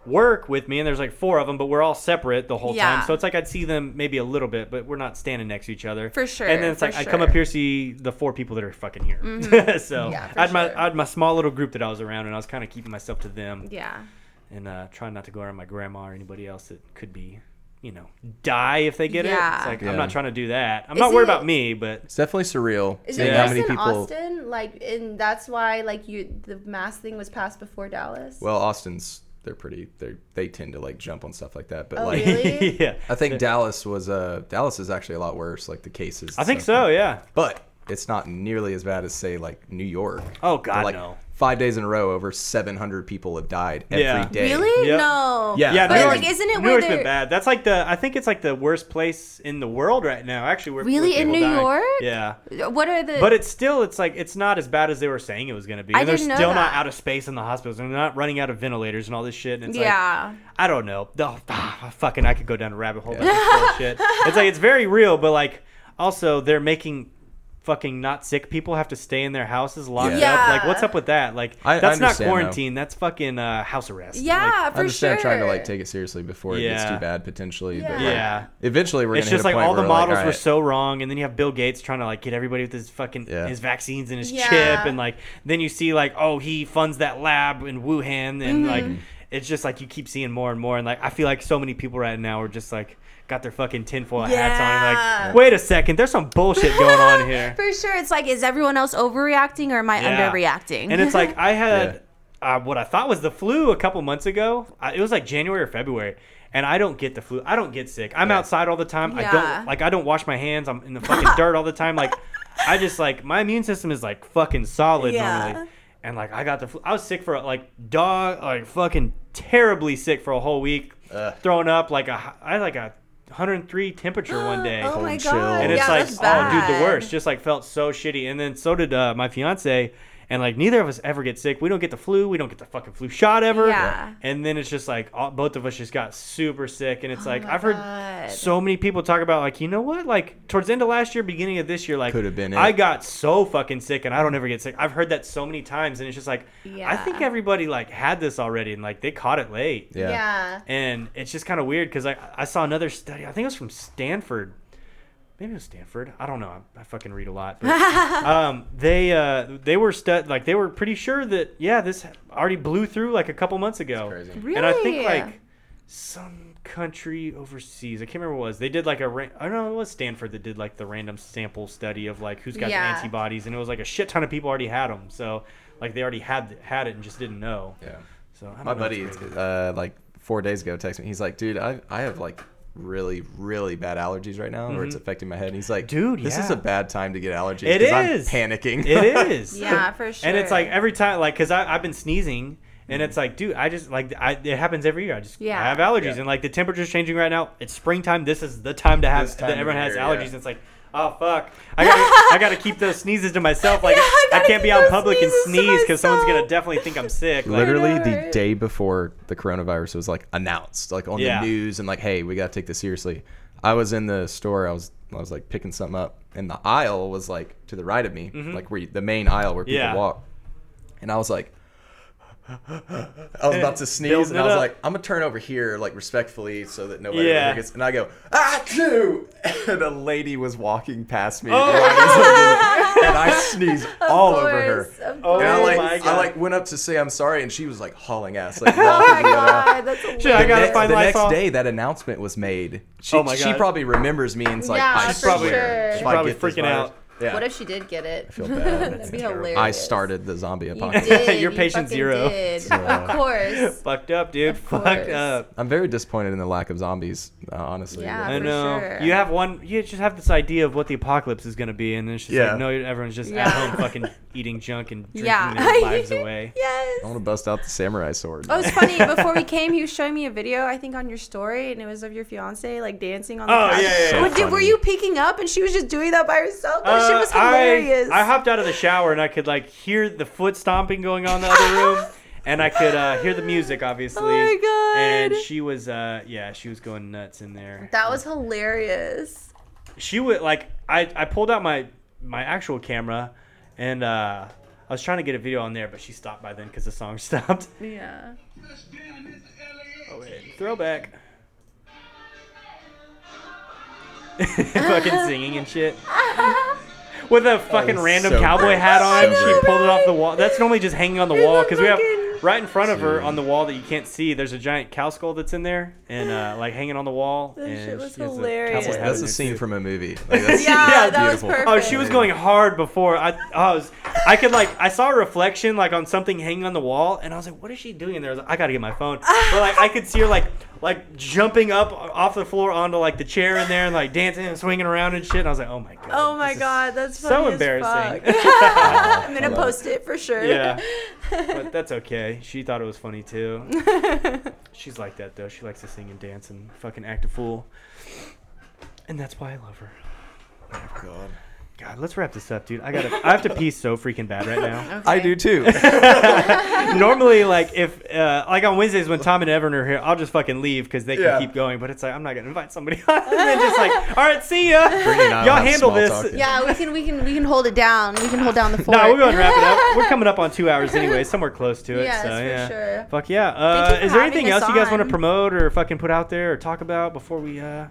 work with me and there's like four of them but we're all separate the whole Yeah. time so it's like I'd see them maybe a little bit but we're not standing next to each other For sure, and then it's for like I come up here see the four people that are fucking here so Yeah, for I had my sure. I had my small little group that I was around and I was kind of keeping myself to them yeah. and uh, trying not to go around my grandma or anybody else that could be you know die if they get it Yeah. it's like Yeah. I'm not trying to do that I'm Is not worried it- about me but It's definitely surreal Is seeing it Yeah. how many in people. Austin? Like, and that's why like you the mass thing was passed before Dallas. Well, Austin's they're pretty they they tend to like jump on stuff like that, but Oh, like really? yeah I think Dallas was uh Dallas is actually a lot worse like the cases. I think stuff. so yeah but it's not nearly as bad as say like New York. Oh, God, like, no. Five days in a row, over 700 people have died every day. Yeah. Really? Yep. No. Yeah. Yeah, But New like, York- isn't it New where York's been bad. That's like the I think it's like the worst place in the world right now. Actually, where Really? where In New die. York? Yeah. What are the? But it's still, it's like it's not as bad as they were saying it was going to be. I And they're didn't know still not out of space in the hospitals. and They're not running out of ventilators and all this shit. And it's like, yeah. I don't know. The, ah, fucking, I could go down a rabbit hole. About this bullshit. It's like it's very real, but like also they're making fucking not sick people have to stay in their houses locked Yeah. up. Like, what's up with that? Like, I- I that's not understand, though. quarantine. That's fucking uh, house arrest. Yeah, Like, for I understand sure. trying to like take it seriously before it gets Yeah. too bad potentially. But Yeah. like, yeah. eventually we're It's gonna just hit a like point all the where we're like, models were alright, so wrong, and then you have Bill Gates trying to like get everybody with his fucking Yeah. his vaccines and his Yeah. chip, and like then you see like oh he funds that lab in Wuhan, and Mm-hmm. like it's just like you keep seeing more and more, and like I feel like so many people right now are just like got their fucking tinfoil hats on, Yeah. like wait a second, there's some bullshit going on here. For sure, it's like, is everyone else overreacting or am I Yeah. underreacting? And it's like I had uh, what I thought was the flu a couple months ago. I, it was like January or February, and I don't get the flu. I don't get sick. I'm Yeah. outside all the time. I don't like. I don't wash my hands. I'm in the fucking dirt all the time. Like, I just like my immune system is like fucking solid Yeah. normally. And like I got the flu. I was sick for like dog like fucking terribly sick for a whole week, Ugh. throwing up like a I had like a 103 temperature one day oh my god. and it's yeah, like, oh, dude, the worst. Just like felt so shitty. And then so did uh, my fiance. And like neither of us ever get sick. We don't get the flu. We don't get the fucking flu shot ever. Yeah. And then it's just like all, both of us just got super sick. And it's oh like Oh my I've heard so many people talk about like you know what like towards the end of last year, beginning of this year, like Could have been it. I got so fucking sick and I don't ever get sick. I've heard that so many times, and it's just like I think everybody like had this already and like they caught it late. Yeah. Yeah. And it's just kind of weird because I, I saw another study. I think it was from Stanford. Maybe it was Stanford. I don't know. I, I fucking read a lot. But, um, they uh, they were stu- like they were pretty sure that yeah this already blew through like a couple months ago. crazy. Really? And I think like some country overseas. I can't remember what it was. They did like a ra- I don't know. It was Stanford that did like the random sample study of like who's got Yeah. the antibodies, and it was like a shit ton of people already had them. So like they already had had it and just didn't know. Yeah. So I don't My know, buddy, uh, like four days ago, texted me. He's like, "Dude, I I have like really really bad allergies right now, or it's affecting my head." And he's like, Mm-hmm. Dude, this is a bad time to get allergies." It is. I'm panicking. It is. Yeah, for sure. And it's like every time, like, cause I, I've been sneezing, and it's like, dude, I just like, I, it happens every year. I just, Yeah. I have allergies, Yeah. and like the temperature's changing right now. It's springtime. This is the time to have time that of everyone has allergies. yeah. And it's like, oh fuck, I gotta, I gotta keep those sneezes to myself. Like, Yeah, I I, can't be out in public and sneeze because someone's gonna definitely think I'm sick. Like, Literally know, the day before the coronavirus was like announced, like on Yeah. the news, and like, hey, we gotta take this seriously. I was in the store. I was I was like picking something up, and the aisle was like to the right of me, like where you, the main aisle where people Mm-hmm. Yeah. walk, and I was like. I was about to sneeze, and I was up. like, "I'm gonna turn over here, like respectfully, so that nobody Yeah. ever gets." And I go, "Ah, two!" And a lady was walking past me, Oh. and I sneezed all over her. of Oh And I like, my I like went up to say I'm sorry, and she was like hauling ass, like Oh my walking the god, that's Shit, I The gotta next- find the Lysol. next day that announcement was made. She, Oh my God. she probably remembers me and it's like, Yeah, I swear, sure. if She's probably get freaking virus- out. Yeah. What if she did get it? I feel bad. That'd be hilarious. I started the zombie You apocalypse. did. You're you patient zero. Did. Of course. fucked up, dude. Of Fucked up. I'm very disappointed in the lack of zombies, uh, honestly. Yeah. I know. sure. You have one. You just have this idea of what the apocalypse is gonna be, and it's just Yeah. like no, everyone's just Yeah. at home fucking eating junk and drinking Yeah. their lives away. yes. I want to bust out the samurai sword. Oh, it's funny. Before we came, he was showing me a video, I think, on your story, and it was of your fiance like dancing on the Oh, couch. yeah, yeah, yeah. What, did, were you peeking up, and she was just doing that by herself? That shit Uh, was I- I, hopped out of the shower and I could like hear the foot stomping going on in the other room, and I could uh, hear the music, obviously. Oh my God. And she was, uh, yeah, she was going nuts in there. that was hilarious. She would like, I, I pulled out my my actual camera, and uh, I was trying to get a video on there, but she stopped by then because the song stopped. Yeah. Oh wait, throwback. fucking singing and shit. With a fucking random so cowboy hat on, she pulled it off the wall. That's normally just hanging on the wall because we have right in front of her on the wall that you can't see. There's a giant cow skull that's in there and uh, like hanging on the wall. That and shit was she has a hilarious. cowboy hat That's in a there, scene too. from a movie. Like, that's, Yeah, Yeah, that was beautiful. perfect. Oh, she was going hard before. I, I was, I could like, I saw a reflection like on something hanging on the wall, and I was like, "What is she doing in there?" I, was like, I gotta get my phone. But like, I could see her like like jumping up off the floor onto like the chair in there and like dancing and swinging around and shit. And I was like, oh my god. Oh my this is god, that's so as embarrassing. fuck. I'm gonna post it for sure. yeah, but that's okay. She thought it was funny too. She's like that though. She likes to sing and dance and fucking act a fool, and that's why I love her. Oh god. God, let's wrap this up, dude. I gotta. I have to pee so freaking bad right now. I do too. Normally, like if uh, like on Wednesdays when Tom and Evan are here, I'll just fucking leave because they can Yeah. keep going. But it's like I'm not gonna invite somebody on and then just like, all right, see ya. Brittany and I Y'all have handle small this. talk. Yeah, we can we can we can hold it down. We can hold down the fort. No, we're going to wrap it up. We're coming up on two hours anyway, somewhere close to it. Yes, so, for yeah. sure. Fuck yeah. Thank Uh, for is there having anything us else you guys want to on. promote or fucking put out there or talk about before we? uh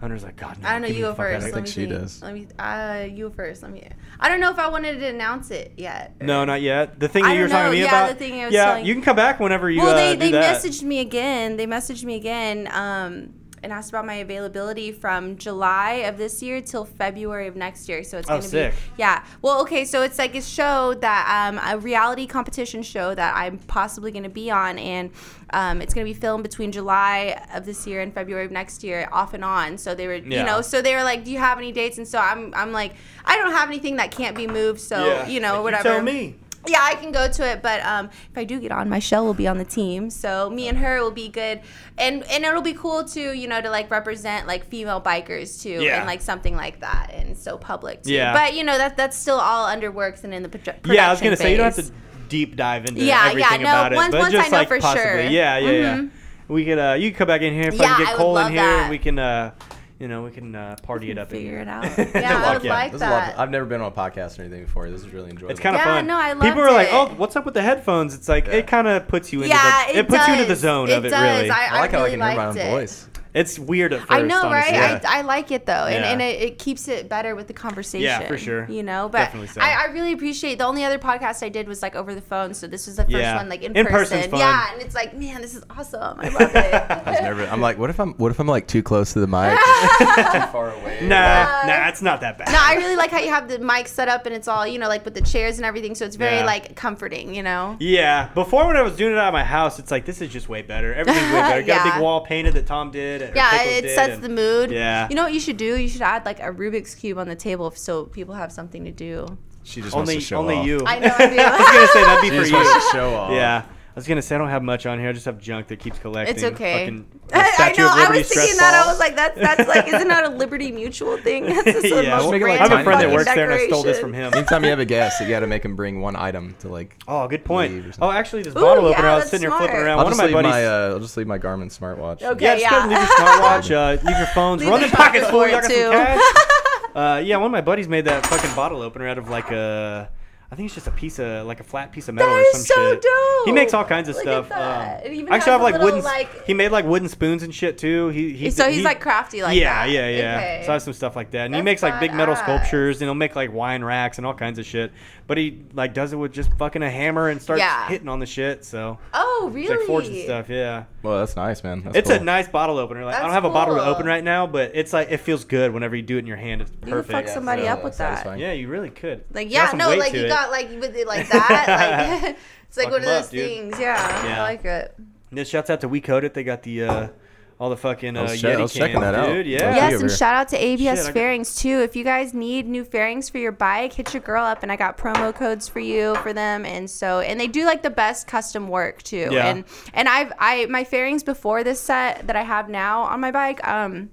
Hunter's like, God, no, I don't know. You go the fuck out of first. I think she think. does. Let me. Uh, you first. Let me. I don't know if I wanted to announce it yet. No, not yet. The thing that you were don't talking to know. me Yeah, about. the thing I was yeah, telling- you can come back whenever you want to. well, uh, they do they that. messaged me again. They messaged me again. Um, and asked about my availability from July of this year till February of next year. So it's Oh, gonna sick. be yeah. Well, okay, so it's like a show that um, a reality competition show that I'm possibly gonna be on, and um, it's gonna be filmed between July of this year and February of next year, off and on. So they were, Yeah. you know, so they were like, "Do you have any dates?" And so I'm, I'm like, I don't have anything that can't be moved. So Yeah. you know, You whatever. tell me. Yeah, I can go to it, but um, if I do get on, my Michelle will be on the team, so me and her will be good, and and it'll be cool too, you know, to like represent like female bikers too, Yeah. and like something like that, and so public too. Yeah. but you know that that's still all under works and in the produ- production Yeah, I was gonna say you don't have to deep dive into Yeah, yeah, everything no, about it, but once I just know like for possibly, sure. yeah, yeah, yeah. Mhm. We could, uh, you could come back in here if I Yeah, can get would Cole in here, that. and we can, uh, you know, we can uh, party it up. figure here. it out. Yeah, I Fuck would yeah. like This is a lot of- that. I've never been on a podcast or anything before. This is really enjoyable. It's kind of Yeah, fun. no, I People loved are like, "Oh, what's up with the headphones?" It's like it kind of puts you into yeah, the, it, puts does. you into the zone of it. does. Really, I, I like how I can hear my own voice. It's weird at first. I know, right? honestly. I, I like it though, and, Yeah. and it, it keeps it better with the conversation. Yeah, for sure. You know, but Definitely so. I, I really appreciate. The only other podcast I did was like over the phone, so this was the first Yeah. one like in, In person. fun. Yeah, and it's like, man, this is awesome. I love it. I was nervous. I'm like, what if I'm what if I'm like too close to the mic? too far away. Nah, nah, it's not that bad. no, I really like how you have the mic set up and it's all you know, like with the chairs and everything. So it's very Yeah. like comforting. You know. Yeah, before when I was doing it at my house, it's like this is just way better. Everything's way better. Got a big wall painted that Tom did. Or Yeah, it sets and- the mood. Yeah. You know what you should do? You should add like a Rubik's cube on the table so people have something to do. She just Only, wants to show only off. you. I know. I do. I was gonna say that'd be She for just you. wants to show off. Yeah, I was gonna say I don't have much on here. I just have junk that keeps collecting. It's okay. Fucking, uh, I, I know. I was thinking stress that. I was like, that's that's like, isn't that a Liberty Mutual thing? That's just the yeah, most well, make like I have a friend that fucking works there, and I stole this from him. Anytime you have a guest, you got to make him bring one item to like. Oh, good point. Oh, actually, this Ooh, bottle yeah, opener, I was that's sitting here flipping around. I'll One of my buddies. my uh, I'll just leave my Garmin smartwatch. Okay. yeah, just yeah. go leave your smartwatch. Uh, leave your phones. Leave Run the in pockets, pocket fool. for Y'all got some cash. uh, yeah, one of my buddies made that fucking bottle opener out of like a. I think it's just a piece of like a flat piece of metal That or is so shit. dope. He makes all kinds of Look stuff. at that. Um, even actually, I have like little, wooden. like- he made like wooden spoons and shit too. He, he So he's he- like crafty like yeah, that. yeah, yeah. Okay. So I have some stuff like that, and he makes like big metal badass. sculptures, and he'll make like wine racks and all kinds of shit. But he like does it with just fucking a hammer and starts Yeah. hitting on the shit. So Oh, he's really? like forging stuff. Yeah. Well, that's nice, man. That's It's cool. a nice bottle opener. Like I don't That's have a bottle to cool. open right now, but it's like it feels good whenever you do it in your hand. It's perfect. You could perfect. fuck somebody Yeah, up with that. satisfying. Yeah, you really could. Like You got yeah, some no, weight like to you it. got like with it like that. Like it's like Fuck one of 'em those up, dude. things. Yeah, Yeah. I like it. And this shouts out to We Code It. They got the uh, all the fucking uh, I was che- I Yeti was checking that out. dude. I Yeah. Yes, and shout out to ABS Shit, I got- fairings too. If you guys need new fairings for your bike, hit your girl up, and I got promo codes for you for them. And so, and they do like the best custom work too. Yeah. And and I've I my fairings before this set that I have now on my bike. Um,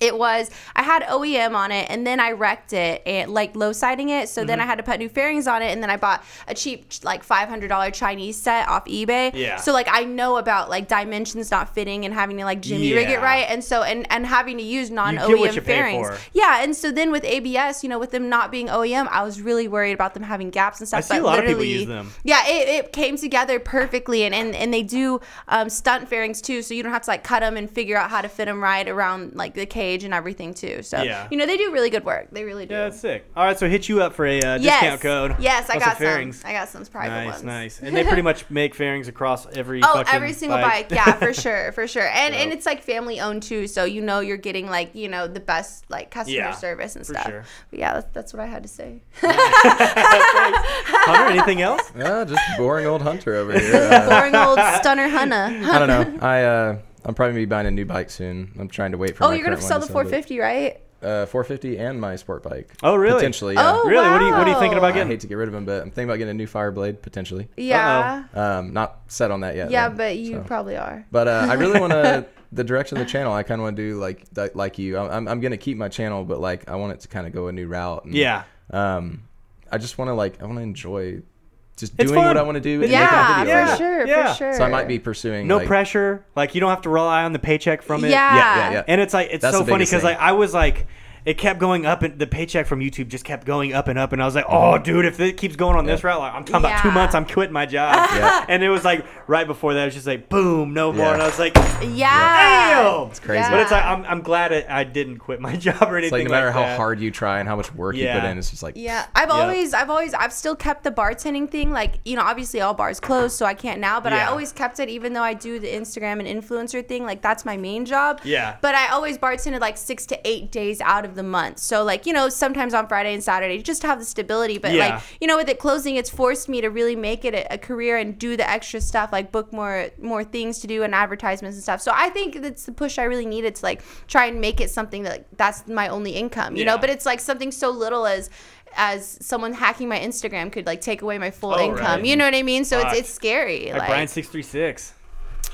it was I had OEM on it and then I wrecked it and like low siding it. So Mm-hmm. then I had to put new fairings on it and then I bought a cheap like five hundred dollar Chinese set off eBay. Yeah. So like I know about like dimensions not fitting and having to like jimmy rig it right and so and and having to use non OEM fairings. for. Yeah, and so then with ABS, you know, with them not being OEM, I was really worried about them having gaps and stuff. I see but a lot of people use them. Yeah, it, it came together perfectly, and, and and they do um, stunt fairings too, so you don't have to like cut them and figure out how to fit them right around like the cage and everything too. So Yeah. you know they do really good work. They really do. Yeah, that's sick. All right, so hit you up for a uh, yes. discount code. Yes, I got some. fairings. I got some private Nice, ones. nice. And they pretty much make fairings across every. Oh, every single bike. Yeah, for sure, for sure. And and it's like family owned too, so you know you're getting like you know the best like customer Yeah, service and for stuff. sure. But yeah, that's, that's what I had to say. Hunter, anything else? Yeah, just boring old hunter over here. Uh, Boring old stunner Hunna. I don't know. I uh, I'm probably gonna be buying a new bike soon. I'm trying to wait for. Oh, my you're gonna sell the to sell, but- 450, right? Uh, 450 and my sport bike. Oh, really? Potentially, yeah. Oh, Really? What are you What are you thinking wow. about I getting? hate to get rid of them, but I'm thinking about getting a new Fireblade potentially. Yeah. Um, not set on that yet. Yeah, though, but you so. probably are. But uh, I really want to the direction of the channel. I kind of want to do like like- like you. I'm I'm gonna keep my channel, but like I want it to kind of go a new route. And, Yeah. Um, I just want to like I want to enjoy just It's doing fun. what I want to do. And Yeah, making a video. for Yeah, sure, yeah. for sure. So I might be pursuing No like, pressure. Like you don't have to rely on the paycheck from it. Yeah. Yeah, yeah, yeah. And it's like it's That's so funny because like I was like it kept going up and the paycheck from YouTube just kept going up and up and I was like, oh mm-hmm. dude, if it keeps going on this route, like I'm talking about two Yeah. months, I'm quitting my job. Yeah. And it was like right before that, it was just like boom, no more. Yeah. And I was like, Yeah. damn, It's crazy. But it's like I'm, I'm glad it, I didn't quit my job or anything. It's like no matter like how that. hard you try and how much work you Yeah. put in, it's just like Yeah, I've Yeah. always, I've always, I've still kept the bartending thing. Like, you know, obviously all bars closed, so I can't now. But I Yeah. always kept it, even though I do the Instagram and influencer thing. Like, that's my main job. Yeah. But I always bartended like six to eight days out of the month. So like, you know, sometimes on Friday and Saturday, just to have the stability. But Yeah. like, you know, with it closing, it's forced me to really make it a, a career and do the extra stuff, like book more, more things to do and advertisements and stuff. So I think that's the push I really needed to like try and make it something that like, that's my only income, you know. But it's like something so little as as someone hacking my Instagram could like take away my full Oh, income. right. You know what I mean? So it's it's scary. Like Like, Brian six three six.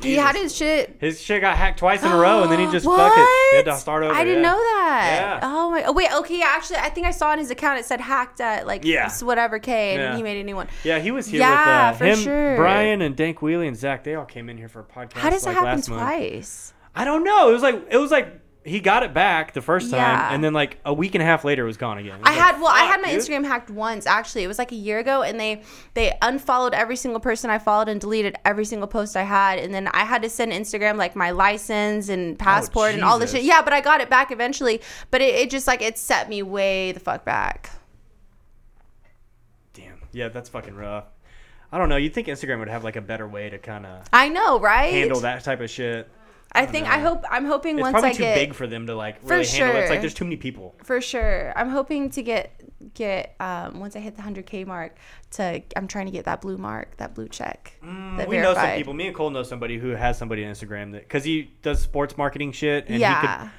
He had his shit. His shit got hacked twice in a row, and then he just fuck it. He had to start over. I didn't yeah. know that. Yeah. Oh my. Oh wait. Okay. Actually, I think I saw on his account it said hacked at like Yeah. whatever K, and Yeah. he made a new one. Yeah, he was here Yeah, with uh, for him, sure. Brian, and Dank Wheelie and Zach. They all came in here for a podcast. How does like, that happen last month. twice? I don't know. It was like it was like he got it back the first time, Yeah. and then like a week and a half later, it was gone again. Was I like, had well, I had my dude. Instagram hacked once. Actually, it was like a year ago, and they they unfollowed every single person I followed and deleted every single post I had, and then I had to send Instagram like my license and oh, passport and all this Oh, shit. Yeah, but I got it back eventually. But it, it just like it set me way the fuck back. Damn. Yeah, that's fucking rough. I don't know. You'd think Instagram would have like a better way to kind of I know, right? handle that type of shit. I think I hope I'm hoping It's once probably I too get big for them to like For really handle. it. It's sure. like there's too many people. for sure. I'm hoping to get get um once I hit the 100k mark to I'm trying to get that blue mark, that blue check. that Mm, we know some people. Me and Cole know somebody who has somebody on Instagram that because he does sports marketing shit. And He Yeah. could,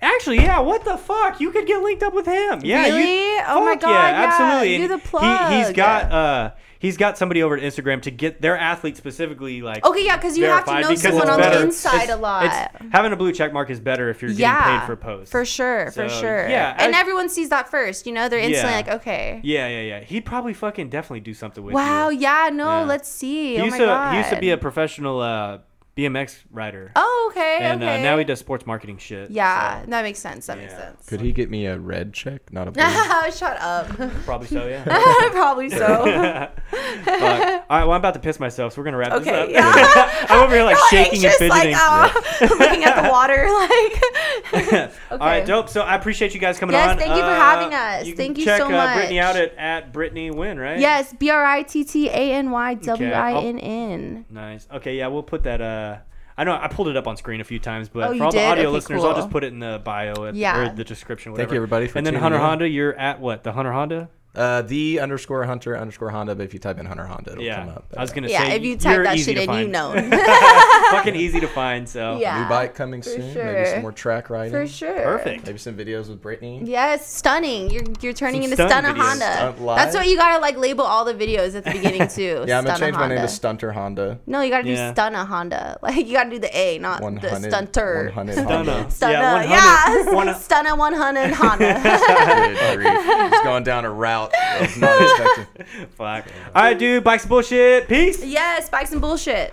Actually, yeah. What the fuck? You could get linked up with him. Yeah. You, Really? Oh my God, Yeah, yeah, absolutely. do the He, he's plug. got uh, he's got somebody over at Instagram to get their athlete specifically like. Okay, yeah, because you have to know someone on the inside It's- a lot. Having a blue check mark is better if you're getting yeah, paid for posts. For sure, for sure. yeah, and I- everyone sees that first. You know, they're instantly Yeah. like, okay. Yeah, yeah, yeah. He'd probably fucking definitely do something with Wow. you. Yeah. No. Yeah. Let's see. He oh used my to god. he used to be a professional uh, BMX rider. Oh, okay. and okay. uh, now he does sports marketing shit. Yeah, so that makes sense. That makes sense. Could he get me a red check, not a blue? Shut up. probably so, yeah. Probably so. Fuck. All right, well, I'm about to piss myself, so we're gonna wrap Okay, this up. yeah. I'm over here like All shaking and fidgeting. Like, oh, looking at the water, like. Okay. All right, dope. So I appreciate you guys coming Yes, on. thank you for Uh, having us. can Thank you check, so uh, Brittany out at, at Brittany Winn, right? Yes, B R I T T A N Y W I N N. Nice. Okay, yeah, we'll put that. Uh, I know I pulled it up on screen a few times, but Oh, for you all the audio Okay, listeners, I'll just put it in the bio at, Yeah. or the description. Whatever. Thank you, everybody, for And then Hunter in. Honda, you're at what? The Hunter Honda? Uh, the underscore hunter underscore Honda. But if you type in Hunter Honda, it'll Yeah. come up. I was gonna Yeah, say if you you're type that easy shit to in, you find. know. Fucking easy to find. So Yeah. New bike coming for soon. sure. Maybe some more track riding. For sure. perfect. Maybe some videos with Brittany. Yes, stunning. You're you're turning Some into stunt Stunner videos. Honda. Stunt? That's what you gotta like label all the videos at the beginning too. Yeah, I'm gonna Stunner change my name to Stunter Honda. No, you gotta Yeah. do Stunner Honda. Like you gotta do the A, not the stunter. One hundred Stunner. Stunner. Yeah, Yeah, 100. One- Stunner 100 Honda. Good grief. Just going down a route I was not expecting. Fuck. All right, dude. Bikes and bullshit. Peace. yes, bikes and bullshit.